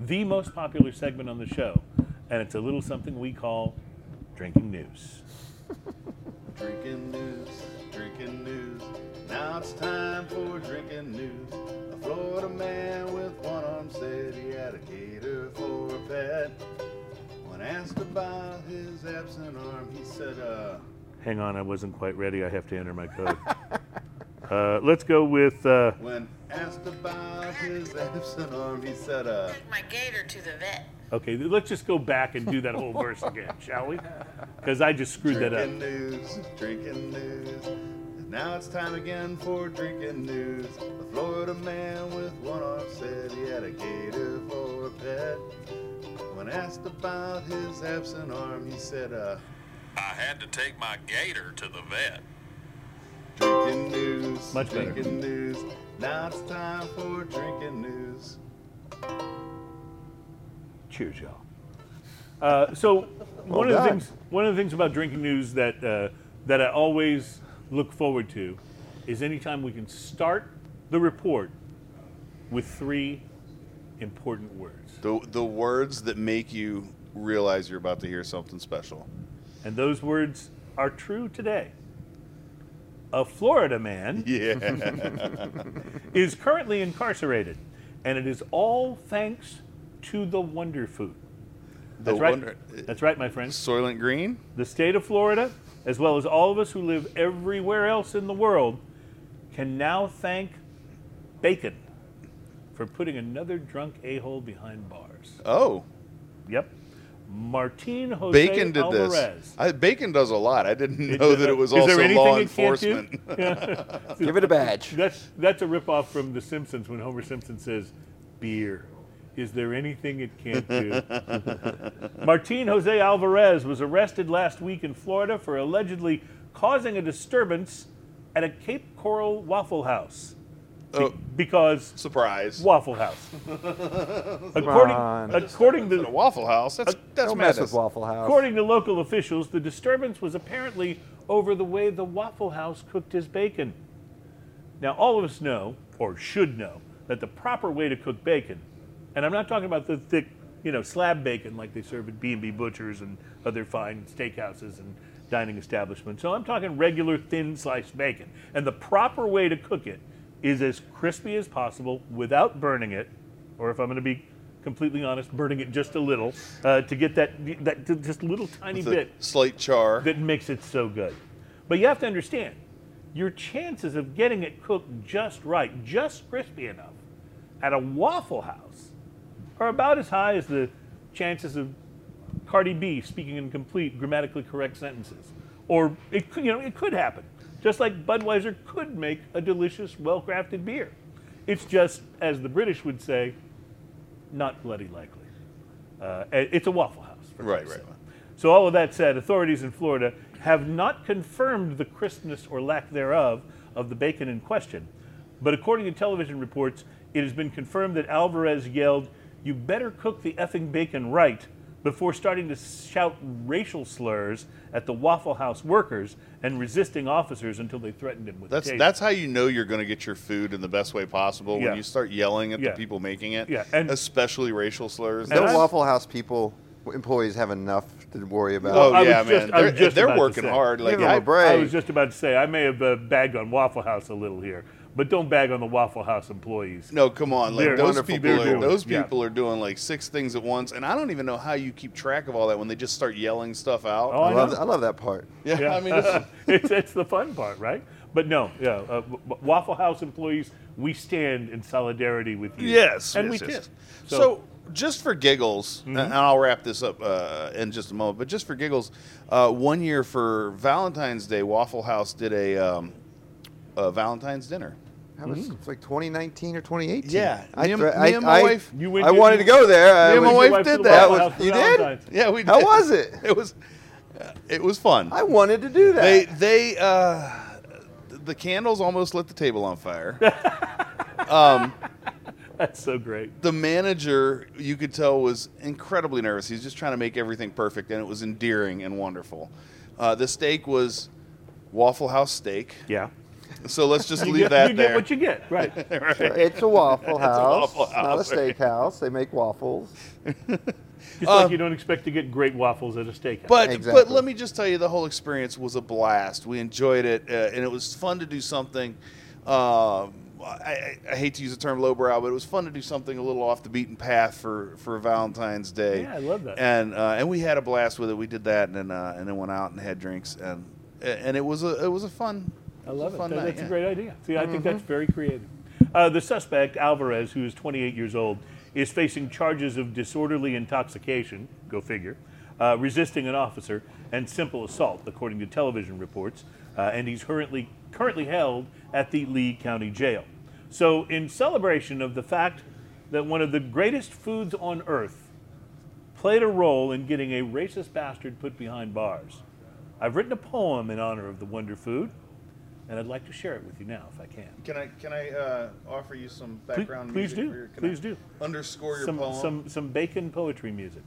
Speaker 2: the most popular segment on the show, and it's a little something we call drinking news.
Speaker 3: Drinking news, drinking news. Now it's time for drinking news. A Florida man with one arm said he had a gator for a pet. When asked about his absent arm, he said, uh,
Speaker 2: Hang on, I wasn't quite ready. I have to enter my code. uh, let's go with. Uh,
Speaker 3: when asked about his absent arm, he said, uh,
Speaker 5: Took my gator to the vet.
Speaker 2: okay, let's just go back and do that whole verse again, shall we? Because I just screwed that up.
Speaker 3: drinking news, drinking news. Now it's time again for drinking news. A Florida man with one arm said he had a gator for a pet. When asked about his absent arm, he said, uh,
Speaker 6: I had to take my gator to the vet.
Speaker 3: drinking news,
Speaker 2: Much better.
Speaker 3: drinking news. Now it's time for drinking news.
Speaker 2: Cheers, y'all. Uh, so one of the things one of the things about drinking news that uh, that I always look forward to is anytime we can start the report with three important words,
Speaker 3: The, the words that make you realize you're about to hear something special.
Speaker 2: and those words are true today. A Florida man
Speaker 3: Yeah.
Speaker 2: is currently incarcerated, and it is all thanks to the Wonder Food.
Speaker 3: The
Speaker 2: That's right.
Speaker 3: Wonder-
Speaker 2: That's right, my friends.
Speaker 3: Soylent Green?
Speaker 2: The state of Florida, as well as all of us who live everywhere else in the world, can now thank bacon for putting another drunk a hole behind bars.
Speaker 3: Oh,
Speaker 2: Yep. Martin Jose
Speaker 3: Bacon did
Speaker 2: Alvarez.
Speaker 3: this. I, Bacon does a lot. I didn't
Speaker 2: It-
Speaker 3: know that it was
Speaker 2: is there
Speaker 3: also
Speaker 2: anything
Speaker 3: law
Speaker 2: it
Speaker 3: enforcement.
Speaker 4: Give it a badge.
Speaker 2: That's that's a ripoff from The Simpsons when Homer Simpson says, "Beer." Is there anything it can't do? Martin Jose Alvarez was arrested last week in Florida for allegedly causing a disturbance at a Cape Coral Waffle House. Be-
Speaker 3: Oh.
Speaker 2: because
Speaker 3: Surprise.
Speaker 2: Waffle House. according,
Speaker 4: on.
Speaker 2: according
Speaker 3: At a
Speaker 2: to
Speaker 3: Waffle House? That's, that's
Speaker 4: Don't mess with Waffle House.
Speaker 2: according to local officials, the disturbance was apparently over the way the Waffle House cooked his bacon. Now, all of us know, or should know, that the proper way to cook bacon, and I'm not talking about the thick, you know, slab bacon like they serve at B&B Butchers and other fine steakhouses and dining establishments. So I'm talking regular thin sliced bacon. And the proper way to cook it is as crispy as possible without burning it, or if I'm going to be completely honest, burning it just a little uh, to get that that just little tiny bit
Speaker 3: slight char.
Speaker 2: that makes it so good. But you have to understand, your chances of getting it cooked just right, just crispy enough, at a Waffle House, are about as high as the chances of Cardi B speaking in complete grammatically correct sentences. Or it could, you know, it could happen. Just like Budweiser could make a delicious, well-crafted beer. It's just, as the British would say, not bloody likely. Uh, it's a Waffle House. For
Speaker 3: Right, right.
Speaker 2: So, all of that said, authorities in Florida have not confirmed the crispness or lack thereof of the bacon in question. But according to television reports, it has been confirmed that Alvarez yelled, You better cook the effing bacon right, before starting to shout racial slurs at the Waffle House workers and resisting officers until they threatened him with
Speaker 3: That's
Speaker 2: taser.
Speaker 3: that's how you know you're going to get your food in the best way possible
Speaker 2: Yeah.
Speaker 3: when you start yelling at
Speaker 2: Yeah.
Speaker 3: the people making it.
Speaker 2: Yeah, and-
Speaker 3: especially racial slurs.
Speaker 2: And
Speaker 4: No
Speaker 2: I'm-
Speaker 4: Waffle House people, employees have enough to worry about.
Speaker 3: oh
Speaker 2: I was
Speaker 3: yeah,
Speaker 2: just-
Speaker 3: man,
Speaker 2: I was
Speaker 3: they're,
Speaker 2: just
Speaker 3: they're
Speaker 2: about to
Speaker 3: working
Speaker 2: say.
Speaker 3: hard. Like
Speaker 4: Give 'em a
Speaker 3: I,
Speaker 4: break.
Speaker 2: I was just about to say, I may have uh, bagged on Waffle House a little here, but don't bag on the Waffle House employees.
Speaker 3: no, come on, like
Speaker 2: They're
Speaker 3: those
Speaker 2: wonderful.
Speaker 3: people,
Speaker 2: They're doing
Speaker 3: those
Speaker 2: it, yeah.
Speaker 3: people are doing like six things at once, and I don't even know how you keep track of all that when they just start yelling stuff out.
Speaker 2: Oh,
Speaker 4: I
Speaker 2: I
Speaker 4: love,
Speaker 2: know.
Speaker 4: I love that part.
Speaker 3: yeah,
Speaker 2: Yeah.
Speaker 3: I mean, it's,
Speaker 2: it's, it's the fun part, right? But no, yeah, uh, w- w- Waffle House employees, we stand in solidarity with you.
Speaker 3: Yes,
Speaker 2: and
Speaker 3: yes,
Speaker 2: we
Speaker 3: yes.
Speaker 2: tip.
Speaker 3: So, just for giggles,
Speaker 2: Mm-hmm.
Speaker 3: and I'll wrap this up uh, in just a moment. But just for giggles, uh, one year for Valentine's Day, Waffle House did a, um, a Valentine's dinner.
Speaker 4: That was it's like 2019 or 2018.
Speaker 3: Yeah,
Speaker 4: I,
Speaker 3: me and-
Speaker 4: thre-
Speaker 3: me
Speaker 4: I,
Speaker 3: and my
Speaker 4: I-
Speaker 3: wife-
Speaker 2: You went
Speaker 4: I
Speaker 2: to-
Speaker 4: wanted to go there. I
Speaker 3: Me and my
Speaker 4: was-
Speaker 3: wife
Speaker 2: Your
Speaker 3: did
Speaker 2: the
Speaker 3: that.
Speaker 2: Waffle
Speaker 4: That was-
Speaker 2: House for
Speaker 4: you did?
Speaker 2: Valentine's.
Speaker 3: Yeah, we.
Speaker 4: How
Speaker 3: did.
Speaker 4: was it?
Speaker 3: It was. It was fun.
Speaker 4: I wanted to do that.
Speaker 3: They they uh, the candles almost lit the table on fire.
Speaker 2: That's so great.
Speaker 3: the manager, you could tell, was incredibly nervous. He's just trying to make everything perfect, and it was endearing and wonderful. Uh, the steak was Waffle House steak.
Speaker 2: Yeah.
Speaker 3: So let's just
Speaker 2: You
Speaker 3: leave
Speaker 2: get,
Speaker 3: that
Speaker 2: you
Speaker 3: there.
Speaker 2: get what you get, right?
Speaker 4: it's a Waffle House,
Speaker 3: Waffle
Speaker 4: not a
Speaker 3: House.
Speaker 4: steakhouse. They make waffles.
Speaker 2: Just like you don't expect to get great waffles at a steakhouse.
Speaker 3: Um, But
Speaker 4: Exactly.
Speaker 3: but let me just tell you, the whole experience was a blast. We enjoyed it, uh, and it was fun to do something. Um, I, I, I hate to use the term lowbrow, but it was fun to do something a little off the beaten path for, for Valentine's Day.
Speaker 2: Yeah, I love that.
Speaker 3: And uh, and we had a blast with it. We did that, and then uh, and then went out and had drinks, and and it was a it was a fun.
Speaker 2: I love it. That-
Speaker 3: night,
Speaker 2: that's
Speaker 3: yeah.
Speaker 2: a great idea. See, I think that's very creative. Uh, the suspect, Alvarez, who is 28 years old, is facing charges of disorderly intoxication, go figure, uh, resisting an officer, and simple assault, according to television reports. Uh, and he's currently, currently held at the Lee County Jail. So, in celebration of the fact that one of the greatest foods on earth played a role in getting a racist bastard put behind bars, I've written a poem in honor of the wonder food, and I'd like to share it with you now, if I can.
Speaker 3: Can I can I uh, offer you some
Speaker 2: Please-
Speaker 3: background
Speaker 2: please
Speaker 3: music?
Speaker 2: do.
Speaker 3: for your-
Speaker 2: Please
Speaker 3: I
Speaker 2: do.
Speaker 3: Underscore your
Speaker 2: Some,
Speaker 3: poem.
Speaker 2: some, some bacon poetry music.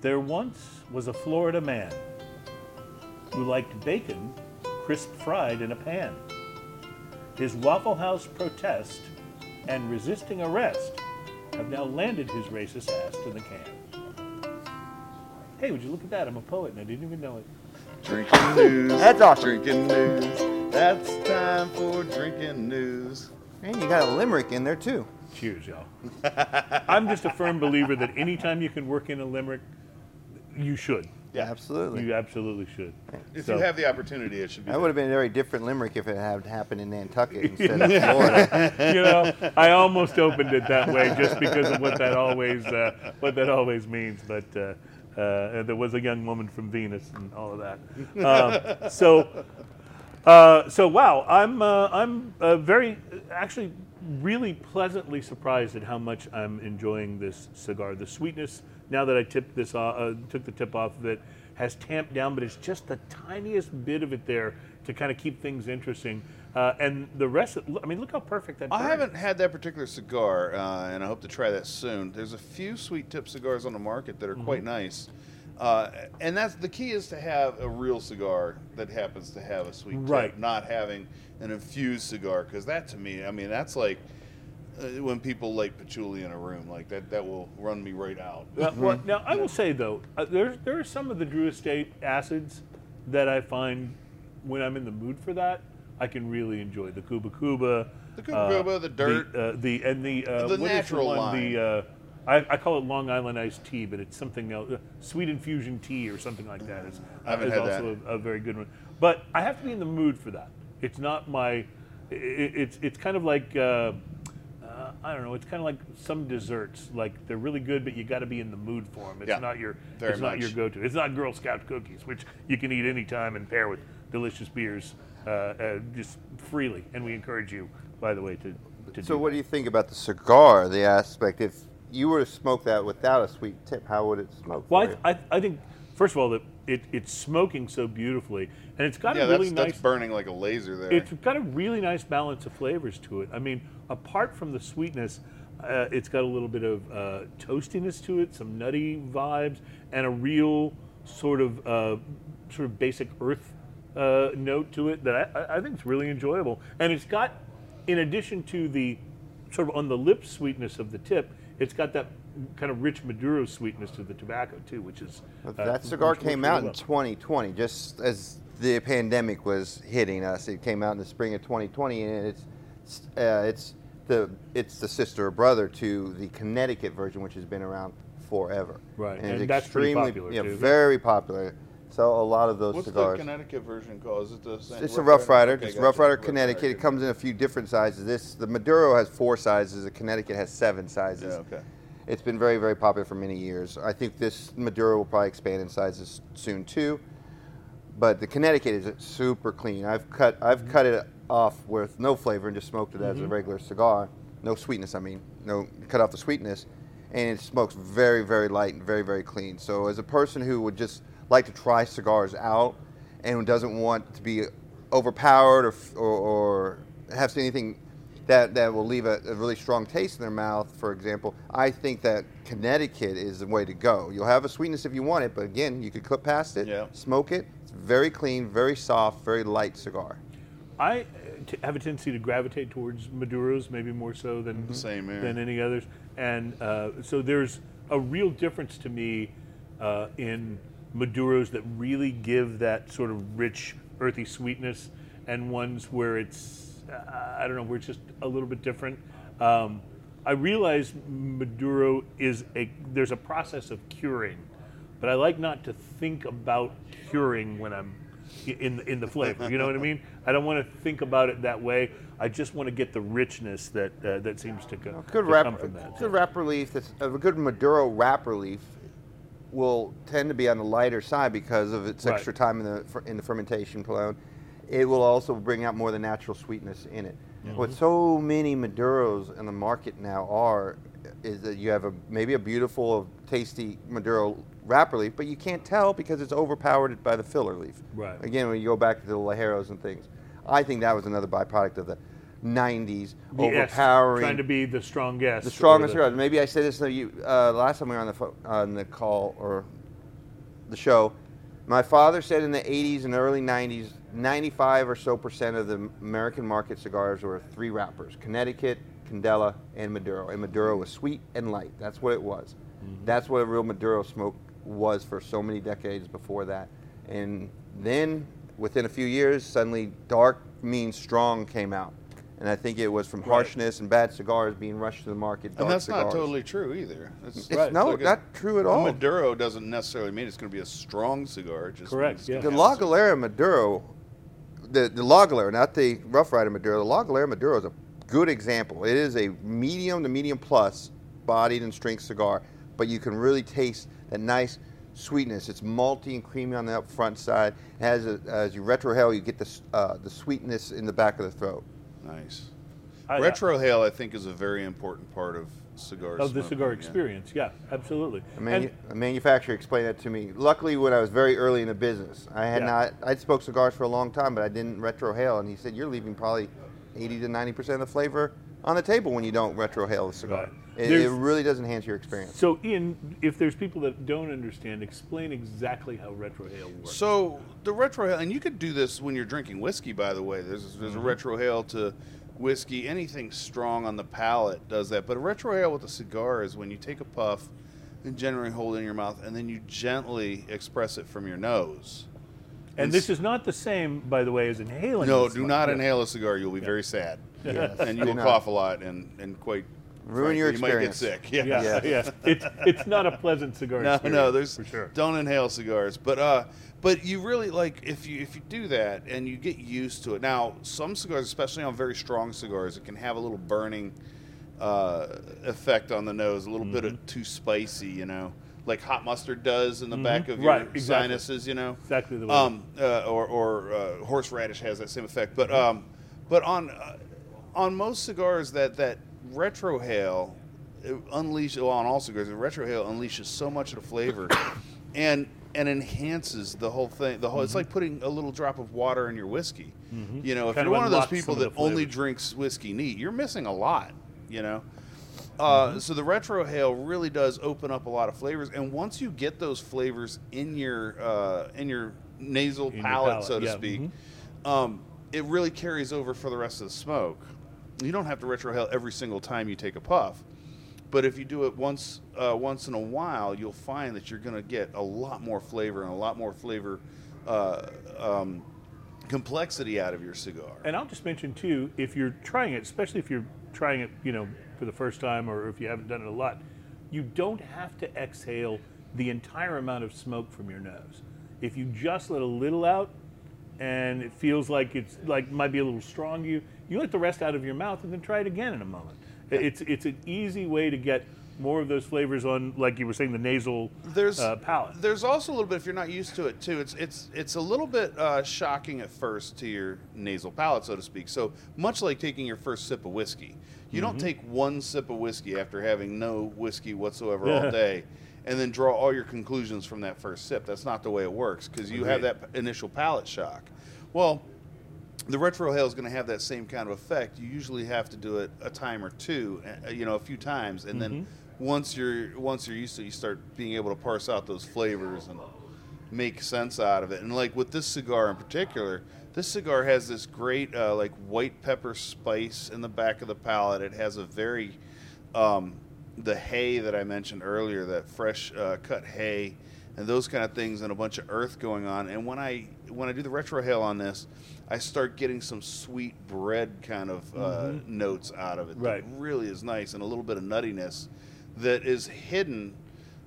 Speaker 2: There once was a Florida man who liked bacon crisp fried in a pan. His Waffle House protest and resisting arrest have now landed his racist ass to the can. Hey, would you look at that? I'm a poet and I didn't even know it.
Speaker 3: Drinking news.
Speaker 4: That's awesome.
Speaker 3: Drinking news. That's time for drinking news.
Speaker 4: And you got a limerick in there too.
Speaker 2: Cheers, y'all. I'm just a firm believer that anytime you can work in a limerick, you should.
Speaker 3: Yeah.
Speaker 4: Absolutely.
Speaker 2: You absolutely should.
Speaker 3: If
Speaker 2: So-
Speaker 3: you have the opportunity, it should be.
Speaker 4: That would have been a very different limerick if it had happened in Nantucket instead of Florida.
Speaker 2: you know, I almost opened it that way just because of what that always uh, what that always means. But uh, uh, there was a young woman from Venus and all of that. Um, so, uh, so wow, I'm uh, I'm uh, very actually really pleasantly surprised at how much I'm enjoying this cigar. The sweetness now that I tipped this off, uh, took the tip off of it has tamped down, but it's just the tiniest bit of it there to kind of keep things interesting. Uh, and the rest, of, I mean, look how perfect that.
Speaker 3: I
Speaker 2: burn
Speaker 3: haven't had that particular cigar, uh, and I hope to try that soon. There's a few sweet tip cigars on the market that are quite
Speaker 2: Mm-hmm.
Speaker 3: nice, uh, and that's the key is to have a real cigar that happens to have a sweet
Speaker 2: Right.
Speaker 3: tip, not having an infused cigar, because that to me, I mean, that's like uh, when people light patchouli in a room, like that, that will run me right out.
Speaker 2: Uh, well, now I will say though, uh, there there are some of the Drew Estate acids that I find when I'm in the mood for that I can really enjoy the Kuba Kuba.
Speaker 3: The Kuba Kuba, the dirt.
Speaker 2: the, uh, the and the uh,
Speaker 3: The natural
Speaker 2: one?
Speaker 3: line.
Speaker 2: The uh, I, I call it Long Island iced tea, but it's something else. Uh, sweet infusion tea or something like that. Is,
Speaker 3: haven't
Speaker 2: is also A, a very good one. But I have to be in the mood for that. It's not my. i i- it's it's kind of like. Uh, uh, I don't know. It's kind of like some desserts. Like they're really good, but you got to be in the mood for them. It's
Speaker 3: Yeah,
Speaker 2: not your. it's not your go-to. It's not Girl Scout cookies, which you can eat anytime and pair with delicious beers, uh, uh, just freely. And we encourage you, by the way, to. to
Speaker 4: So
Speaker 2: do
Speaker 4: what
Speaker 2: that.
Speaker 4: do you think about the cigar? The aspect, if you were to smoke that without a sweet tip, how would it smoke?
Speaker 2: Well,
Speaker 4: for you?
Speaker 2: I, I, I think first of all that it, it's smoking so beautifully, and it's got
Speaker 3: Yeah,
Speaker 2: a really
Speaker 3: that's,
Speaker 2: nice.
Speaker 3: that's burning like a laser there.
Speaker 2: It's got a really nice balance of flavors to it. I mean, apart from the sweetness, uh, it's got a little bit of uh, toastiness to it, some nutty vibes, and a real sort of uh, sort of basic earth uh, note to it that I- I, think is really enjoyable. And it's got, in addition to the sort of on the lip sweetness of the tip, it's got that kind of rich Maduro sweetness to the tobacco too, which is uh,
Speaker 4: that cigar
Speaker 2: which
Speaker 4: came
Speaker 2: really
Speaker 4: out in
Speaker 2: well.
Speaker 4: 2020, just as the pandemic was hitting us. It came out in the spring of 2020, and it's uh, it's the it's the sister or brother to the Connecticut version, which has been around forever.
Speaker 2: Right,
Speaker 4: and, it's
Speaker 2: and that's
Speaker 4: extremely
Speaker 2: popular,
Speaker 4: yeah, very popular. So a lot of those cigars.
Speaker 3: What's
Speaker 4: cigars.
Speaker 3: the Connecticut version called? Is it the same?
Speaker 4: It's a Rough Rider.
Speaker 3: Okay,
Speaker 4: It's
Speaker 3: gotcha.
Speaker 4: Rough Rider Connecticut. It comes in a few different sizes. This the Maduro has four sizes. The Connecticut has seven sizes.
Speaker 3: Yeah, okay.
Speaker 4: It's been very very popular for many years. I think this Maduro will probably expand in sizes soon too. But the Connecticut is super clean. I've cut I've mm-hmm. cut it off with no flavor and just smoked it as a mm-hmm. regular cigar. No sweetness. I mean, no cut off the sweetness, and it smokes very very light and very very clean. So as a person who would just like to try cigars out and who doesn't want to be overpowered or or, or have anything that, that will leave a, a really strong taste in their mouth, for example, I think that Connecticut is the way to go. You'll have a sweetness if you want it, but again, you could clip past it,
Speaker 3: Yeah.
Speaker 4: smoke it. It's very clean, very soft, very light cigar.
Speaker 2: I uh, have a tendency to gravitate towards Maduros, maybe more so than
Speaker 3: Same
Speaker 2: than any others, and uh, so there's a real difference to me uh, in Maduros that really give that sort of rich, earthy sweetness, and ones where it's uh, I don't know where it's just a little bit different. Um, I realize Maduro is a there's a process of curing, but I like not to think about curing when I'm in in the flavor. You know what I mean? I don't want to think about it that way. I just want to get the richness that uh, that seems to, go,
Speaker 4: Good
Speaker 2: to
Speaker 4: wrap,
Speaker 2: come from that.
Speaker 4: good wrapper leaf. That's a good Maduro wrapper leaf will tend to be on the lighter side because of its
Speaker 2: Right.
Speaker 4: extra time in the in the fermentation alone. It will also bring out more of the natural sweetness in it. What so many Maduros in the market now are is that you have a maybe a beautiful, tasty Maduro wrapper leaf, but you can't tell because it's overpowered by the filler leaf.
Speaker 2: Right.
Speaker 4: Again, when you go back to the Ligeros and things, I think that was another byproduct of the '90s
Speaker 2: Yes,
Speaker 4: overpowering
Speaker 2: trying to be the strong guest.
Speaker 4: the strongest
Speaker 2: the-
Speaker 4: cigars. Maybe I said this to you uh, last time we were on the pho- on the call or the show. My father said in the 80s and early 90s, 95 or so percent of the American market cigars were three wrappers: Connecticut, Candela, and Maduro. And Maduro was sweet and light. That's what it was. That's what a real Maduro smoke was for so many decades before that. And then, within a few years, suddenly dark means strong came out. And I think it was from harshness and bad cigars being rushed to the market.
Speaker 3: And
Speaker 4: dark
Speaker 3: that's not
Speaker 4: cigars.
Speaker 3: totally true either. It's,
Speaker 4: It's no,
Speaker 3: like a-
Speaker 4: not true at
Speaker 3: a
Speaker 4: all.
Speaker 3: Maduro doesn't necessarily mean it's going to be a strong cigar. Just
Speaker 2: Correct,
Speaker 3: means
Speaker 2: yeah.
Speaker 4: The
Speaker 3: have
Speaker 4: La Galera Maduro, the the La Galera, not the Rough Rider Maduro. The La Galera Maduro is a good example. It is a medium to medium plus bodied and strength cigar, but you can really taste that nice sweetness. It's malty and creamy on the up front side. It has a, as you retrohale, you get the uh, the sweetness in the back of the throat.
Speaker 3: Nice.
Speaker 2: I-
Speaker 3: Retrohale, I think, is a very important part of cigars.
Speaker 2: of the
Speaker 3: smoking,
Speaker 2: cigar
Speaker 3: yeah.
Speaker 2: experience. Yeah, absolutely.
Speaker 4: A, manu-
Speaker 2: And-
Speaker 4: a manufacturer explained that to me. Luckily, when I was very early in the business, I had
Speaker 2: Yeah.
Speaker 4: not. I'd smoked cigars for a long time, but I didn't retrohale. And he said, "You're leaving probably 80 to 90 percent of the flavor on the table when you don't retrohale the cigar.
Speaker 2: Right.
Speaker 4: It, it really does enhance your experience."
Speaker 2: So, Ian, if there's people that don't understand, explain exactly how retrohale works.
Speaker 3: So the retrohale, and you could do this when you're drinking whiskey. By the way, there's there's
Speaker 2: Mm-hmm.
Speaker 3: a retrohale to whiskey. Anything strong on the palate does that. But a retrohale with a cigar is when you take a puff and generally hold it in your mouth, and then you gently express it from your nose.
Speaker 2: And this is not the same, by the way, as inhaling.
Speaker 3: No, do not
Speaker 2: Yeah.
Speaker 3: inhale a cigar. You'll be very sad,
Speaker 4: Yes,
Speaker 3: and you will cough a lot and and quite
Speaker 4: Ruin your
Speaker 3: frankly, You might get sick. Yeah.
Speaker 2: Yeah,
Speaker 4: Yes.
Speaker 2: yeah. It's it's not a pleasant cigar.
Speaker 3: No,
Speaker 2: experience,
Speaker 3: no, there's
Speaker 2: for sure.
Speaker 3: don't inhale cigars, but uh, but you really like if you if you do that and you get used to it. Now, some cigars, especially on very strong cigars, it can have a little burning uh, effect on the nose, a little bit
Speaker 2: Mm-hmm.
Speaker 3: of too spicy, you know, like hot mustard does in the back of your
Speaker 2: Right, exactly.
Speaker 3: sinuses, you know.
Speaker 2: Exactly the way.
Speaker 3: Um, uh, or or uh, horseradish has that same effect, but um, but on uh, on most cigars that that retrohale unleashes well, on all cigars, the retrohale unleashes so much of the flavor, and and enhances the whole thing. The whole it's like putting a little drop of water in your whiskey. You know, if
Speaker 2: Kind
Speaker 3: you're one of those people that only drinks whiskey neat, you're missing a lot. You know. Uh, So the retrohale really does open up a lot of flavors, and once you get those flavors in your uh, in your nasal
Speaker 2: your
Speaker 3: palate,
Speaker 2: palate,
Speaker 3: so to
Speaker 2: yeah,
Speaker 3: speak,
Speaker 2: mhm.
Speaker 3: um, it really carries over for the rest of the smoke. You don't have to retrohale every single time you take a puff, but if you do it once uh, once in a while, you'll find that you're going to get a lot more flavor and a lot more flavor uh, um, complexity out of your cigar.
Speaker 2: And I'll just mention too, if you're trying it, especially if you're trying it, you know, for the first time or if you haven't done it a lot, you don't have to exhale the entire amount of smoke from your nose. If you just let a little out and it feels like it's like might be a little strong to you, you let the rest out of your mouth and then try it again in a moment. It's it's an easy way to get more of those flavors on, like you were saying, the nasal
Speaker 3: there's
Speaker 2: uh, palate.
Speaker 3: There's also a little bit if you're not used to it too. It's it's it's a little bit uh, shocking at first to your nasal palate, so to speak. So much like taking your first sip of whiskey, you don't
Speaker 2: Mm-hmm.
Speaker 3: take one sip of whiskey after having no whiskey whatsoever all day, and then draw all your conclusions from that first sip. That's not the way it works because you have that initial palate shock. Well, the retrohale is going to have that same kind of effect. You usually have to do it a time or two, you know, a few times, and then once you're once you're used to, it, you start being able to parse out those flavors and make sense out of it. And like with this cigar in particular, this cigar has this great uh, like white pepper spice in the back of the palate. It has a very um, the hay that I mentioned earlier, that fresh uh, cut hay, and those kind of things, and a bunch of earth going on. And when I when I do the retrohale on this, I start getting some sweet bread kind of uh, notes out of it. that
Speaker 2: Right.
Speaker 3: really is nice, and a little bit of nuttiness that is hidden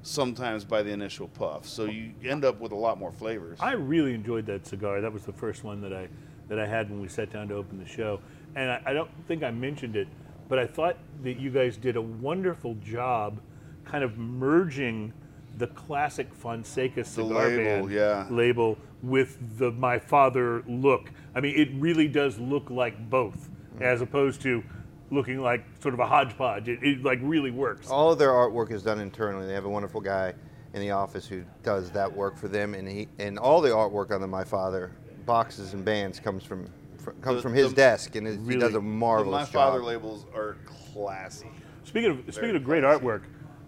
Speaker 3: sometimes by the initial puff. So you end up with a lot more flavors.
Speaker 2: I really enjoyed that cigar. That was the first one that I that I had when we sat down to open the show, and I, I don't think I mentioned it, but I thought that you guys did a wonderful job, kind of merging the classic Fonseca cigar
Speaker 3: label,
Speaker 2: band
Speaker 3: yeah.
Speaker 2: label with the my father look. I mean, it really does look like both, mm-hmm. as opposed to looking like sort of a hodgepodge. It, it like really works.
Speaker 4: All of their artwork is done internally. They have a wonderful guy in the office who does that work for them, and he and all the artwork on the My Father boxes and bands comes from, fr- comes
Speaker 3: The-
Speaker 4: from his
Speaker 3: the-
Speaker 4: desk, and it, he does a
Speaker 3: The
Speaker 4: marvelous
Speaker 3: My Father
Speaker 4: job.
Speaker 3: labels are classy.
Speaker 2: Speaking of speaking of great
Speaker 3: classy.
Speaker 2: artwork,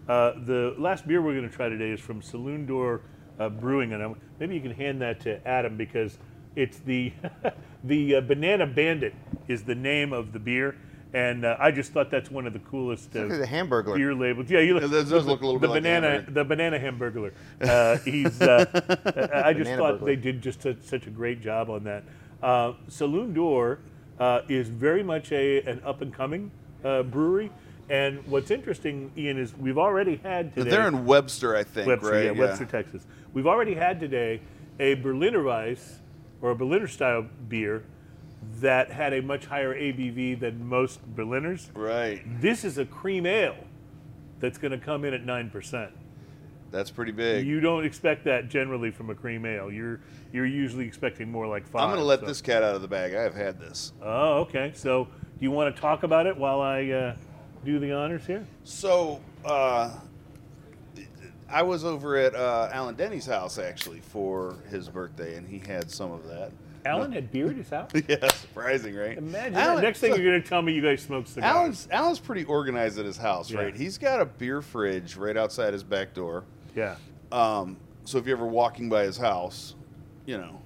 Speaker 2: uh, the last beer we're going to try today is from Saloon Door uh, Brewing, and I'm, maybe you can hand that to Adam because it's the the uh, Banana Bandit is the name of the beer, and uh, I just thought that's one of the coolest uh,
Speaker 4: Look at the Hamburglar.
Speaker 2: beer labels. Yeah, you look,
Speaker 3: It does look a little
Speaker 2: the
Speaker 3: bit like
Speaker 2: banana
Speaker 3: Hamburger.
Speaker 2: the banana hamburglar. Uh, he's uh, I just
Speaker 4: Banana
Speaker 2: thought
Speaker 4: burglar.
Speaker 2: they did just such, such a great job on that. Uh, Saloon Door uh, is very much a an up and coming uh, brewery. And what's interesting, Ian, is we've already had today.
Speaker 3: They're in Webster, I think,
Speaker 2: Webster,
Speaker 3: right?
Speaker 2: yeah, Webster, Texas. We've already had today a Berliner Weiss or a Berliner style beer that had a much higher ABV than most Berliners.
Speaker 3: Right.
Speaker 2: This is a cream ale that's going to come in at nine percent.
Speaker 3: That's pretty big.
Speaker 2: You don't expect that generally from a cream ale. You're you're usually expecting more like 5
Speaker 3: I'm going to let
Speaker 2: so-
Speaker 3: this cat out of the bag. I have had this.
Speaker 2: Oh, okay. So, do you want to talk about it while I uh, do the honors here?
Speaker 3: So, uh, I was over at uh, Alan Denny's house actually for his birthday, and he had some of that.
Speaker 2: Alan had beer at his house.
Speaker 3: yeah, surprising, right?
Speaker 2: Imagine
Speaker 3: Alan,
Speaker 2: that. Next thing you're going to tell me you guys smoke cigars.
Speaker 3: Alan's Alan's pretty organized at his house,
Speaker 2: Yeah.
Speaker 3: right? He's got a beer fridge right outside his back door.
Speaker 2: yeah.
Speaker 3: Um, so if you're ever walking by his house, you know,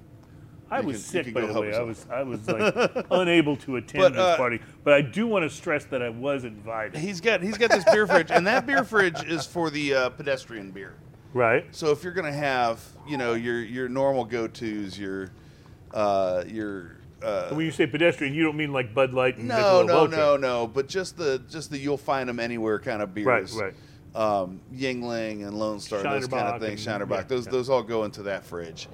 Speaker 2: I
Speaker 3: You
Speaker 2: was
Speaker 3: can- you
Speaker 2: sick,
Speaker 3: can
Speaker 2: by
Speaker 3: go
Speaker 2: the
Speaker 3: help
Speaker 2: way. I
Speaker 3: yourself.
Speaker 2: was I was like unable to attend
Speaker 3: But,
Speaker 2: this
Speaker 3: uh,
Speaker 2: party, but I do want to stress that I was invited.
Speaker 3: he's got he's got this beer fridge, and that beer fridge is for the uh, pedestrian beer.
Speaker 2: Right.
Speaker 3: So if you're gonna have, you know, your your normal go-tos, your uh, your uh,
Speaker 2: when you say pedestrian, you don't mean like Bud Light and
Speaker 3: no,
Speaker 2: Michelob
Speaker 3: no,
Speaker 2: Ultra.
Speaker 3: no, no, but just the just the you'll find them anywhere kind of beers.
Speaker 2: Right,
Speaker 3: Um, Yuengling and Lone Star, those kind of things.
Speaker 2: and-
Speaker 3: Shiner Bock,
Speaker 2: yeah,
Speaker 3: those
Speaker 2: yeah.
Speaker 3: those all go into that fridge.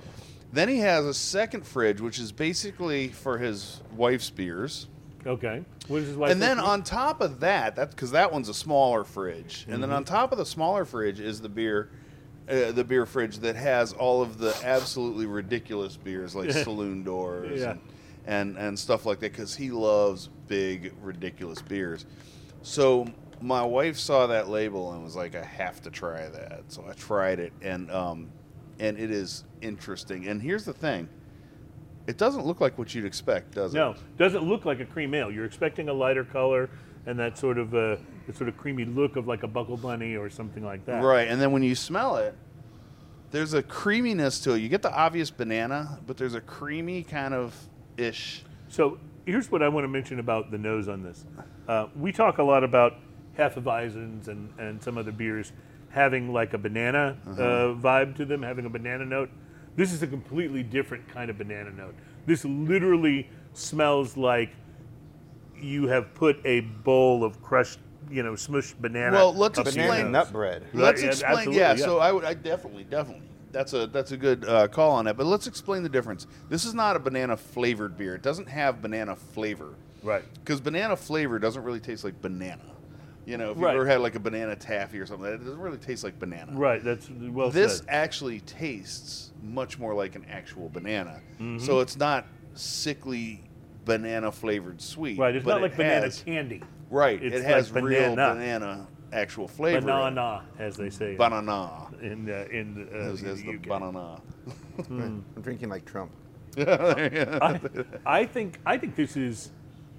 Speaker 3: Then he has a second fridge, which is basically for his wife's beers.
Speaker 2: Okay. What is his wife?
Speaker 3: And then on top of that, that's because that one's a smaller fridge. And
Speaker 2: Mm-hmm.
Speaker 3: then on top of the smaller fridge is the beer, uh, the beer fridge that has all of the absolutely ridiculous beers like Saloon Doors
Speaker 2: Yeah.
Speaker 3: and, and and stuff like that. Because he loves big, ridiculous beers. So my wife saw that label and was like, "I have to try that." So I tried it, and um, and it is interesting. And here's the thing. It doesn't look like what you'd expect, does it?
Speaker 2: no, doesn't look like a cream ale. You're expecting a lighter color and that sort of uh, the sort of creamy look of like a buckle bunny or something like that.
Speaker 3: Right, and then when you smell it, there's a creaminess to it. You get the obvious banana, but there's a creamy kind of ish.
Speaker 2: So here's what I want to mention about the nose on this. Uh, we talk a lot about Hefeweizens and, and some other beers having like a banana
Speaker 3: Uh-huh.
Speaker 2: uh, vibe to them, having a banana note. This is a completely different kind of banana note. This literally smells like you have put a bowl of crushed, you know, smushed banana.
Speaker 3: Well, let's
Speaker 2: up to your
Speaker 3: explain-
Speaker 4: Banana
Speaker 2: nose.
Speaker 4: nut bread.
Speaker 3: Let's
Speaker 2: yeah,
Speaker 3: explain. Yeah,
Speaker 2: yeah.
Speaker 3: so I would, I definitely, definitely. That's a that's a good uh, call on that. But let's explain the difference. This is not a banana flavored beer. It doesn't have banana flavor.
Speaker 2: Right.
Speaker 3: Because banana flavor doesn't really taste like banana. You know, if you've
Speaker 2: Right.
Speaker 3: ever had like a banana taffy or something, it doesn't really taste like banana.
Speaker 2: Right. That's well
Speaker 3: this
Speaker 2: said.
Speaker 3: actually tastes much more like an actual banana.
Speaker 2: Mm-hmm.
Speaker 3: So it's not sickly banana flavored sweet.
Speaker 2: Right. It's
Speaker 3: but
Speaker 2: not like
Speaker 3: it
Speaker 2: banana
Speaker 3: has-
Speaker 2: candy.
Speaker 3: Right.
Speaker 2: It's
Speaker 3: it has
Speaker 2: like
Speaker 3: real
Speaker 2: banana.
Speaker 3: banana actual flavor.
Speaker 2: Banana, as they say.
Speaker 3: Banana.
Speaker 2: in uh, in uh,
Speaker 3: As, as the
Speaker 2: UK.
Speaker 3: banana.
Speaker 4: I'm drinking like Trump.
Speaker 2: I, I think I think this is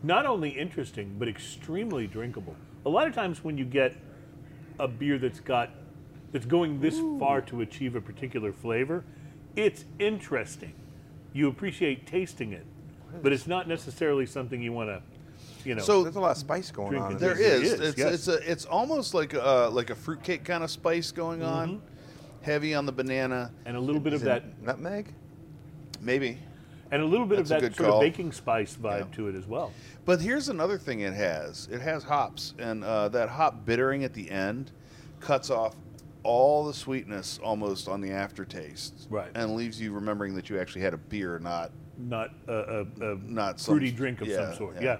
Speaker 2: not only interesting but extremely drinkable. A lot of times when you get a beer that's got that's going this far to achieve a particular flavor, it's interesting. You appreciate tasting it, but it's not necessarily something you want to, you know.
Speaker 3: So
Speaker 4: There's a lot of spice going on.
Speaker 2: it.
Speaker 4: in
Speaker 3: There
Speaker 4: this.
Speaker 2: Yes,
Speaker 3: is.
Speaker 2: it is,
Speaker 3: It's
Speaker 2: yes.
Speaker 3: it's a it's almost like a like a fruitcake kind of spice going on.
Speaker 2: Mm-hmm.
Speaker 3: Heavy on the banana,
Speaker 2: and a little bit of
Speaker 4: Is it
Speaker 2: that,
Speaker 4: nutmeg.
Speaker 3: maybe.
Speaker 2: and a little bit
Speaker 3: That's
Speaker 2: of that
Speaker 3: good
Speaker 2: sort of baking spice vibe
Speaker 3: Yeah.
Speaker 2: to it as well.
Speaker 3: But here's another thing it has. It has hops, and uh, that hop bittering at the end cuts off all the sweetness almost on the aftertaste,
Speaker 2: Right.
Speaker 3: And leaves you remembering that you actually had a beer, not
Speaker 2: Not a, a, a
Speaker 3: not some,
Speaker 2: fruity drink of some sort. Yeah.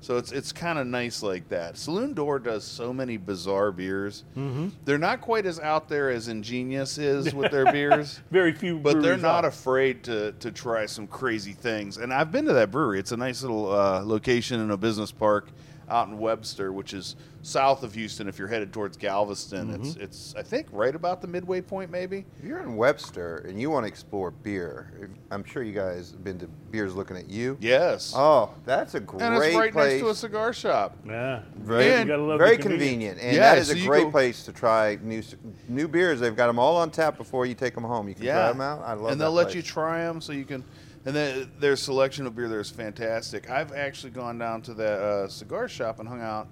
Speaker 3: So it's it's kind of nice like that. Saloon Door does so many bizarre beers. Mm-hmm. They're not quite as out there as Ingenious is with their beers.
Speaker 2: Very few,
Speaker 3: But they're not
Speaker 2: are.
Speaker 3: afraid to, to try some crazy things. And I've been to that brewery. It's a nice little uh, location in a business park out in Webster, which is south of Houston. If you're headed towards Galveston, it's
Speaker 2: Mm-hmm.
Speaker 3: it's I think right about the midway point, maybe.
Speaker 4: If you're in Webster and you want to explore beer, I'm sure you guys have been to Beers Looking at You.
Speaker 3: Yes.
Speaker 4: Oh, that's a great
Speaker 3: and it's right
Speaker 4: place.
Speaker 3: next to a cigar shop.
Speaker 2: Yeah.
Speaker 4: Very,
Speaker 3: And-
Speaker 2: You gotta love
Speaker 4: very convenient, and
Speaker 3: Yeah,
Speaker 4: that is
Speaker 3: so
Speaker 4: a
Speaker 3: you
Speaker 4: great
Speaker 3: go-
Speaker 4: place to try new new beers. They've got them all on tap before you take them home. You can try
Speaker 3: Yeah,
Speaker 4: them out. I love
Speaker 3: and
Speaker 4: that
Speaker 3: they'll let you try them so you can. And then their selection of beer there is fantastic. I've actually gone down to the uh, cigar shop and hung out,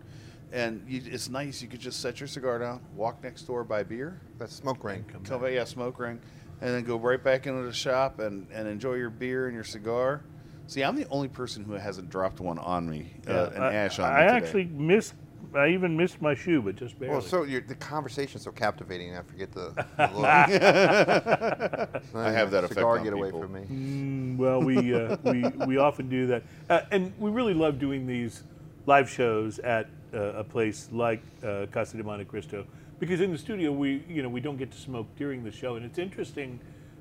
Speaker 3: and you, it's nice. You could just set your cigar down, walk next door, buy beer,
Speaker 4: That's smoke ring.
Speaker 3: come back, yeah, smoke ring, and then go right back into the shop and, and enjoy your beer and your cigar. See, I'm the only person who hasn't dropped one on me, uh, an
Speaker 2: I,
Speaker 3: ash on
Speaker 2: I
Speaker 3: me today.
Speaker 2: actually missed. I even missed my shoe, but just barely.
Speaker 4: Well, so your, the conversation's so captivating. I forget the. the look.
Speaker 3: I have that effect
Speaker 4: cigar
Speaker 3: on
Speaker 4: get away
Speaker 3: people.
Speaker 4: from me.
Speaker 2: Mm, well, we uh, we we often do that, uh, and we really love doing these live shows at uh, a place like uh, Casa de Montecristo because in the studio we you know we don't get to smoke during the show, and it's interesting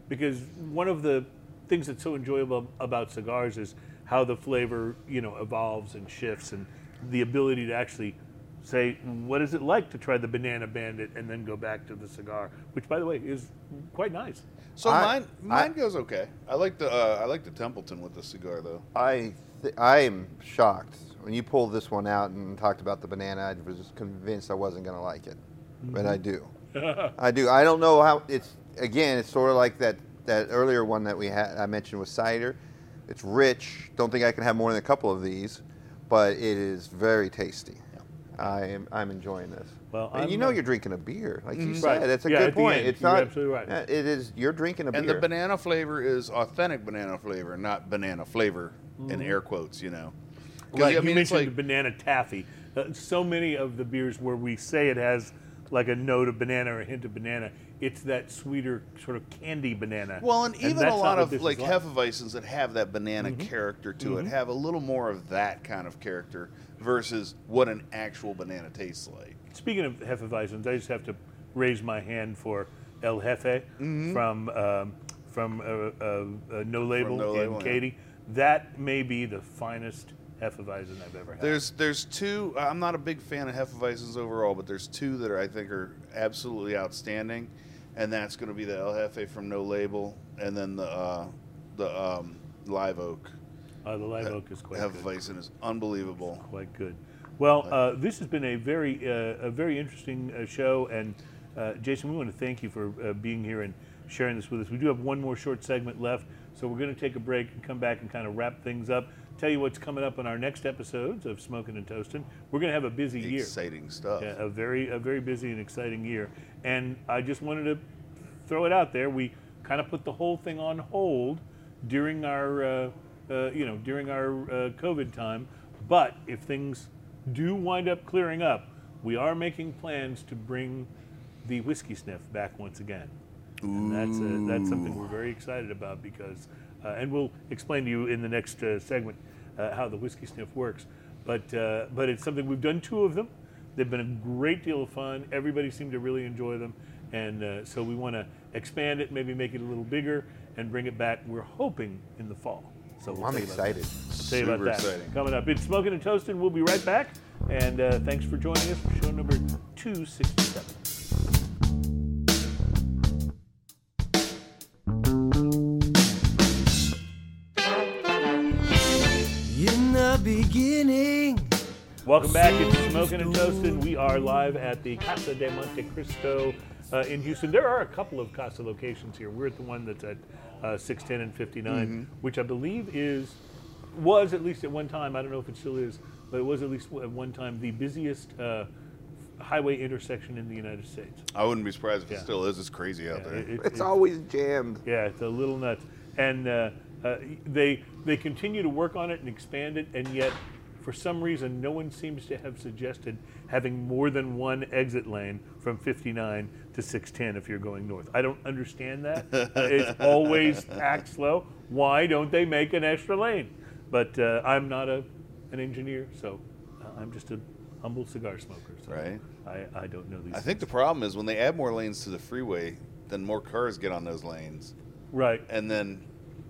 Speaker 2: because one of the things that's so enjoyable about cigars is how the flavor you know evolves and shifts, and the ability to actually say what is it like to try the banana bandit and then go back to the cigar, which by the way is quite nice.
Speaker 3: So
Speaker 4: I-
Speaker 3: mine
Speaker 4: I-
Speaker 3: mine goes okay. I like the uh, I like the Templeton with the cigar though.
Speaker 4: I th- I am shocked when you pulled this one out and talked about the banana. I was just convinced I wasn't going to like it, but I do. I do. I don't know how it's. Again, it's sort of like that that earlier one that we had. I mentioned with cider. It's rich. Don't think I can have more than a couple of these, but it is very tasty. I am. I'm enjoying this.
Speaker 2: Well,
Speaker 4: and you
Speaker 2: I'm,
Speaker 4: know
Speaker 2: uh,
Speaker 4: you're drinking a beer, like you
Speaker 2: Right.
Speaker 4: said. It's a
Speaker 2: Yeah,
Speaker 4: good
Speaker 2: the
Speaker 4: point.
Speaker 2: end,
Speaker 4: It's
Speaker 2: you're
Speaker 4: not.
Speaker 2: absolutely right.
Speaker 4: It is. You're drinking a beer.
Speaker 3: And
Speaker 4: beer.
Speaker 3: the banana flavor is authentic banana flavor, not banana flavor in air quotes. You know, 'Cause,
Speaker 2: Like
Speaker 3: I mean,
Speaker 2: you
Speaker 3: it's
Speaker 2: mentioned
Speaker 3: like
Speaker 2: banana taffy. Uh, so many of the beers where we say it has like a note of banana or a hint of banana, it's that sweeter sort of candy banana.
Speaker 3: Well, and even
Speaker 2: that's
Speaker 3: a
Speaker 2: not
Speaker 3: lot
Speaker 2: what
Speaker 3: of
Speaker 2: this
Speaker 3: like
Speaker 2: is like.
Speaker 3: Hefeweizens that have that banana character to it have a little more of that kind of character versus what an actual banana tastes like.
Speaker 2: Speaking of Hefeweizens, I just have to raise my hand for El Jefe from um, from uh, uh, uh, No Label
Speaker 3: No
Speaker 2: in
Speaker 3: Label, yeah.
Speaker 2: That may be the finest Hefeweizen I've ever had.
Speaker 3: There's there's two. I'm not a big fan of Hefeweizens overall, but there's two that are, I think are absolutely outstanding, and that's going to be the El Jefe from No Label, and then the uh, the um, Live Oak.
Speaker 2: Uh, the Live Oak is quite have good.
Speaker 3: Hefeweizen is unbelievable.
Speaker 2: quite good. Well, uh, this has been a very uh, a very interesting uh, show, and uh, Jason, we want to thank you for uh, being here and sharing this with us. We do have one more short segment left, so we're going to take a break and come back and kind of wrap things up. Tell you what's coming up in our next episodes of Smoking and Toasting. We're going to have a busy year.
Speaker 3: Exciting stuff.
Speaker 2: Yeah, a very a very busy and exciting year. And I just wanted to throw it out there. We kind of put the whole thing on hold during our uh, uh, you know during our uh, COVID time. But if things do wind up clearing up, we are making plans to bring the whiskey sniff back once again. And that's uh that's something we're very excited about because, uh, and we'll explain to you in the next uh, segment uh, how the whiskey sniff works. But but it's something we've done two of them. They've been a great deal of fun. Everybody seemed to really enjoy them, and so we want to expand it, maybe make it a little bigger, and bring it back. We're hoping in the fall. So we'll
Speaker 4: I'm
Speaker 2: tell you about that.
Speaker 4: excited.
Speaker 2: Tell you about
Speaker 3: Super
Speaker 2: that
Speaker 3: exciting.
Speaker 2: coming up. It's smoking and toasting. We'll be right back, and uh, thanks for joining us for show number two sixty seven.
Speaker 7: In the beginning,
Speaker 2: Welcome back. It's Smoking and Toasting. We are live at the Casa de Montecristo uh, in Houston. There are a couple of Casa locations here. We're at the one that's at uh, 610 and 59, which I believe is was at least at one time. I don't know if it still is, but it was at least at one time the busiest uh, highway intersection in the United States.
Speaker 3: I wouldn't be surprised if
Speaker 2: Yeah.
Speaker 3: it still is. It's crazy out
Speaker 2: Yeah,
Speaker 3: there.
Speaker 2: it- it-
Speaker 4: It's always jammed.
Speaker 2: yeah, it's a little nuts. And uh, uh, they they continue to work on it and expand it, and yet for some reason no one seems to have suggested having more than one exit lane from 59 to 610 if you're going north. I don't understand that. It's always packed slow. Why don't they make an extra lane? But uh, I'm not a an engineer, so uh, I'm just a humble cigar smoker. So
Speaker 3: Right.
Speaker 2: I, I don't know these.
Speaker 3: I think the problem is when they add more lanes to the freeway, then more cars get on those lanes,
Speaker 2: right.
Speaker 3: and then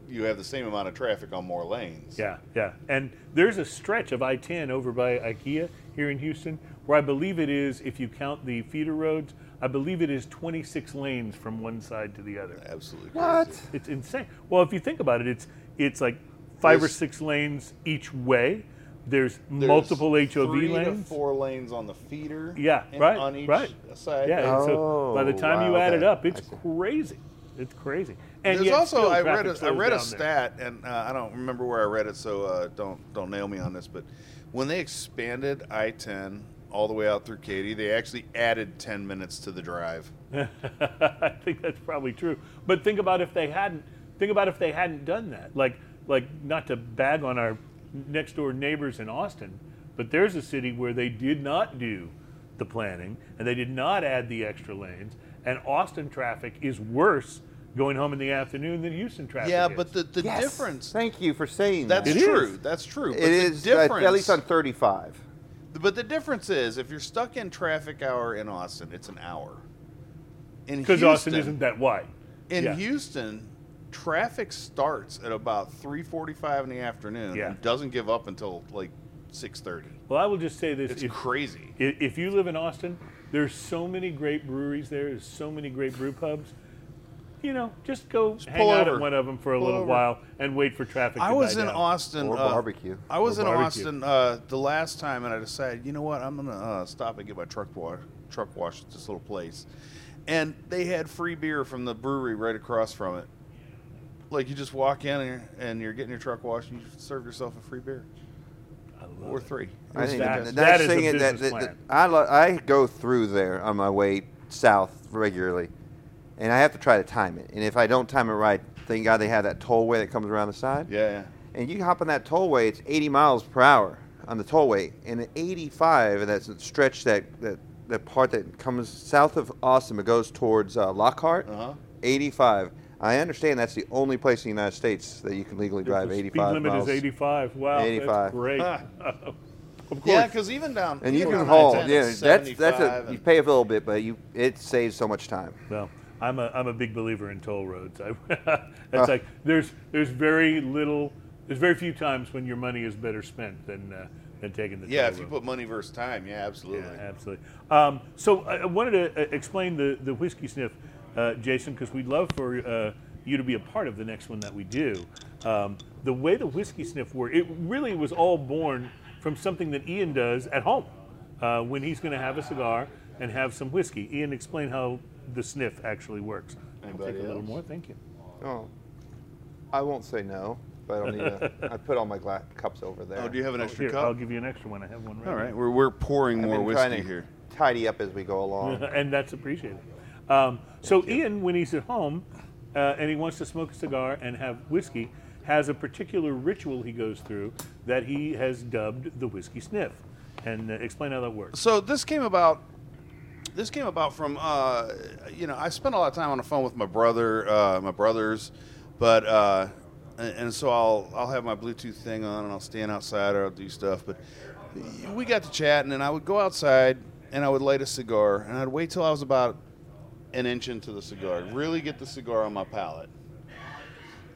Speaker 3: you have the same amount of traffic on more lanes.
Speaker 2: Yeah, yeah. And there's a stretch of I 10 over by IKEA here in Houston where I believe it is, if you count the feeder roads, I believe it is 26 lanes from one side to the other.
Speaker 3: Absolutely.
Speaker 4: What?
Speaker 2: It's insane. Well, if you think about it, it's it's like five or six lanes each way. There's,
Speaker 3: There's
Speaker 2: multiple HOV
Speaker 3: three
Speaker 2: lanes.
Speaker 3: To four lanes on the feeder.
Speaker 2: Yeah,
Speaker 3: and
Speaker 2: right,
Speaker 3: On each
Speaker 2: right.
Speaker 3: side.
Speaker 2: Yeah, and so by the
Speaker 4: Oh,
Speaker 2: time you
Speaker 4: wow,
Speaker 2: add it up, it's crazy. It's crazy. And
Speaker 3: There's also I read a, I read a
Speaker 2: down there.
Speaker 3: stat and uh, I don't remember where I read it, so uh, don't don't nail me on this. But when they expanded I-10 all the way out through Katy, they actually added 10 minutes to the drive.
Speaker 2: I think that's probably true. But think about if they hadn't. Think about if they hadn't done that. Like, like not to bag on our next door neighbors in Austin, but there's a city where they did not do the planning and they did not add the extra lanes, and Austin traffic is worse going home in the afternoon than Houston traffic.
Speaker 3: yeah,
Speaker 2: is.
Speaker 3: but the, the
Speaker 4: Yes.
Speaker 3: difference.
Speaker 4: Thank you for saying
Speaker 3: That's
Speaker 4: that.
Speaker 2: It
Speaker 3: true.
Speaker 2: is.
Speaker 3: That's true.
Speaker 4: It
Speaker 3: but
Speaker 4: is
Speaker 3: the difference,
Speaker 4: at least on 35.
Speaker 3: But the difference is, if you're stuck in traffic hour in Austin, it's an hour. In
Speaker 2: because Austin isn't that wide.
Speaker 3: in
Speaker 2: Yeah.
Speaker 3: Houston, traffic starts at about 3:45 in the afternoon
Speaker 2: Yeah.
Speaker 3: and doesn't give up until like 6:30.
Speaker 2: Well, I will just say this:
Speaker 3: It's
Speaker 2: if,
Speaker 3: crazy.
Speaker 2: if you live in Austin, there's so many great breweries there. There's so many great brew pubs. You know, just go hang
Speaker 3: pull
Speaker 2: out
Speaker 3: over.
Speaker 2: at one of them for a
Speaker 3: Pull
Speaker 2: little
Speaker 3: over.
Speaker 2: while and wait for traffic.
Speaker 3: I
Speaker 2: to
Speaker 3: was
Speaker 2: die
Speaker 3: in
Speaker 2: down.
Speaker 3: Austin.
Speaker 4: Or
Speaker 3: uh,
Speaker 4: barbecue.
Speaker 3: I was
Speaker 2: Or
Speaker 3: in
Speaker 2: barbecue.
Speaker 3: Austin uh, the last time, and I decided, you know what, I'm gonna uh, stop and get my truck wash. Truck wash at this little place, and they had free beer from the brewery right across from it. Like you just walk in and you're, and you're getting your truck washed, and you serve yourself a free beer.
Speaker 2: I love
Speaker 3: or three.
Speaker 4: I think
Speaker 2: That-
Speaker 4: that,
Speaker 2: that
Speaker 4: that's
Speaker 2: is a
Speaker 4: thing that,
Speaker 2: business
Speaker 4: that-
Speaker 2: plan.
Speaker 4: that- I, lo- I go through there on my way south regularly, and I have to try to time it. And if I don't time it right, thank God they have that tollway that comes around the side.
Speaker 3: Yeah, yeah.
Speaker 4: And you hop on that tollway, it's 80 miles per hour on the tollway, and at 85, and that's a stretch that that that part that comes south of Austin, it goes towards uh, Lockhart.
Speaker 3: Uh-huh.
Speaker 4: 85. I understand that's the only place in the United States that you can legally drive
Speaker 2: the
Speaker 4: 85
Speaker 2: speed limit
Speaker 4: miles.
Speaker 2: is 85. Wow,
Speaker 4: 85.
Speaker 2: that's great. Of course.
Speaker 3: Yeah, because even down
Speaker 4: And you can
Speaker 3: on
Speaker 4: haul. Yeah, that's that's a you pay a little bit, but you it saves so much time.
Speaker 2: Well, I'm a I'm a big believer in toll roads. I, it's
Speaker 4: Ah.
Speaker 2: like there's there's very little there's very few times when your money is better spent than uh, than taking the time.
Speaker 3: Yeah,
Speaker 2: toll
Speaker 3: if you put money versus time, yeah, absolutely.
Speaker 2: Yeah, absolutely. Um, so I I wanted to uh, explain the, the whiskey sniff, uh, Jason, because we'd love for uh, you to be a part of the next one that we do. Um, the way the whiskey sniff worked, it really was all born from something that Ian does at home uh, when he's going to have a cigar and have some whiskey. Ian, explain how the sniff actually works. I'll
Speaker 3: Anybody
Speaker 2: take a little
Speaker 3: else?
Speaker 2: more. Thank you.
Speaker 4: Oh, I won't say no, but I don't need to. I put all my gla- cups over there.
Speaker 3: Oh, do you have an
Speaker 2: Oh,
Speaker 3: extra
Speaker 2: here, I'll give you an extra one. I have one right
Speaker 3: All
Speaker 2: here.
Speaker 3: we're, we're pouring
Speaker 4: I've
Speaker 3: more
Speaker 4: been trying
Speaker 3: whiskey
Speaker 4: to
Speaker 3: here.
Speaker 4: tidy up as we go along.
Speaker 2: and that's appreciated. Um, so Ian, when he's at home uh, and he wants to smoke a cigar and have whiskey, has a particular ritual he goes through that he has dubbed the whiskey sniff. And uh, explain how that works.
Speaker 3: So this came about. This came about from, uh, you know, I spent a lot of time on the phone with my brother, uh, my brothers, but uh, and, and so I'll I'll have my Bluetooth thing on and I'll stand outside or I'll do stuff. But we got to chatting and I would go outside and I would light a cigar and I'd wait till I was about an inch into the cigar, really get the cigar on my palate.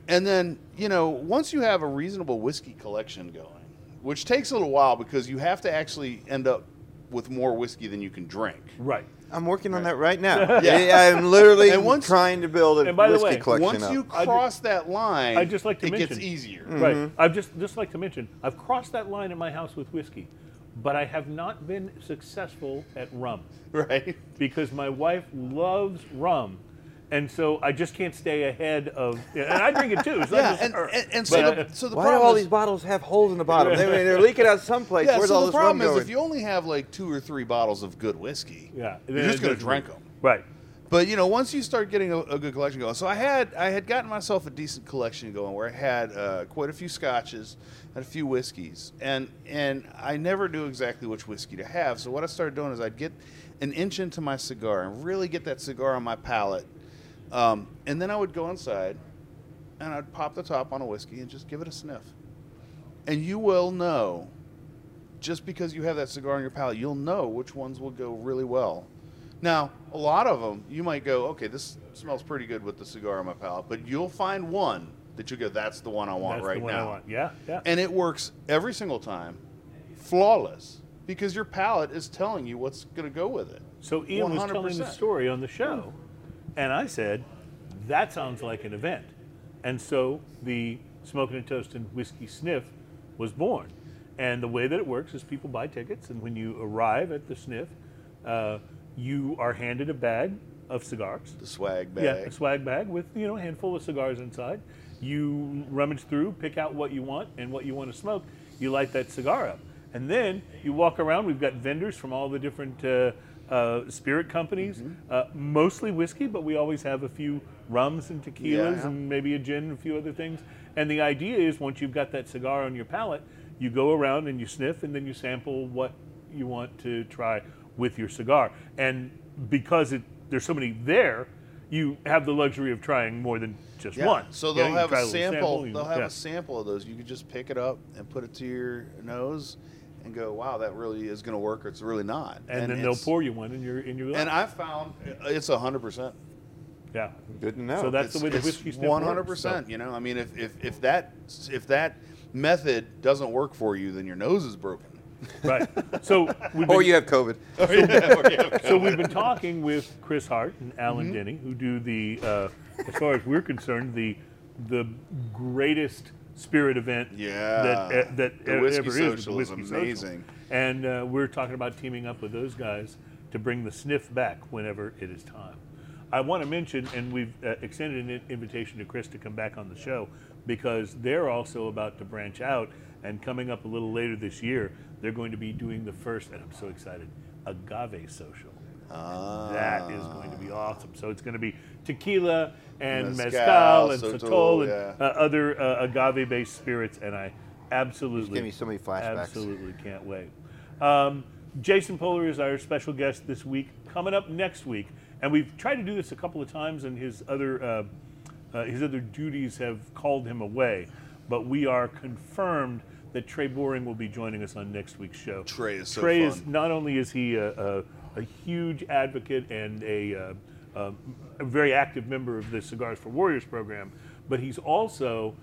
Speaker 3: And then, you know, once you have a reasonable whiskey collection going, which takes a little while because you have to actually end up with more whiskey than you can drink.
Speaker 2: Right.
Speaker 4: I'm working on that right now.
Speaker 3: Yeah.
Speaker 4: yeah. I'm literally
Speaker 3: And once-
Speaker 4: trying to build a
Speaker 2: And by the
Speaker 4: whiskey
Speaker 2: way,
Speaker 4: collection
Speaker 3: Once
Speaker 4: up.
Speaker 3: you
Speaker 2: I ju-
Speaker 3: cross that line,
Speaker 2: I'd just like to
Speaker 3: it gets
Speaker 2: mention-
Speaker 3: easier. Mm-hmm.
Speaker 2: Right. I've just just like to mention I've crossed that line in my house with whiskey, but I have not been successful at rum
Speaker 3: Right?
Speaker 2: because my wife loves rum. And so I just can't stay ahead of, and I drink it too. It's not
Speaker 3: Yeah,
Speaker 2: just
Speaker 3: and, and, and so,
Speaker 2: But,
Speaker 3: the, so the
Speaker 4: Why do all
Speaker 3: is,
Speaker 4: these bottles have holes in the bottom? they, they're leaking out someplace.
Speaker 3: yeah,
Speaker 4: Where's
Speaker 3: so
Speaker 4: all
Speaker 3: the
Speaker 4: this
Speaker 3: problem is
Speaker 4: going?
Speaker 3: if you only have like two or three bottles of good whiskey,
Speaker 2: Yeah,
Speaker 3: you're just going to drink them.
Speaker 2: Right.
Speaker 3: But you know, once you start getting a, a good collection going, so I had I had gotten myself a decent collection going where I had uh, quite a few scotches and a few whiskeys, and and I never knew exactly which whiskey to have. So what I started doing is I'd get an inch into my cigar and really get that cigar on my palate, um, and then I would go inside and I'd pop the top on a whiskey and just give it a sniff, and you will know. Just because you have that cigar on your palate, you'll know which ones will go really well. Now, a lot of them, you might go, okay, this smells pretty good with the cigar on my palate, but you'll find one that you go, that's the one I want
Speaker 2: That's
Speaker 3: right
Speaker 2: the one
Speaker 3: now.
Speaker 2: I want. Yeah, yeah.
Speaker 3: And it works every single time, flawless, because your palate is telling you what's going to go with it.
Speaker 2: So Ian was telling the
Speaker 3: 100%.
Speaker 2: story on the show, and I said, "That sounds like an event," and so the Smoking and Toasting Whiskey Sniff was born. And the way that it works is people buy tickets, and when you arrive at the sniff, uh, you are handed a bag of cigars.
Speaker 3: The swag bag.
Speaker 2: Yeah, a swag bag with you know a handful of cigars inside. You rummage through, pick out what you want and what you want to smoke. You light that cigar up, and then you walk around. We've got vendors from all the different uh, uh, spirit companies,
Speaker 3: Mm-hmm.
Speaker 2: uh, mostly whiskey, but we always have a few rums and tequilas
Speaker 3: Yeah.
Speaker 2: and maybe a gin and a few other things. And the idea is once you've got that cigar on your palate, you go around and you sniff, and then you sample what you want to try with your cigar. And because it, there's so many there, you have the luxury of trying more than just
Speaker 3: Yeah.
Speaker 2: one.
Speaker 3: So they'll
Speaker 2: you can
Speaker 3: have a sample.
Speaker 2: you-
Speaker 3: they'll have
Speaker 2: yeah.
Speaker 3: a sample of those. You could just pick it up and put it to your nose, and go, "Wow, that really is going to work," or it's really not.
Speaker 2: and, then they'll pour you one in your in your glass.
Speaker 3: And I found it's hundred percent.
Speaker 2: yeah.
Speaker 4: Good to know.
Speaker 2: So that's the way the whiskey sniff
Speaker 3: One
Speaker 2: works,
Speaker 3: hundred percent. You know, I mean, if, if if that if that method doesn't work for you, then your nose is broken.
Speaker 2: Right. So we've
Speaker 4: or
Speaker 2: been,
Speaker 4: you have COVID.
Speaker 2: so we've been talking with Chris Hart and Alan
Speaker 3: Mm-hmm.
Speaker 2: Denny, who do the, uh, as far as we're concerned, the the greatest spirit event
Speaker 3: Yeah.
Speaker 2: that uh, that
Speaker 3: The Whiskey
Speaker 2: ever is. the
Speaker 3: Social is
Speaker 2: Whiskey Social.
Speaker 3: amazing.
Speaker 2: And uh, we're talking about teaming up with those guys to bring the sniff back whenever it is time. I want to mention, and we've uh, extended an invitation to Chris to come back on the show because they're also about to branch out And coming up a little later this year, they're going to be doing the first, and I'm so excited, agave social. That is going to be awesome. So it's going to be tequila and mezcal,
Speaker 3: Mezcal,
Speaker 2: and
Speaker 3: Sotol,
Speaker 2: sotol and
Speaker 3: yeah.
Speaker 2: uh, other uh, agave-based spirits, and I absolutely,
Speaker 4: give me so many flashbacks.
Speaker 2: absolutely can't wait. Um, Jason Polar is our special guest this week. Coming up next week, and we've tried to do this a couple of times, and his other uh, uh, his other duties have called him away. But we are confirmed that Trey Boring will be joining us on next week's show.
Speaker 3: Trey is so
Speaker 2: Trey
Speaker 3: fun.
Speaker 2: is not only is he a, a, a huge advocate and a, uh, um, a very active member of the Cigars for Warriors program, but he's also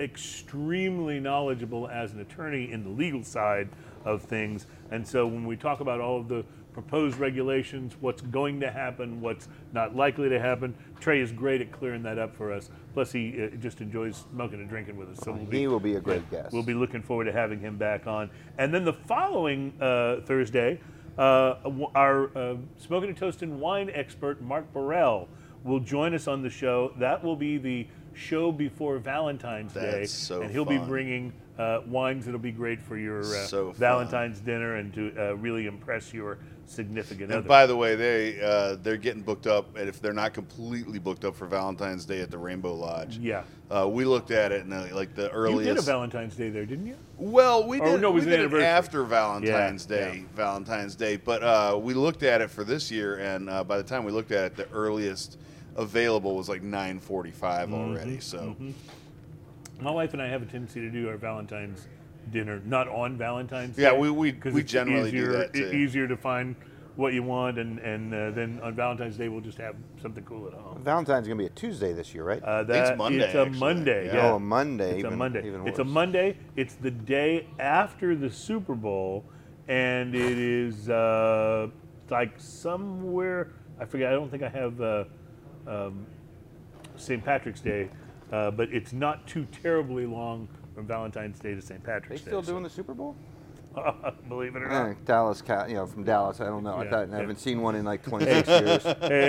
Speaker 2: extremely knowledgeable as an attorney in the legal side of things. And so when we talk about all of the proposed regulations, what's going to happen, what's not likely to happen, Trey is great at clearing that up for us. Plus, he uh, just enjoys smoking and drinking with us. So we'll
Speaker 4: He will be a great guest.
Speaker 2: We'll be looking forward to having him back on. And then the following uh, Thursday, our uh, smoking and toasting wine expert Mark Burrell will join us on the show. That will be the show before Valentine's Day,
Speaker 3: so
Speaker 2: and he'll be bringing uh, wines that'll be great for your uh,
Speaker 3: So.
Speaker 2: Valentine's dinner and to uh, really impress your significant
Speaker 3: And
Speaker 2: other.
Speaker 3: by the way, they uh, they're getting booked up, and if they're not completely booked up for Valentine's Day at the Rainbow Lodge,
Speaker 2: yeah.
Speaker 3: uh, we looked at it and uh, like the earliest.
Speaker 2: You did a Valentine's Day there, didn't you?
Speaker 3: Well, we
Speaker 2: Or
Speaker 3: did.
Speaker 2: no, it was
Speaker 3: we did
Speaker 2: anniversary.
Speaker 3: after Valentine's
Speaker 2: Yeah,
Speaker 3: Day.
Speaker 2: yeah.
Speaker 3: Valentine's Day, but uh, we looked at it for this year, and uh, by the time we looked at it, the earliest available was like 9:45
Speaker 2: Mm-hmm,
Speaker 3: already. So
Speaker 2: My wife and I have a tendency to do our Valentine's dinner not on Valentine's Day.
Speaker 3: Yeah, we- we-
Speaker 2: 'cause
Speaker 3: we
Speaker 2: it's
Speaker 3: generally do
Speaker 2: easier,
Speaker 3: that, too.
Speaker 2: Easier to find what you want, and and uh, then on Valentine's Day we'll just have something cool at home.
Speaker 4: Valentine's gonna be a Tuesday this year, right?
Speaker 2: Uh,
Speaker 3: think it's Monday,
Speaker 2: It's a
Speaker 3: actually.
Speaker 2: Monday.
Speaker 3: Yeah.
Speaker 2: Yeah.
Speaker 4: Oh, a Monday,
Speaker 2: It's a Monday.
Speaker 4: even
Speaker 2: It's a. Monday. It's the day after the Super Bowl, and it is uh, like somewhere. I forget. I don't think I have uh, um, St. Patrick's Day, uh, but it's not too terribly long from Valentine's Day to St.
Speaker 4: Patrick's They
Speaker 2: Patrick's
Speaker 4: still
Speaker 2: Day.
Speaker 4: doing the Super Bowl?
Speaker 2: believe it or
Speaker 4: Eh,
Speaker 2: not.
Speaker 4: Dallas, Cow- you know, from Dallas. I don't know. I,
Speaker 2: Yeah,
Speaker 4: thought, I haven't seen one in like 26 years,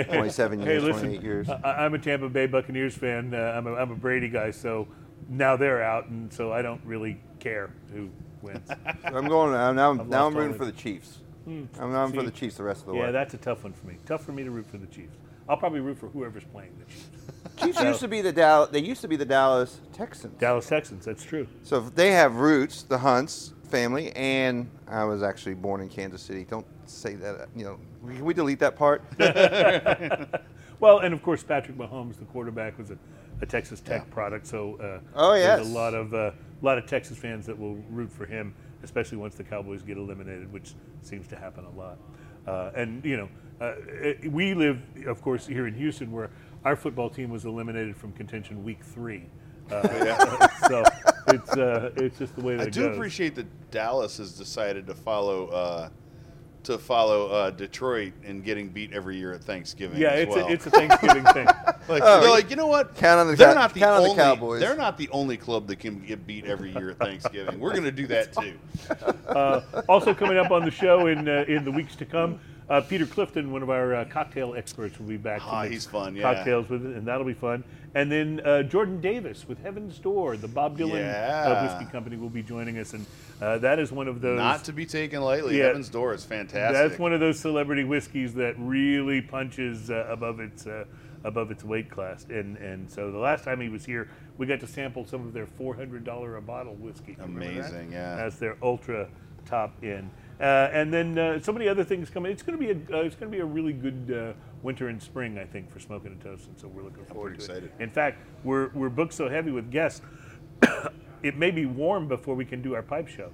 Speaker 4: 27
Speaker 2: Hey,
Speaker 4: years,
Speaker 2: listen,
Speaker 4: 28 years.
Speaker 2: I, I'm a Tampa Bay Buccaneers fan. Uh, I'm, a, I'm a Brady guy, so now they're out, and so I don't really care who wins.
Speaker 4: I'm going. I'm, now, I'm, now
Speaker 2: lost
Speaker 4: I'm rooting
Speaker 2: all
Speaker 4: for
Speaker 2: the-
Speaker 4: the Chiefs. I'm, I'm for the Chiefs the rest of the way.
Speaker 2: yeah,
Speaker 4: way.
Speaker 2: that's a tough one for me. Tough for me to root for the Chiefs. I'll probably root for whoever's playing the Chiefs.
Speaker 4: Chiefs used to be the Dallas. They used to be the Dallas Texans.
Speaker 2: Dallas Texans. That's true.
Speaker 4: So they have roots, the Hunts family, and I was actually born in Kansas City. Don't say that. You know, can we delete that part?
Speaker 2: Well, and of course Patrick Mahomes, the quarterback, was a, a Texas Tech product. So uh,
Speaker 4: Oh,
Speaker 2: there's
Speaker 4: yes.
Speaker 2: a lot of uh, a lot of Texas fans that will root for him, especially once the Cowboys get eliminated, which seems to happen a lot. Uh, and you know, uh, it- we live, of course, here in Houston, where our football team was eliminated from contention week three. Uh, so it's uh, it's just the way that
Speaker 3: I
Speaker 2: it
Speaker 3: do
Speaker 2: goes.
Speaker 3: appreciate that Dallas has decided to follow uh, to follow uh, Detroit in getting beat every year at Thanksgiving.
Speaker 2: Yeah,
Speaker 3: as
Speaker 2: it's
Speaker 3: well.
Speaker 2: a it's a Thanksgiving thing.
Speaker 3: Like,
Speaker 4: Oh,
Speaker 3: they're like, you know what?
Speaker 4: count on the
Speaker 3: they're
Speaker 4: Cow-
Speaker 3: not the
Speaker 4: count on the
Speaker 3: only.
Speaker 4: Cowboys.
Speaker 3: They're not the only club that can get beat every year at Thanksgiving. We're going to do that too.
Speaker 2: Uh, also coming up on the show in uh, in the weeks to come, uh, Peter Clifton, one of our uh, cocktail experts, will be back. to
Speaker 3: Ah, he's fun, yeah.
Speaker 2: Cocktails with it, and that'll be fun. And then uh, Jordan Davis with Heaven's Door, the Bob Dylan uh,
Speaker 3: Yeah.
Speaker 2: whiskey company, will be joining us, and uh, that is one of those.
Speaker 3: Not to be taken lightly.
Speaker 2: Yeah.
Speaker 3: Heaven's Door is fantastic.
Speaker 2: That's one of those celebrity whiskeys that really punches uh, above its uh, above its weight class. And and so the last time he was here, we got to sample some of their four hundred dollar a bottle whiskey. That?
Speaker 3: Amazing, yeah.
Speaker 2: As their ultra top end. Uh, and then uh, so many other things coming. It's going to be a uh, it's going to be a really good uh, winter and spring, I think, for smoking and toasting. So we're looking forward to it. In fact, we're we're booked so heavy with guests. it may be warm before we can do our pipe show.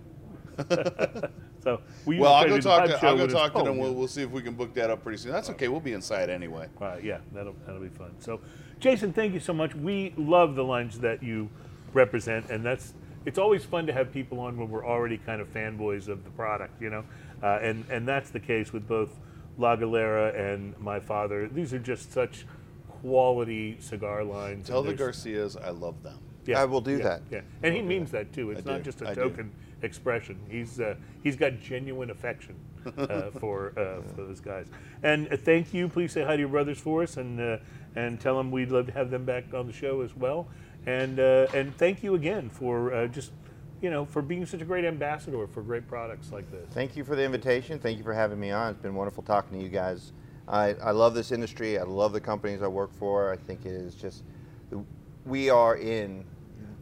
Speaker 2: so we
Speaker 3: well, I'll go
Speaker 2: to do the
Speaker 3: talk to I'll go talk to them. We'll, we'll see if we can book that up pretty soon. That's okay. We'll be inside anyway.
Speaker 2: Uh, yeah, that'll that'll be fun. So, Jason, thank you so much. We love the lines that you represent, and that's it's always fun to have people on when we're already kind of fanboys of the product, you know, uh, and and that's the case with both La Galera and my father. These are just such quality cigar lines.
Speaker 3: Tell
Speaker 2: and
Speaker 3: the Garcias I love them.
Speaker 2: yeah,
Speaker 4: I will do
Speaker 2: yeah,
Speaker 4: that.
Speaker 2: Yeah, and he means that too. It's
Speaker 3: I
Speaker 2: not
Speaker 3: do.
Speaker 2: just a
Speaker 3: I do.
Speaker 2: token expression. He's uh, he's got genuine affection uh, for uh, for those guys. And uh, thank you. Please say hi to your brothers for us, and uh, and tell them we'd love to have them back on the show as well. And uh, and thank you again for uh, just you know, for being such a great ambassador for great products like this.
Speaker 4: Thank you for the invitation. Thank you for having me on. It's been wonderful talking to you guys. I, I love this industry. I love the companies I work for. I think it is just, we are in,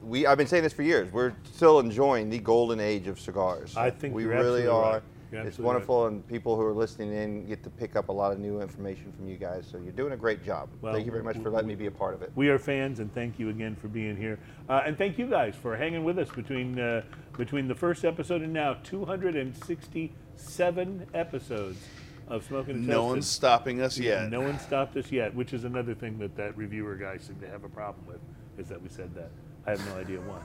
Speaker 4: we, I've been saying this for years. We're still enjoying the golden age of cigars.
Speaker 2: I think
Speaker 4: we really are.
Speaker 2: right. You're
Speaker 4: It's
Speaker 2: absolutely
Speaker 4: wonderful, and people who are listening in get to pick up a lot of new information from you guys. So you're doing a great job.
Speaker 2: Well,
Speaker 4: thank you very much for letting me be a part of it.
Speaker 2: We are fans, and thank you again for being here. Uh, and thank you guys for hanging with us between uh, between the first episode and now 267 episodes of Smoking and
Speaker 3: No
Speaker 2: Toasted.
Speaker 3: one's stopping us yet.
Speaker 2: No one stopped us yet, which is another thing that that reviewer guy seemed to have a problem with, is that we said that. I have no idea why.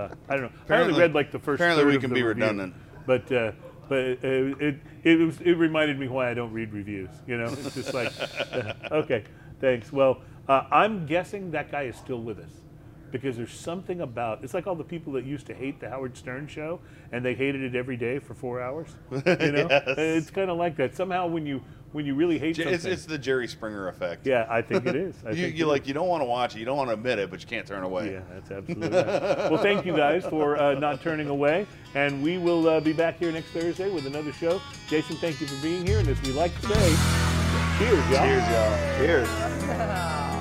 Speaker 2: Uh, I don't know. I
Speaker 3: Apparently-
Speaker 2: only read like the first.
Speaker 3: apparently
Speaker 2: third
Speaker 3: we
Speaker 2: of
Speaker 3: can
Speaker 2: the
Speaker 3: be
Speaker 2: review.
Speaker 3: redundant.
Speaker 2: But uh, but uh, it it was it reminded me why I don't read reviews. You know, it's just like okay, thanks. Well, uh, I'm guessing that guy is still with us because there's something about it's like all the people that used to hate the Howard Stern show and they hated it every day for four hours. You know,
Speaker 3: Yes.
Speaker 2: it's kind of like that. Somehow when you when you really hate
Speaker 3: J-
Speaker 2: something,
Speaker 3: It's, it's the Jerry Springer effect.
Speaker 2: yeah, I think it is. I
Speaker 3: You,
Speaker 2: think
Speaker 3: you
Speaker 2: it
Speaker 3: like
Speaker 2: is.
Speaker 3: you don't want to watch it, you don't want to admit it, but you can't turn away.
Speaker 2: Yeah, that's absolutely right. Well, thank you guys for uh, not turning away, and we will uh, be back here next Thursday with another show. Jason, thank you for being here, and as we like to say, cheers, y'all.
Speaker 3: Cheers, y'all.
Speaker 4: Cheers.